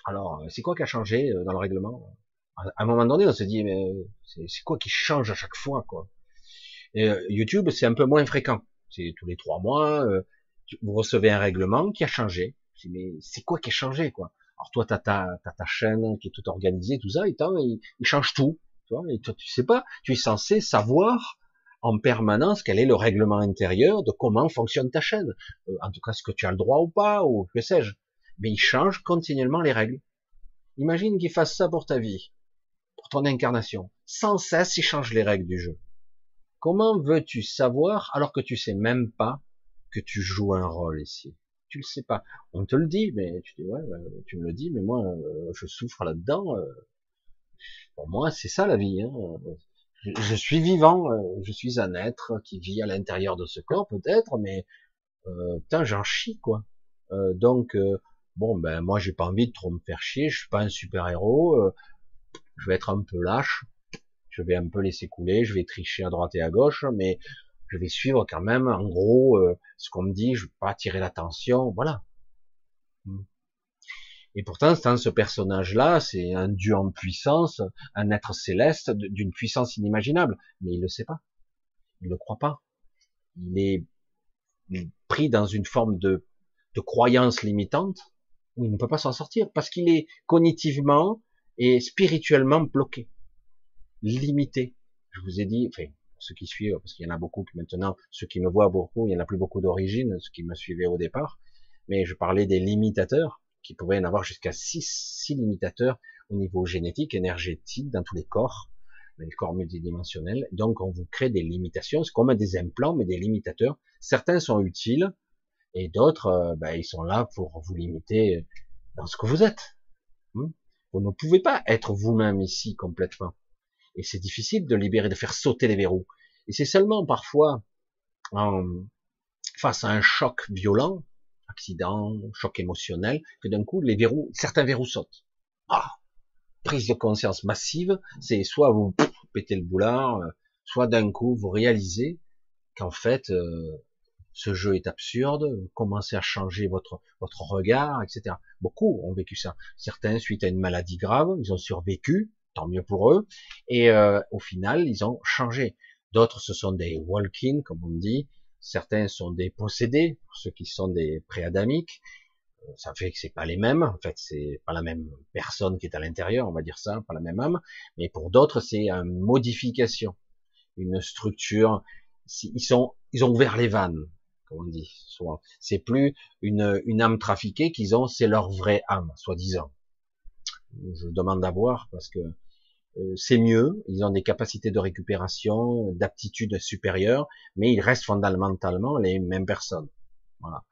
Alors, c'est quoi qui a changé dans le règlement? À un moment donné, on se dit, mais c'est quoi qui change à chaque fois, quoi? YouTube, c'est un peu moins fréquent. C'est tous les trois mois. vous recevez un règlement qui a changé mais c'est quoi qui a changé, quoi? Alors toi, t'as ta, ta chaîne qui est toute organisée, tout ça, et il, il change tout. Et toi, tu sais pas, tu es censé savoir en permanence quel est le règlement intérieur de comment fonctionne ta chaîne. Euh, en tout cas, ce que tu as le droit ou pas, ou que sais-je. Mais il change continuellement les règles. Imagine qu'il fasse ça pour ta vie, pour ton incarnation. Sans cesse, il change les règles du jeu. Comment veux-tu savoir alors que tu sais même pas que tu joues un rôle ici? Tu le sais pas. On te le dit, mais tu dis ouais, euh, tu me le dis, mais moi euh, je souffre là-dedans. Pour moi, c'est ça la vie. Hein. Je, suis vivant, je suis un être qui vit à l'intérieur de ce corps peut-être, mais putain j'en chie quoi. donc bon ben moi j'ai pas envie de trop me faire chier, je suis pas un super héros, je vais être un peu lâche, je vais un peu laisser couler, je vais tricher à droite et à gauche, mais je vais suivre quand même, en gros, euh, ce qu'on me dit, je vais pas attirer l'attention, voilà. Et pourtant, ce personnage-là, c'est un dieu en puissance, un être céleste d'une puissance inimaginable, mais il le sait pas. Il le croit pas. Il est pris dans une forme de, croyance limitante où il ne peut pas s'en sortir parce qu'il est cognitivement et spirituellement bloqué, limité. Je vous ai dit, enfin, ceux qui suivent, parce qu'il y en a beaucoup maintenant, ceux qui me voient beaucoup, il n'y en a plus beaucoup d'origine, ceux qui me suivaient au départ, mais je parlais des limitateurs, qui pouvaient en avoir jusqu'à 6, 6 limitateurs au niveau génétique, énergétique, dans tous les corps, les corps multidimensionnels. Donc, on vous crée des limitations. C'est comme des implants, mais des limitateurs. Certains sont utiles, et d'autres, euh, ben, ils sont là pour vous limiter dans ce que vous êtes. Hmm? Vous ne pouvez pas être vous-même ici complètement. Et c'est difficile de libérer, de faire sauter les verrous. Et c'est seulement parfois en, face à un choc violent, accident, choc émotionnel, que d'un coup les verrous, certains verrous sautent. Ah, prise de conscience massive, c'est soit vous pétez le boulard, euh, soit d'un coup vous réalisez qu'en fait euh, ce jeu est absurde, vous commencez à changer votre votre regard, etc. Beaucoup ont vécu ça. Certains suite à une maladie grave, ils ont survécu, tant mieux pour eux, et euh, au final ils ont changé. D'autres ce sont des walk-in, comme on dit. Certains sont des possédés, ceux qui sont des préadamiques. Euh, ça fait que c'est pas les mêmes. En fait, c'est pas la même personne qui est à l'intérieur, on va dire ça, pas la même âme. Mais pour d'autres, c'est une modification, une structure. Ils sont, ils ont ouvert les vannes on dit souvent. C'est plus une, une âme trafiquée qu'ils ont, c'est leur vraie âme, soi-disant. Je demande à voir parce que c'est mieux, ils ont des capacités de récupération, d'aptitude supérieures, mais ils restent fondamentalement les mêmes personnes. Voilà.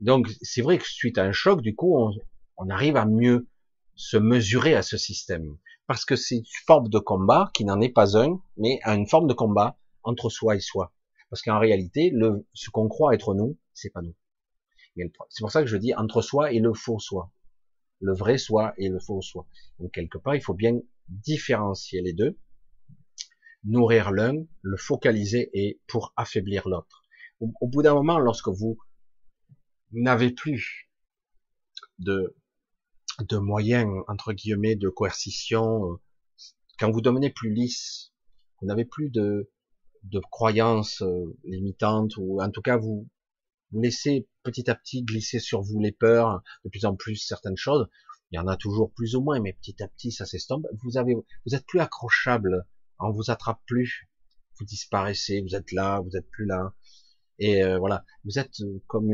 Donc c'est vrai que suite à un choc, du coup, on, on arrive à mieux se mesurer à ce système. Parce que c'est une forme de combat qui n'en est pas un, mais une forme de combat entre soi et soi. Parce qu'en réalité, le, ce qu'on croit être nous, c'est pas nous. C'est pour ça que je dis entre soi et le faux soi. Le vrai soi et le faux soi. Donc quelque part, il faut bien différencier les deux, nourrir l'un, le focaliser et pour affaiblir l'autre. Au, bout d'un moment, lorsque vous n'avez plus de, de moyens, entre guillemets, de coercition, euh, quand vous devenez plus lisse, vous n'avez plus de, croyances euh, limitantes ou en tout cas vous laissez petit à petit glisser sur vous les peurs, de plus en plus certaines choses. Il y en a toujours plus ou moins, mais petit à petit ça s'estompe. Vous avez, vous êtes plus accrochable, on vous attrape plus, vous disparaissez, vous êtes là, vous êtes plus là, et euh, voilà, vous êtes comme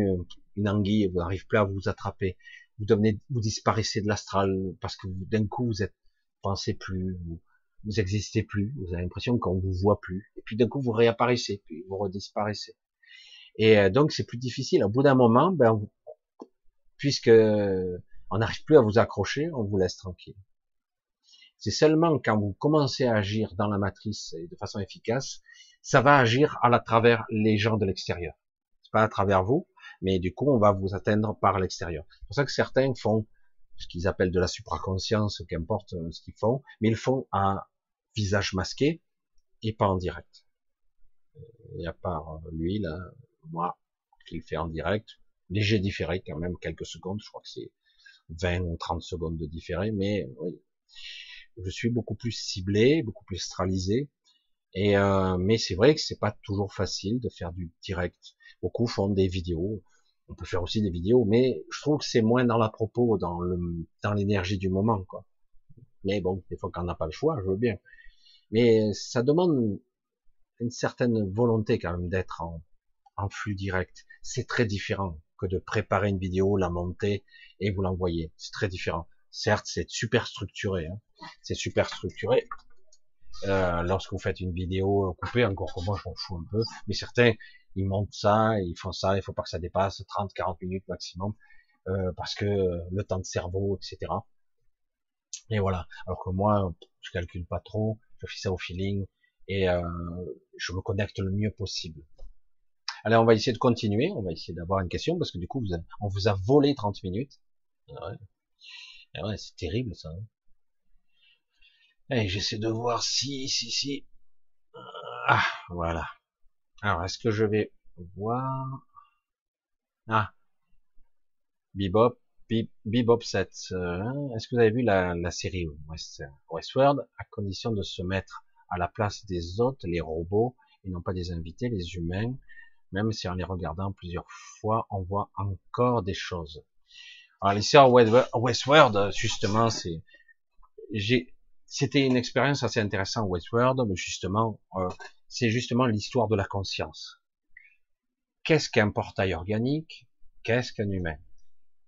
une anguille, vous n'arrivez plus à vous attraper. Vous devenez, vous disparaissez de l'astral parce que d'un coup vous êtes, pensez plus, vous, vous n'existez plus, vous avez l'impression qu'on vous voit plus, et puis d'un coup vous réapparaissez, puis vous redisparaissez. Et euh, donc c'est plus difficile. Au bout d'un moment, ben, puisque on n'arrive plus à vous accrocher, on vous laisse tranquille. C'est seulement quand vous commencez à agir dans la matrice et de façon efficace, ça va agir à travers les gens de l'extérieur. C'est pas à travers vous, mais du coup on va vous atteindre par l'extérieur. C'est pour ça que certains font ce qu'ils appellent de la supraconscience, qu'importe euh, ce qu'ils font, mais ils font à visage masqué et pas en direct. Et à part euh, lui, moi, qui le fait en direct, léger différé quand même, quelques secondes, je crois que c'est 20 ou 30 secondes de différé, mais oui, je suis beaucoup plus ciblé, beaucoup plus astralisé, et euh, mais c'est vrai que c'est pas toujours facile de faire du direct. Beaucoup font des vidéos, on peut faire aussi des vidéos, mais je trouve que c'est moins dans la propos, dans le dans l'énergie du moment, quoi. Mais bon, des fois qu'on n'a pas le choix, je veux bien. Mais ça demande une certaine volonté quand même d'être en, en flux direct. C'est très différent que de préparer une vidéo, la monter et vous l'envoyer. C'est très différent. Certes, c'est super structuré. Hein. C'est super structuré. Euh, lorsque vous faites une vidéo coupée, encore que moi je m'en fous un peu, mais certains ils montent ça, ils font ça, il faut pas que ça dépasse 30-40 minutes maximum, euh, parce que le temps de cerveau, etc. Et voilà. Alors que moi, je calcule pas trop, je fais ça au feeling et euh, je me connecte le mieux possible. Allez, on va essayer de continuer, on va essayer d'avoir une question parce que du coup, vous on vous a volé 30 minutes. Ouais, ouais c'est terrible ça. Hein. Et j'essaie de voir si, si, si. Ah, voilà. Alors, est-ce que je vais voir? Ah, Bebop, Bebop 7. Euh, est-ce que vous avez vu la, la série West, Westworld? À condition de se mettre à la place des autres, les robots, et non pas des invités, les humains. Même si en les regardant plusieurs fois, on voit encore des choses. Alors les sœurs Westworld, justement, c'est, c'était une expérience assez intéressante Westworld, mais justement, euh, c'est justement l'histoire de la conscience. Qu'est-ce qu'un portail organique? Qu'est-ce qu'un humain?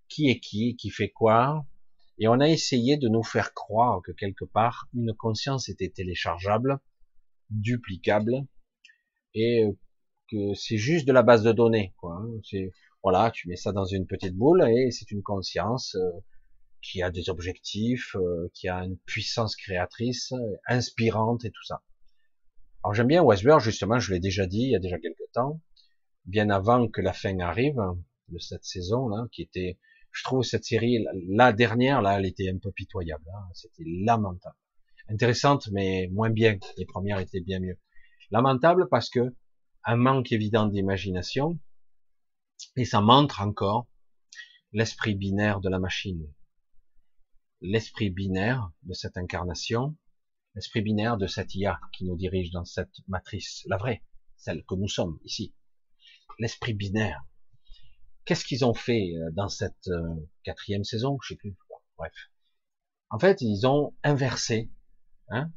Qui est qui? Qui fait quoi? Et on a essayé de nous faire croire que quelque part, une conscience était téléchargeable, duplicable, et c'est juste de la base de données. Quoi. Hein. Voilà, tu mets ça dans une petite boule et c'est une conscience euh, qui a des objectifs, euh, qui a une puissance créatrice, inspirante et tout ça. Alors j'aime bien Westworld, justement, je l'ai déjà dit il y a déjà quelques temps, bien avant que la fin arrive de cette saison là, qui était, je trouve cette série, la dernière là, elle était un peu pitoyable, hein, c'était lamentable, intéressante mais moins bien. Les premières étaient bien mieux. Lamentable parce que un manque évident d'imagination et ça montre encore l'esprit binaire de la machine, l'esprit binaire de cette incarnation, l'esprit binaire de cette IA qui nous dirige dans cette matrice, la vraie, celle que nous sommes ici l'esprit binaire. Qu'est-ce qu'ils ont fait euh, dans cette euh, quatrième saison? Je sais plus. Bref. En fait, ils ont inversé. Hein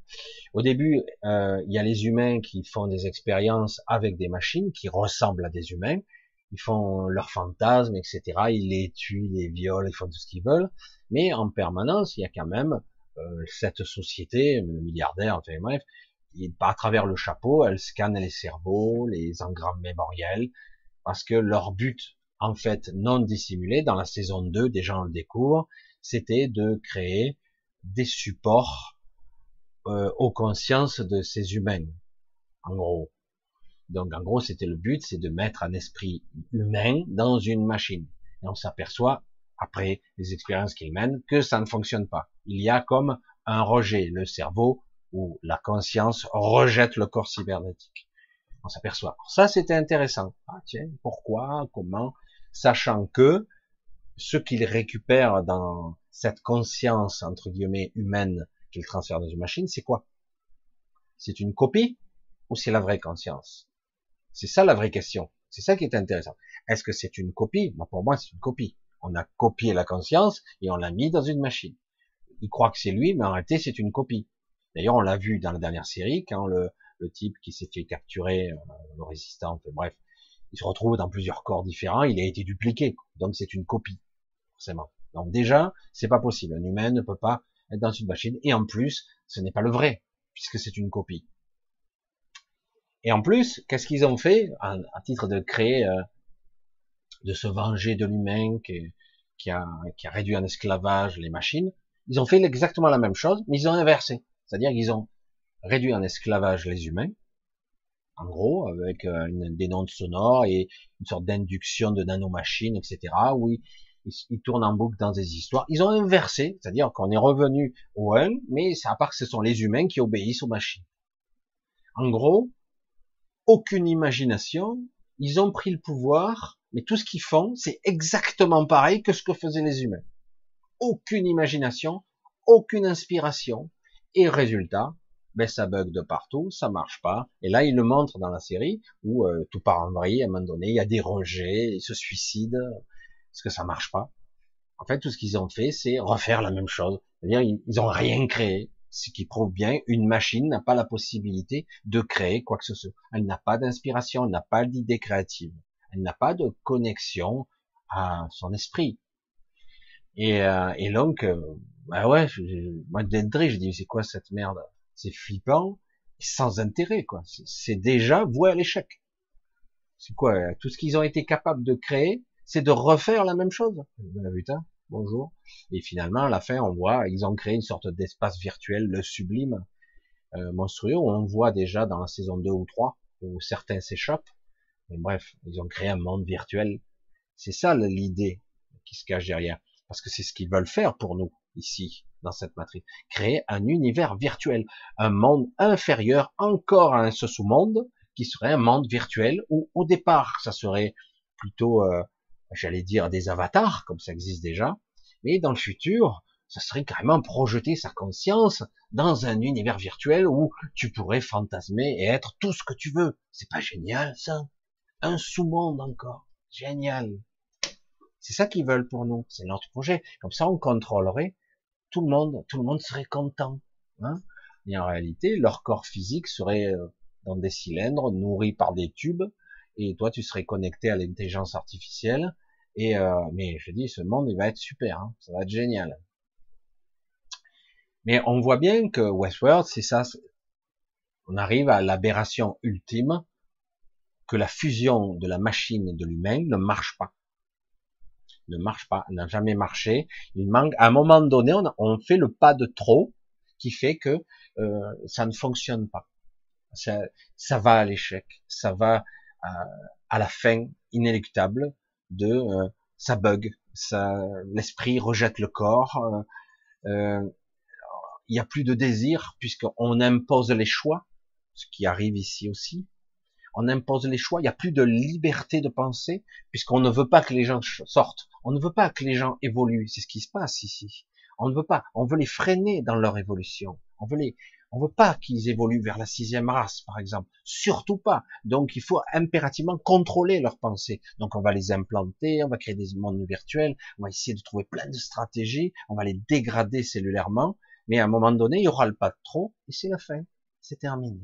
Au début, euh, il y a les humains qui font des expériences avec des machines qui ressemblent à des humains. Ils font leurs fantasmes, etc. Ils les tuent, les violent, ils font tout ce qu'ils veulent. Mais en permanence, il y a quand même cette société, le milliardaire, enfin bref, à travers le chapeau, elles scannent les cerveaux, les engrammes mémoriels, parce que leur but, en fait, non dissimulé, dans la saison 2, déjà on le découvre, c'était de créer des supports euh, aux consciences de ces humains, en gros. Donc en gros, c'était le but, c'est de mettre un esprit humain dans une machine. Et on s'aperçoit, après les expériences qu'ils mènent, que ça ne fonctionne pas. Il y a comme un rejet. Le cerveau où la conscience rejette le corps cybernétique. On s'aperçoit. Ça, c'était intéressant. Ah, tiens, pourquoi, comment, sachant que ce qu'il récupère dans cette conscience, entre guillemets, humaine qu'il transfère dans une machine, c'est quoi? C'est une copie ou c'est la vraie conscience? C'est ça la vraie question. C'est ça qui est intéressant. Est-ce que c'est une copie? pour moi, c'est une copie. On a copié la conscience et on l'a mis dans une machine. Il croit que c'est lui, mais en réalité, c'est une copie. D'ailleurs, on l'a vu dans la dernière série, quand le, type qui s'est fait capturer, euh, le résistant, bref, il se retrouve dans plusieurs corps différents, il a été dupliqué, donc c'est une copie, forcément. Donc déjà, c'est pas possible. Un humain ne peut pas dans une machine, et en plus, ce n'est pas le vrai, puisque c'est une copie. Et en plus, qu'est-ce qu'ils ont fait à, titre de créer, euh, de se venger de l'humain qui, a, qui a réduit en esclavage les machines Ils ont fait exactement la même chose, mais ils ont inversé. C'est-à-dire qu'ils ont réduit en esclavage les humains, en gros, avec euh, des notes sonores et une sorte d'induction de nanomachines, etc., où tournent en boucle dans des histoires. Ils ont inversé, c'est-à-dire qu'on est revenu au 1, mais à part que ce sont les humains qui obéissent aux machines. En gros, aucune imagination, ils ont pris le pouvoir, mais tout ce qu'ils font, c'est exactement pareil que ce que faisaient les humains. Aucune imagination, aucune inspiration, et résultat, ben ça bug de partout, ça marche pas. Et là, il le montre dans la série où euh, tout part en vrille. À un moment donné, il y a des rejets, ils se suicident parce que ça marche pas. En fait, tout ce qu'ils ont fait, c'est refaire la même chose. C'est-à-dire, ils, ont rien créé. Ce qui prouve bien, une machine n'a pas la possibilité de créer quoi que ce soit. Elle n'a pas d'inspiration, elle n'a pas d'idée créative, elle n'a pas de connexion à son esprit. Et, euh, et donc, euh, bah ouais, je, moi d'entrée, je dis c'est quoi cette merde? C'est flippant, sans intérêt quoi. C'est déjà voué à l'échec. C'est quoi Tout ce qu'ils ont été capables de créer, c'est de refaire la même chose. Ben, putain, bonjour. Et finalement, à la fin, on voit, ils ont créé une sorte d'espace virtuel, le sublime, euh, monstrueux. On voit déjà dans la saison 2 ou 3 où certains s'échappent. Mais bref, ils ont créé un monde virtuel. C'est ça l'idée qui se cache derrière, parce que c'est ce qu'ils veulent faire pour nous ici, dans cette matrice. Créer un univers virtuel, un monde inférieur encore à ce sous-monde, qui serait un monde virtuel où, au départ, ça serait plutôt, euh, j'allais dire, des avatars, comme ça existe déjà, mais dans le futur, ça serait carrément projeter sa conscience dans un univers virtuel où tu pourrais fantasmer et être tout ce que tu veux. C'est pas génial, ça? Un sous-monde encore. Génial. C'est ça qu'ils veulent pour nous. C'est notre projet. Comme ça, on contrôlerait tout le monde, tout le monde serait content. Hein et en réalité, leur corps physique serait euh, dans des cylindres, nourris par des tubes, et toi, tu serais connecté à l'intelligence artificielle, Et euh, mais je dis, ce monde, il va être super, hein, ça va être génial. Mais on voit bien que Westworld, c'est ça. On arrive à l'aberration ultime que la fusion de la machine et de l'humain ne marche pas. Ne marche pas, n'a jamais marché. Il manque. À un moment donné, on, fait le pas de trop qui fait que euh, ça ne fonctionne pas. Ça, ça va à l'échec. Ça va à, la fin inéluctable de euh, ça bug. Ça, l'esprit rejette le corps. Euh, euh il n'y a plus de désir puisqu'on impose les choix, ce qui arrive ici aussi. On impose les choix, il n'y a plus de liberté de penser puisqu'on ne veut pas que les gens sortent, on ne veut pas que les gens évoluent, c'est ce qui se passe ici. On ne veut pas, on veut les freiner dans leur évolution. On veut les, on veut pas qu'ils évoluent vers la sixième race, par exemple. Surtout pas. Donc, il faut impérativement contrôler leurs pensées. Donc, on va les implanter, on va créer des mondes virtuels, on va essayer de trouver plein de stratégies, on va les dégrader cellulairement mais à un moment donné, il y aura le pas de trop, et c'est la fin, c'est terminé.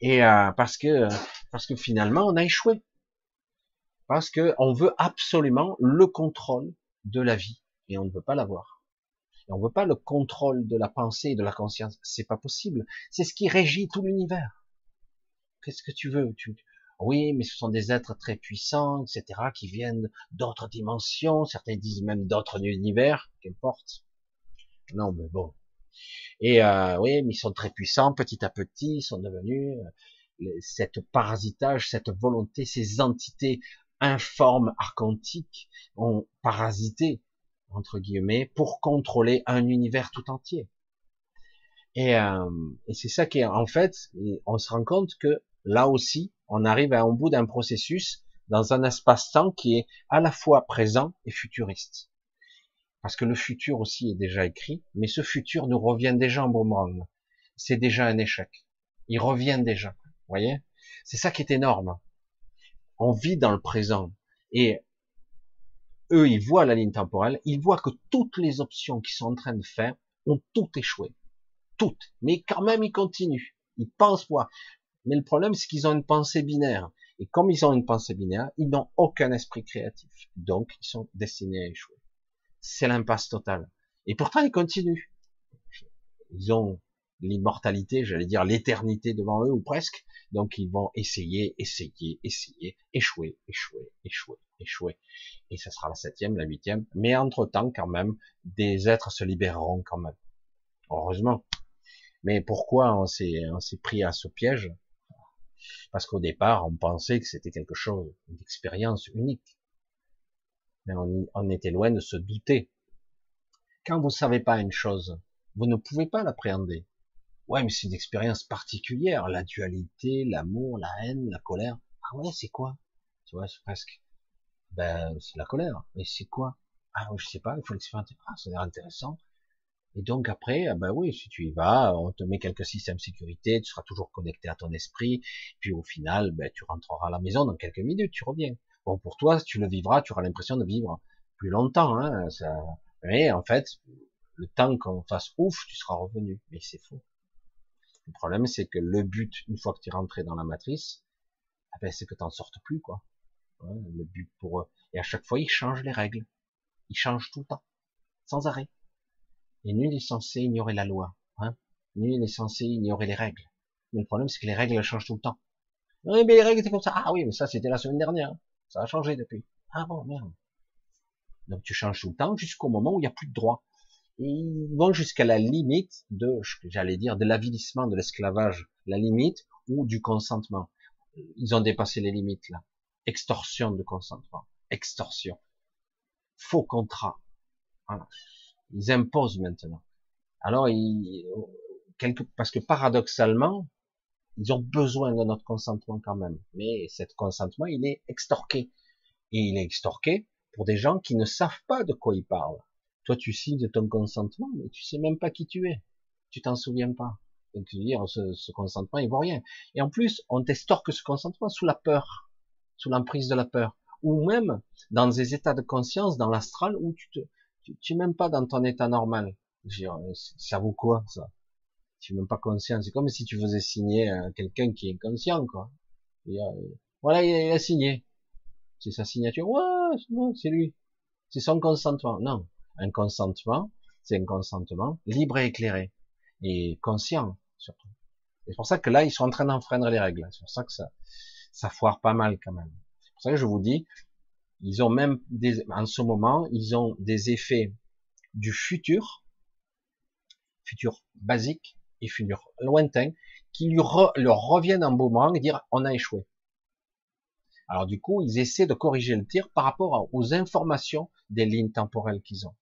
Et euh, parce que parce que finalement, on a échoué, parce que on veut absolument le contrôle de la vie, et on ne veut pas l'avoir. On ne veut pas le contrôle de la pensée et de la conscience, c'est pas possible. C'est ce qui régit tout l'univers. Qu'est-ce que tu veux? Tu... Oui, mais ce sont des êtres très puissants, etc., qui viennent d'autres dimensions. Certains disent même d'autres univers, qu'importe. Non, mais bon. Et euh, oui, mais ils sont très puissants, petit à petit, ils sont devenus euh, cette parasitage, cette volonté, ces entités informes, archontiques, ont parasité entre guillemets pour contrôler un univers tout entier. Et, euh, et c'est ça qui est en fait, on se rend compte que là aussi, on arrive à un bout d'un processus dans un espace-temps qui est à la fois présent et futuriste parce que le futur aussi est déjà écrit, mais ce futur nous revient déjà en boomerang. C'est déjà un échec. Il revient déjà. Vous voyez? C'est ça qui est énorme. On vit dans le présent. Et eux, ils voient la ligne temporelle, ils voient que toutes les options qu'ils sont en train de faire ont toutes échoué. Toutes. Mais quand même, ils continuent. Ils pensent voir. Mais le problème, c'est qu'ils ont une pensée binaire. Et comme ils ont une pensée binaire, ils n'ont aucun esprit créatif. Donc, ils sont destinés à échouer c'est l'impasse totale. Et pourtant, ils continuent. Ils ont l'immortalité, j'allais dire l'éternité devant eux, ou presque. Donc, ils vont essayer, essayer, essayer, échouer, échouer, échouer, échouer. Et ça sera la septième, la huitième. Mais entre-temps, quand même, des êtres se libéreront quand même. Heureusement. Mais pourquoi on s'est, on pris à ce piège? Parce qu'au départ, on pensait que c'était quelque chose, une expérience unique mais on, était loin de se douter. Quand vous savez pas une chose, vous ne pouvez pas l'appréhender. Ouais, mais c'est une expérience particulière, la dualité, l'amour, la haine, la colère. Ah ouais, c'est quoi? Tu vois, c'est presque. Ben, c'est la colère. Mais c'est quoi? Ah, je sais pas, il faut l'expérimenter. Ah, ça a l'air intéressant. Et donc après, ah ben oui, si tu y vas, on te met quelques systèmes de sécurité, tu seras toujours connecté à ton esprit, puis au final, ben, tu rentreras à la maison dans quelques minutes, tu reviens. Bon, pour toi, si tu le vivras, tu auras l'impression de vivre plus longtemps. Hein, ça... Mais en fait, le temps qu'on fasse ouf, tu seras revenu. Mais c'est faux. Le problème, c'est que le but, une fois que tu es rentré dans la matrice, eh ben, c'est que tu n'en sortes plus, quoi. le but pour eux. Et à chaque fois, ils changent les règles. Ils changent tout le temps, sans arrêt. Et nul n'est censé ignorer la loi. Hein nul n'est censé ignorer les règles. Mais le problème, c'est que les règles changent tout le temps. Oui, mais les règles, c'est comme ça. Ah oui, mais ça, c'était la semaine dernière. Ça a changé depuis. Ah bon, merde. Donc tu changes tout le temps jusqu'au moment où il n'y a plus de droit. Ils vont jusqu'à la limite de, j'allais dire, de l'avilissement, de l'esclavage, la limite ou du consentement. Ils ont dépassé les limites là. Extorsion de consentement, extorsion, faux contrat. Ils imposent maintenant. Alors, ils, quelque, parce que paradoxalement, ils ont besoin de notre consentement quand même. Mais cet consentement, il est extorqué. Et il est extorqué pour des gens qui ne savent pas de quoi ils parlent. Toi, tu signes ton consentement, mais tu sais même pas qui tu es. Tu t'en souviens pas. Donc, tu veux dire, ce, ce, consentement, il vaut rien. Et en plus, on t'extorque ce consentement sous la peur, sous l'emprise de la peur. Ou même dans des états de conscience, dans l'astral, où tu te, tu, tu même pas dans ton état normal. Dire, ça vaut quoi, ça? tu n'es même pas conscient. C'est comme si tu faisais signer quelqu'un qui est conscient, quoi. Euh, voilà, il a signé. C'est sa signature. Ouais, c'est lui. C'est son consentement. Non. Un consentement, c'est un consentement libre et éclairé. Et conscient, surtout. C'est pour ça que là, ils sont en train d'enfreindre les règles. C'est pour ça que ça, ça foire pas mal quand même. C'est pour ça que je vous dis, ils ont même des, en ce moment, ils ont des effets du futur, futur basique et futur lointain, qui lui leur reviennent en boomerang et dire on a échoué. Alors du coup, ils essaient de corriger le tir par rapport aux informations des lignes temporelles qu'ils ont.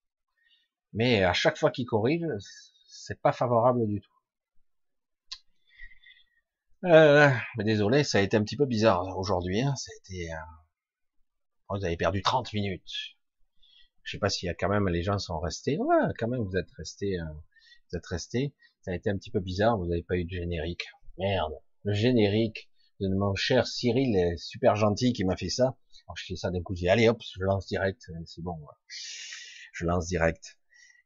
Mais à chaque fois qu'ils corrigent, c'est pas favorable du tout. Euh, désolé, ça a été un petit peu bizarre aujourd'hui. Hein. Ça a été, euh... vous avez perdu 30 minutes. Je sais pas s'il y a quand même les gens sont restés. Ouais, quand même vous êtes restés. Euh... Vous êtes restés. Ça a été un petit peu bizarre. Vous n'avez pas eu de générique. Merde. Le générique de mon cher Cyril est super gentil qui m'a fait ça. Alors je fais ça d'un coup. J'ai allez hop, je lance direct. C'est bon. Je lance direct.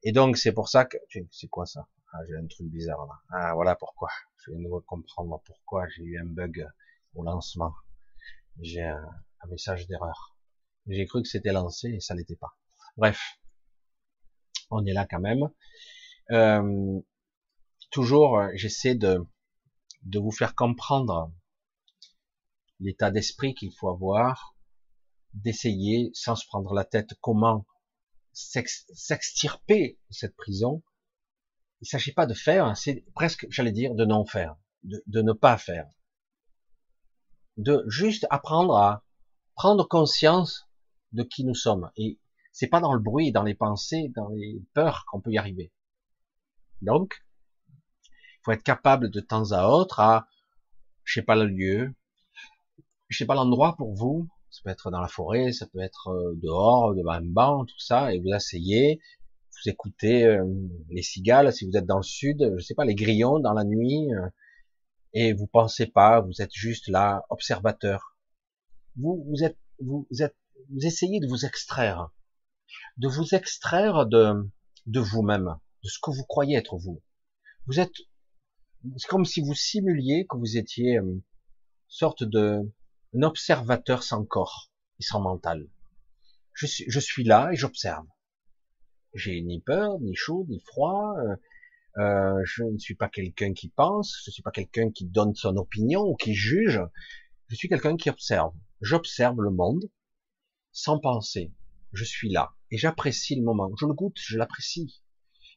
Et donc c'est pour ça que c'est quoi ça? Ah, J'ai un truc bizarre là. Ah voilà pourquoi. Je viens de comprendre pourquoi j'ai eu un bug au lancement. J'ai un, message d'erreur. J'ai cru que c'était lancé et ça n'était pas. Bref, on est là quand même. Euh, toujours, j'essaie de, de vous faire comprendre l'état d'esprit qu'il faut avoir, d'essayer, sans se prendre la tête, comment s'extirper de cette prison. Il ne s'agit pas de faire, c'est presque, j'allais dire, de non faire, de, de ne pas faire. De juste apprendre à prendre conscience de qui nous sommes. Et c'est pas dans le bruit, dans les pensées, dans les peurs qu'on peut y arriver. Donc, il faut être capable de temps à autre à, je sais pas le lieu, je sais pas l'endroit pour vous, ça peut être dans la forêt, ça peut être euh, dehors, devant un banc, tout ça, et vous asseyez, vous écoutez euh, les cigales, si vous êtes dans le sud, je sais pas, les grillons dans la nuit, euh, et vous pensez pas, vous êtes juste là, observateur. Vous, vous êtes, vous êtes, vous essayez de vous extraire, de vous extraire de, de vous-même, de ce que vous croyez être vous. Vous êtes, c'est comme si vous simuliez que vous étiez une sorte de, un observateur sans corps et sans mental. Je suis, je suis là et j'observe. J'ai ni peur, ni chaud, ni froid. Euh, euh, je ne suis pas quelqu'un qui pense. Je ne suis pas quelqu'un qui donne son opinion ou qui juge. Je suis quelqu'un qui observe. J'observe le monde sans penser. Je suis là et j'apprécie le moment. Je le goûte, je l'apprécie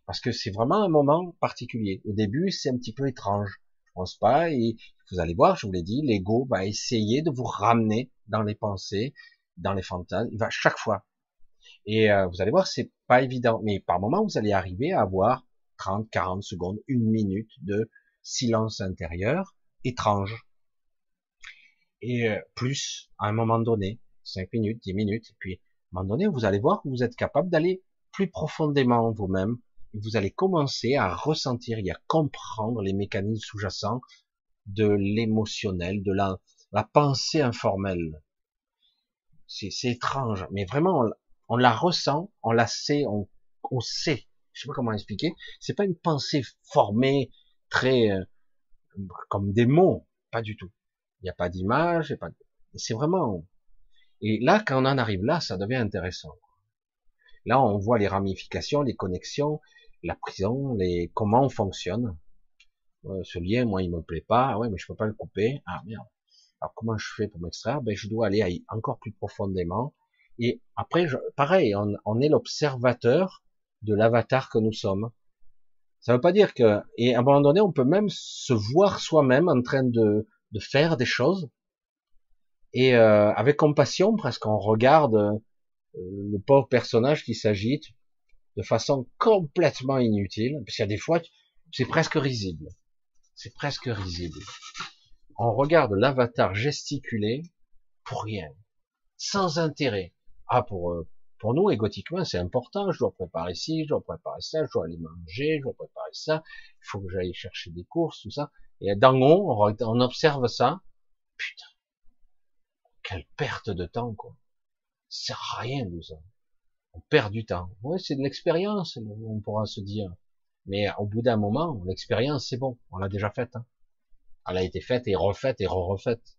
parce que c'est vraiment un moment particulier. Au début, c'est un petit peu étrange. Je pense pas et vous allez voir, je vous l'ai dit, l'ego va essayer de vous ramener dans les pensées, dans les fantasmes, il va chaque fois. Et euh, vous allez voir, c'est pas évident, mais par moment, vous allez arriver à avoir 30, 40 secondes, une minute de silence intérieur étrange. Et euh, plus, à un moment donné, 5 minutes, 10 minutes, et puis à un moment donné, vous allez voir que vous êtes capable d'aller plus profondément vous-même, et vous allez commencer à ressentir et à comprendre les mécanismes sous-jacents de l'émotionnel, de la, la pensée informelle. C'est étrange, mais vraiment, on, la ressent, on la sait, on, on sait. Je sais pas comment expliquer. C'est pas une pensée formée, très euh, comme des mots, pas du tout. Il n'y a pas d'image, pas. C'est vraiment. Et là, quand on en arrive là, ça devient intéressant. Là, on voit les ramifications, les connexions, la prison, les comment on fonctionne ce lien, moi, il me plaît pas. Ah ouais, mais je peux pas le couper. Ah merde. Alors comment je fais pour m'extraire? Ben je dois aller encore plus profondément. Et après, je, pareil, on, on est l'observateur de l'avatar que nous sommes. Ça veut pas dire que, et à un moment donné, on peut même se voir soi-même en train de, de faire des choses. Et euh, avec compassion, presque, on regarde euh, le pauvre personnage qui s'agite de façon complètement inutile, parce qu'il y a des fois, c'est presque risible c'est presque risible. On regarde l'avatar gesticuler pour rien, sans intérêt. Ah, pour, euh, pour nous, égotiquement, c'est important, je dois préparer ci, je dois préparer ça, je dois aller manger, je dois préparer ça, il faut que j'aille chercher des courses, tout ça. Et d'en haut, on observe ça. Putain. Quelle perte de temps, quoi. À rien, nous. On perd du temps. Ouais, c'est de l'expérience, on pourra se dire. Mais au bout d'un moment, l'expérience, c'est bon. On l'a déjà faite. Hein. Elle a été faite et refaite et re-refaite.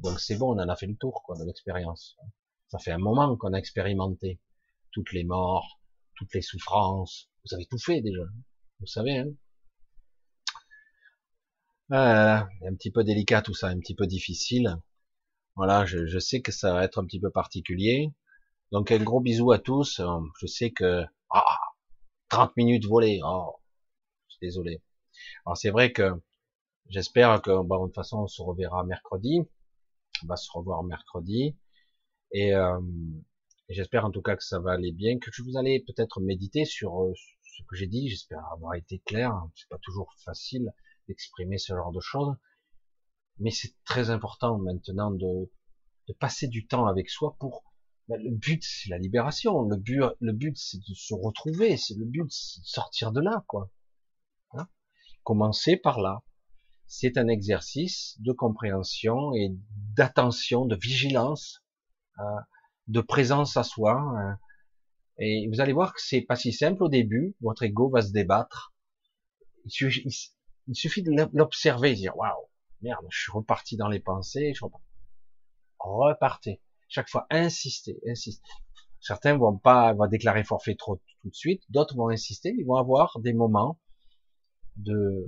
Donc c'est bon, on en a fait le tour quoi, de l'expérience. Ça fait un moment qu'on a expérimenté toutes les morts, toutes les souffrances. Vous avez tout fait déjà. Vous savez, hein euh, un petit peu délicat tout ça, un petit peu difficile. Voilà, je, je, sais que ça va être un petit peu particulier. Donc un gros bisou à tous. Je sais que ah, 30 minutes volées. Oh, désolé. Alors c'est vrai que j'espère que bon, de façon on se reverra mercredi. On va se revoir mercredi. Et, euh, j'espère en tout cas que ça va aller bien, que vous allez peut-être méditer sur euh, ce que j'ai dit. J'espère avoir été clair. C'est pas toujours facile d'exprimer ce genre de choses. Mais c'est très important maintenant de, passer du temps avec soi pour ben, le but c'est la libération, le but le but c'est de se retrouver, c'est le but c'est de sortir de là quoi. Hein Commencer par là. C'est un exercice de compréhension et d'attention, de vigilance, euh, de présence à soi. Hein. Et vous allez voir que c'est pas si simple au début. Votre ego va se débattre. Il suffit, de l'observer, dire waouh, merde, je suis reparti dans les pensées. Repartez. Chaque fois, insistez, insistez. Certains vont pas, vont déclarer forfait trop tout de suite, d'autres vont insister, ils vont avoir des moments de,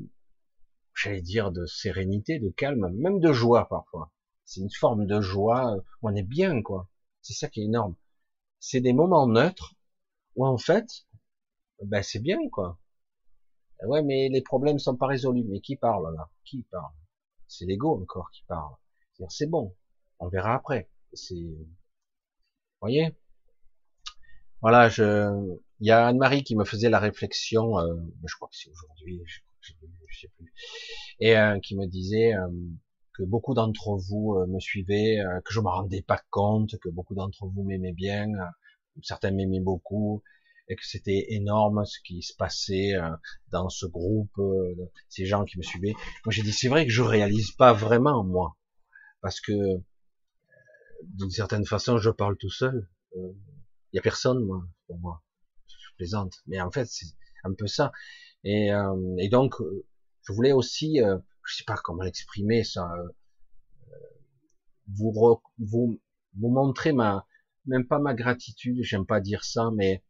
j'allais dire, de sérénité, de calme, même de joie parfois. C'est une forme de joie, où on est bien, quoi. C'est ça qui est énorme. C'est des moments neutres où en fait, ben c'est bien, quoi. Ouais, mais les problèmes sont pas résolus. Mais qui parle là? Qui parle? C'est l'ego encore qui parle. C'est bon, on verra après. C'est, voyez? Voilà, je, il y a Anne-Marie qui me faisait la réflexion. Euh, je crois que c'est aujourd'hui, je, je, sais plus, et euh, qui me disait euh, que beaucoup d'entre vous euh, me suivaient, que je me rendais pas compte, que beaucoup d'entre vous m'aimaient bien, certains m'aimaient beaucoup, et que c'était énorme ce qui se passait dans ce groupe, ces gens qui me suivaient. Moi j'ai dit c'est vrai que je réalise pas vraiment moi, parce que d'une certaine façon je parle tout seul. Il y a personne moi pour moi. Mais en fait c'est un peu ça. Et, et donc je voulais aussi, je sais pas comment l'exprimer ça, vous montrer ma même pas ma gratitude, j'aime pas dire ça, mais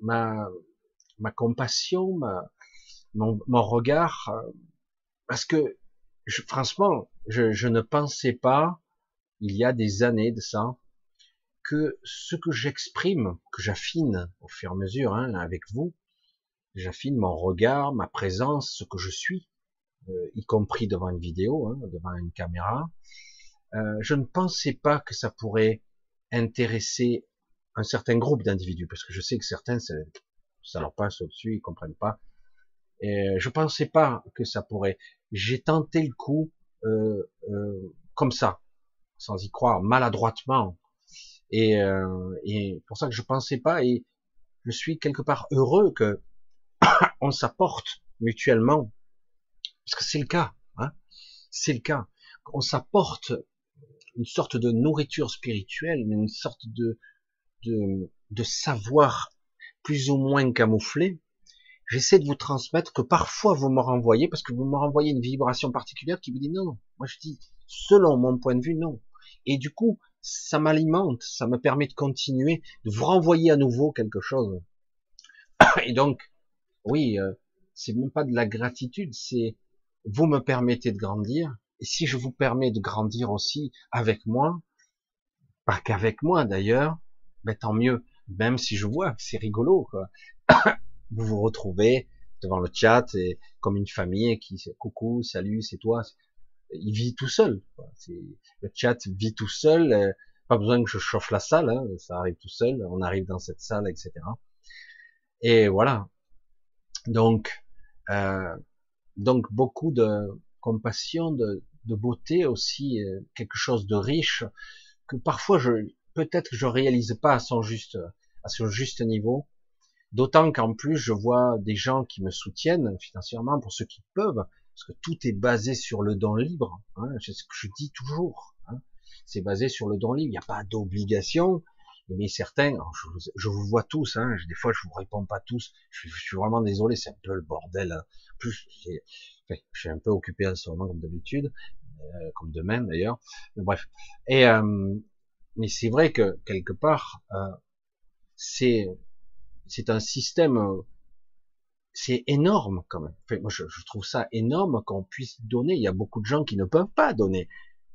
ma, compassion, mon, regard, euh, parce que franchement, je, ne pensais pas, il y a des années de ça, que ce que j'exprime, que j'affine au fur et à mesure hein, avec vous, j'affine mon regard, ma présence, ce que je suis, euh, y compris devant une vidéo, hein, devant une caméra, euh, je ne pensais pas que ça pourrait intéresser un certain groupe d'individus, parce que je sais que certains, ça leur passe au-dessus, ils comprennent pas. Et je pensais pas que ça pourrait. J'ai tenté le coup euh, euh, comme ça, sans y croire, maladroitement. Et, euh, et pour ça que je pensais pas. Et je suis quelque part heureux que *coughs* on s'apporte mutuellement, parce que c'est le cas. Hein c'est le cas. On s'apporte une sorte de nourriture spirituelle, une sorte de, de, de savoir plus ou moins camouflé, j'essaie de vous transmettre que parfois vous me renvoyez, parce que vous me renvoyez une vibration particulière qui vous dit non, non. Moi je dis, selon mon point de vue, non. Et du coup, ça m'alimente, ça me permet de continuer, de vous renvoyer à nouveau quelque chose. *coughs* Et donc, oui, euh, c'est même pas de la gratitude, c'est vous me permettez de grandir, et si je vous permets de grandir aussi avec moi, pas qu'avec moi d'ailleurs, ben tant mieux. Même si je vois c'est rigolo, quoi. *coughs* vous vous retrouvez devant le chat et comme une famille qui coucou, salut, c'est toi. Il vit tout seul. Le chat vit tout seul. Euh, pas besoin que je chauffe la salle, hein, ça arrive tout seul. On arrive dans cette salle, etc. Et voilà. Donc, euh, donc beaucoup de compassion, de, de beauté aussi, euh, quelque chose de riche que parfois je, peut-être que je réalise pas à son juste, à son juste niveau. D'autant qu'en plus, je vois des gens qui me soutiennent financièrement pour ceux qui peuvent, parce que tout est basé sur le don libre. Hein, c'est ce que je dis toujours. Hein. c'est basé sur le don libre. Il n'y a pas d'obligation. Mais certains, je vous, vois tous. Hein, des fois, je vous réponds pas tous. Je, suis vraiment désolé. C'est un peu le bordel. Hein. Plus, je suis un peu occupé en ce moment comme d'habitude, euh, comme demain d'ailleurs. Bref. Et euh, Mais c'est vrai que quelque part, euh, c'est c'est un système, euh, c'est énorme quand même. moi, je, je, trouve ça énorme qu'on puisse donner. Il y a beaucoup de gens qui ne peuvent pas donner.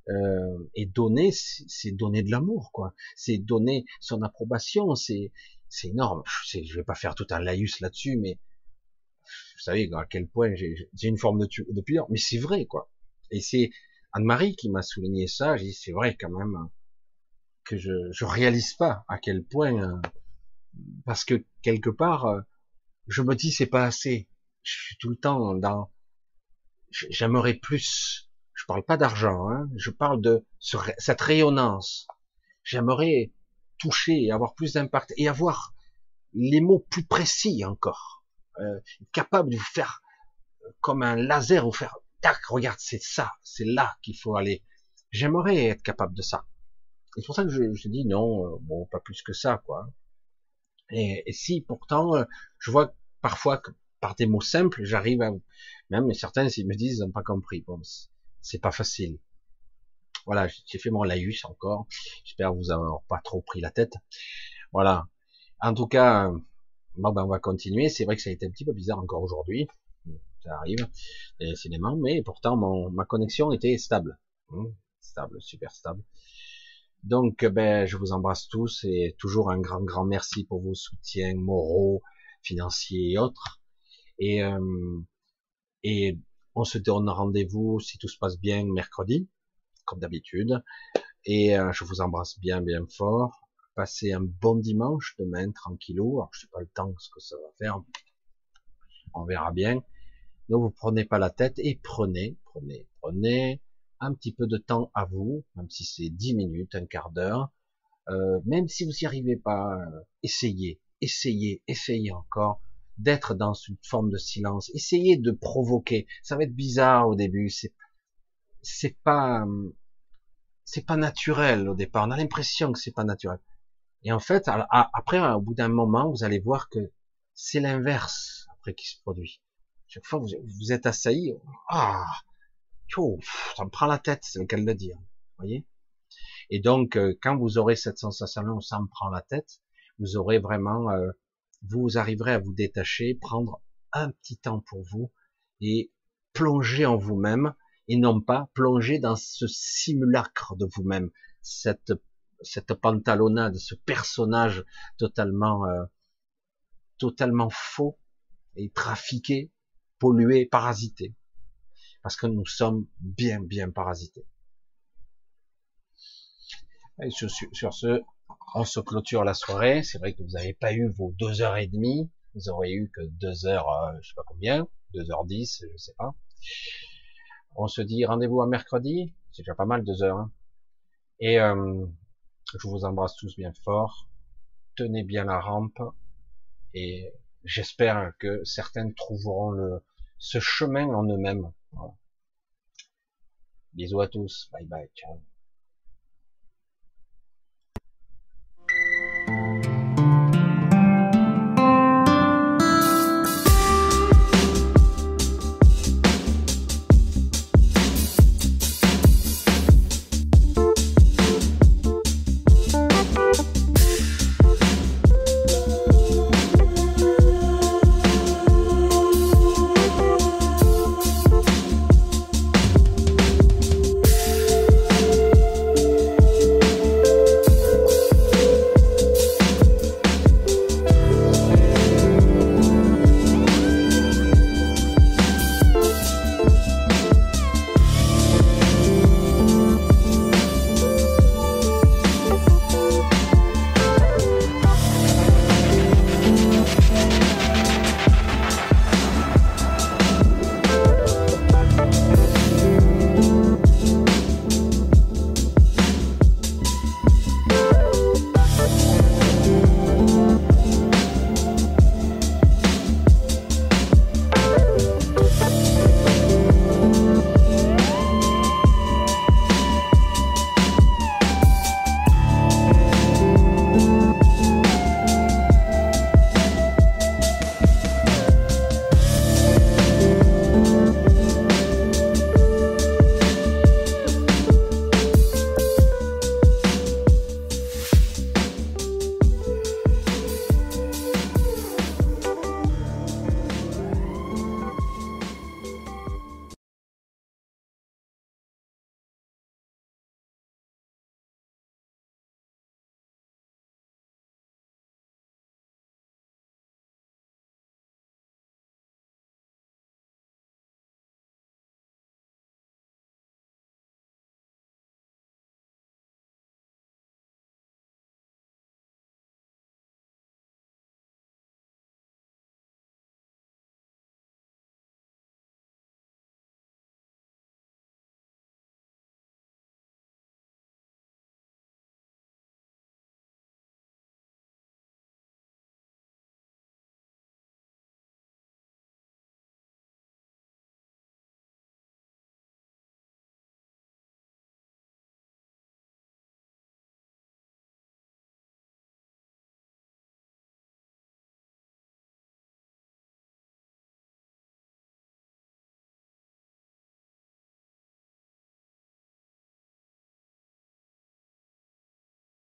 Euh, et donner, c'est donner de l'amour, quoi. C'est donner son approbation. C'est c'est énorme. Je, je vais pas faire tout un laïus là-dessus, mais vous savez à quel point j'ai une forme de, de pudeur, mais c'est vrai, quoi. Et c'est Anne-Marie qui m'a souligné ça. J'ai dit c'est vrai quand même que je je réalise pas à quel point euh, parce que quelque part euh, je me dis c'est pas assez. Je suis tout le temps dans j'aimerais plus. Je parle pas d'argent, hein, je parle de cette rayonnance. J'aimerais toucher, avoir plus d'impact et avoir les mots plus précis encore, euh, capable de vous faire comme un laser, vous faire tac, regarde, c'est ça, c'est là qu'il faut aller. J'aimerais être capable de ça. c'est pour ça que je, je dis non, euh, bon, pas plus que ça, quoi. Et, si pourtant, euh, je vois parfois que par des mots simples, j'arrive à même certains s'ils me disent ils n'ont pas compris. Bon, c'est pas facile. Voilà, j'ai fait mon laïus encore. J'espère vous avoir pas trop pris la tête. Voilà. En tout cas, bon ben on va continuer. C'est vrai que ça a été un petit peu bizarre encore aujourd'hui. Ça arrive, décidément, mais pourtant mon, ma connexion était stable. Hum, stable, super stable. Donc, ben, je vous embrasse tous et toujours un grand, grand merci pour vos soutiens moraux, financiers et autres. Et, euh, on se donne rendez-vous si tout se passe bien mercredi, comme d'habitude. Et euh, je vous embrasse bien, bien fort. Passez un bon dimanche demain, tranquillou. Alors, je sais pas le temps, que ça va faire. On verra bien. Ne vous prenez pas la tête et prenez, prenez, prenez un petit peu de temps à vous, même si c'est dix minutes, un quart d'heure, euh, même si vous n'y arrivez pas, euh, essayez, essayez, essayez encore d'être dans une forme de silence, essayez de provoquer. Ça va être bizarre au début, c'est c'est pas c'est pas naturel au départ. On a l'impression que c'est pas naturel. Et en fait, après, au bout d'un moment, vous allez voir que c'est l'inverse après qui se produit. Chaque fois, vous, êtes assailli. Ah, ça me prend la tête, c'est le cas de le dire. Voyez Et donc, euh, quand vous aurez cette sensation-là, ça me prend la tête, vous aurez vraiment, euh, vous arriverez à vous détacher, prendre un petit temps pour vous et plonger en vous-même et non pas plonger dans ce simulacre de vous-même, cette cette pantalonnade, ce personnage totalement euh, totalement faux et trafiqué, pollué, parasité parce que nous sommes bien, bien parasités. Sur, ce, on se clôture la soirée. C'est vrai que vous n'avez pas eu vos deux heures et demie. Vous aurez eu que deux heures, euh, je sais pas combien, deux heures dix, je sais pas. On se dit rendez-vous à mercredi. C'est déjà pas mal, deux heures. Hein. Et euh, je vous embrasse tous bien fort. Tenez bien la rampe. Et j'espère que certains trouveront le, ce chemin en eux-mêmes. Bisous à tous. Bye bye. Ciao.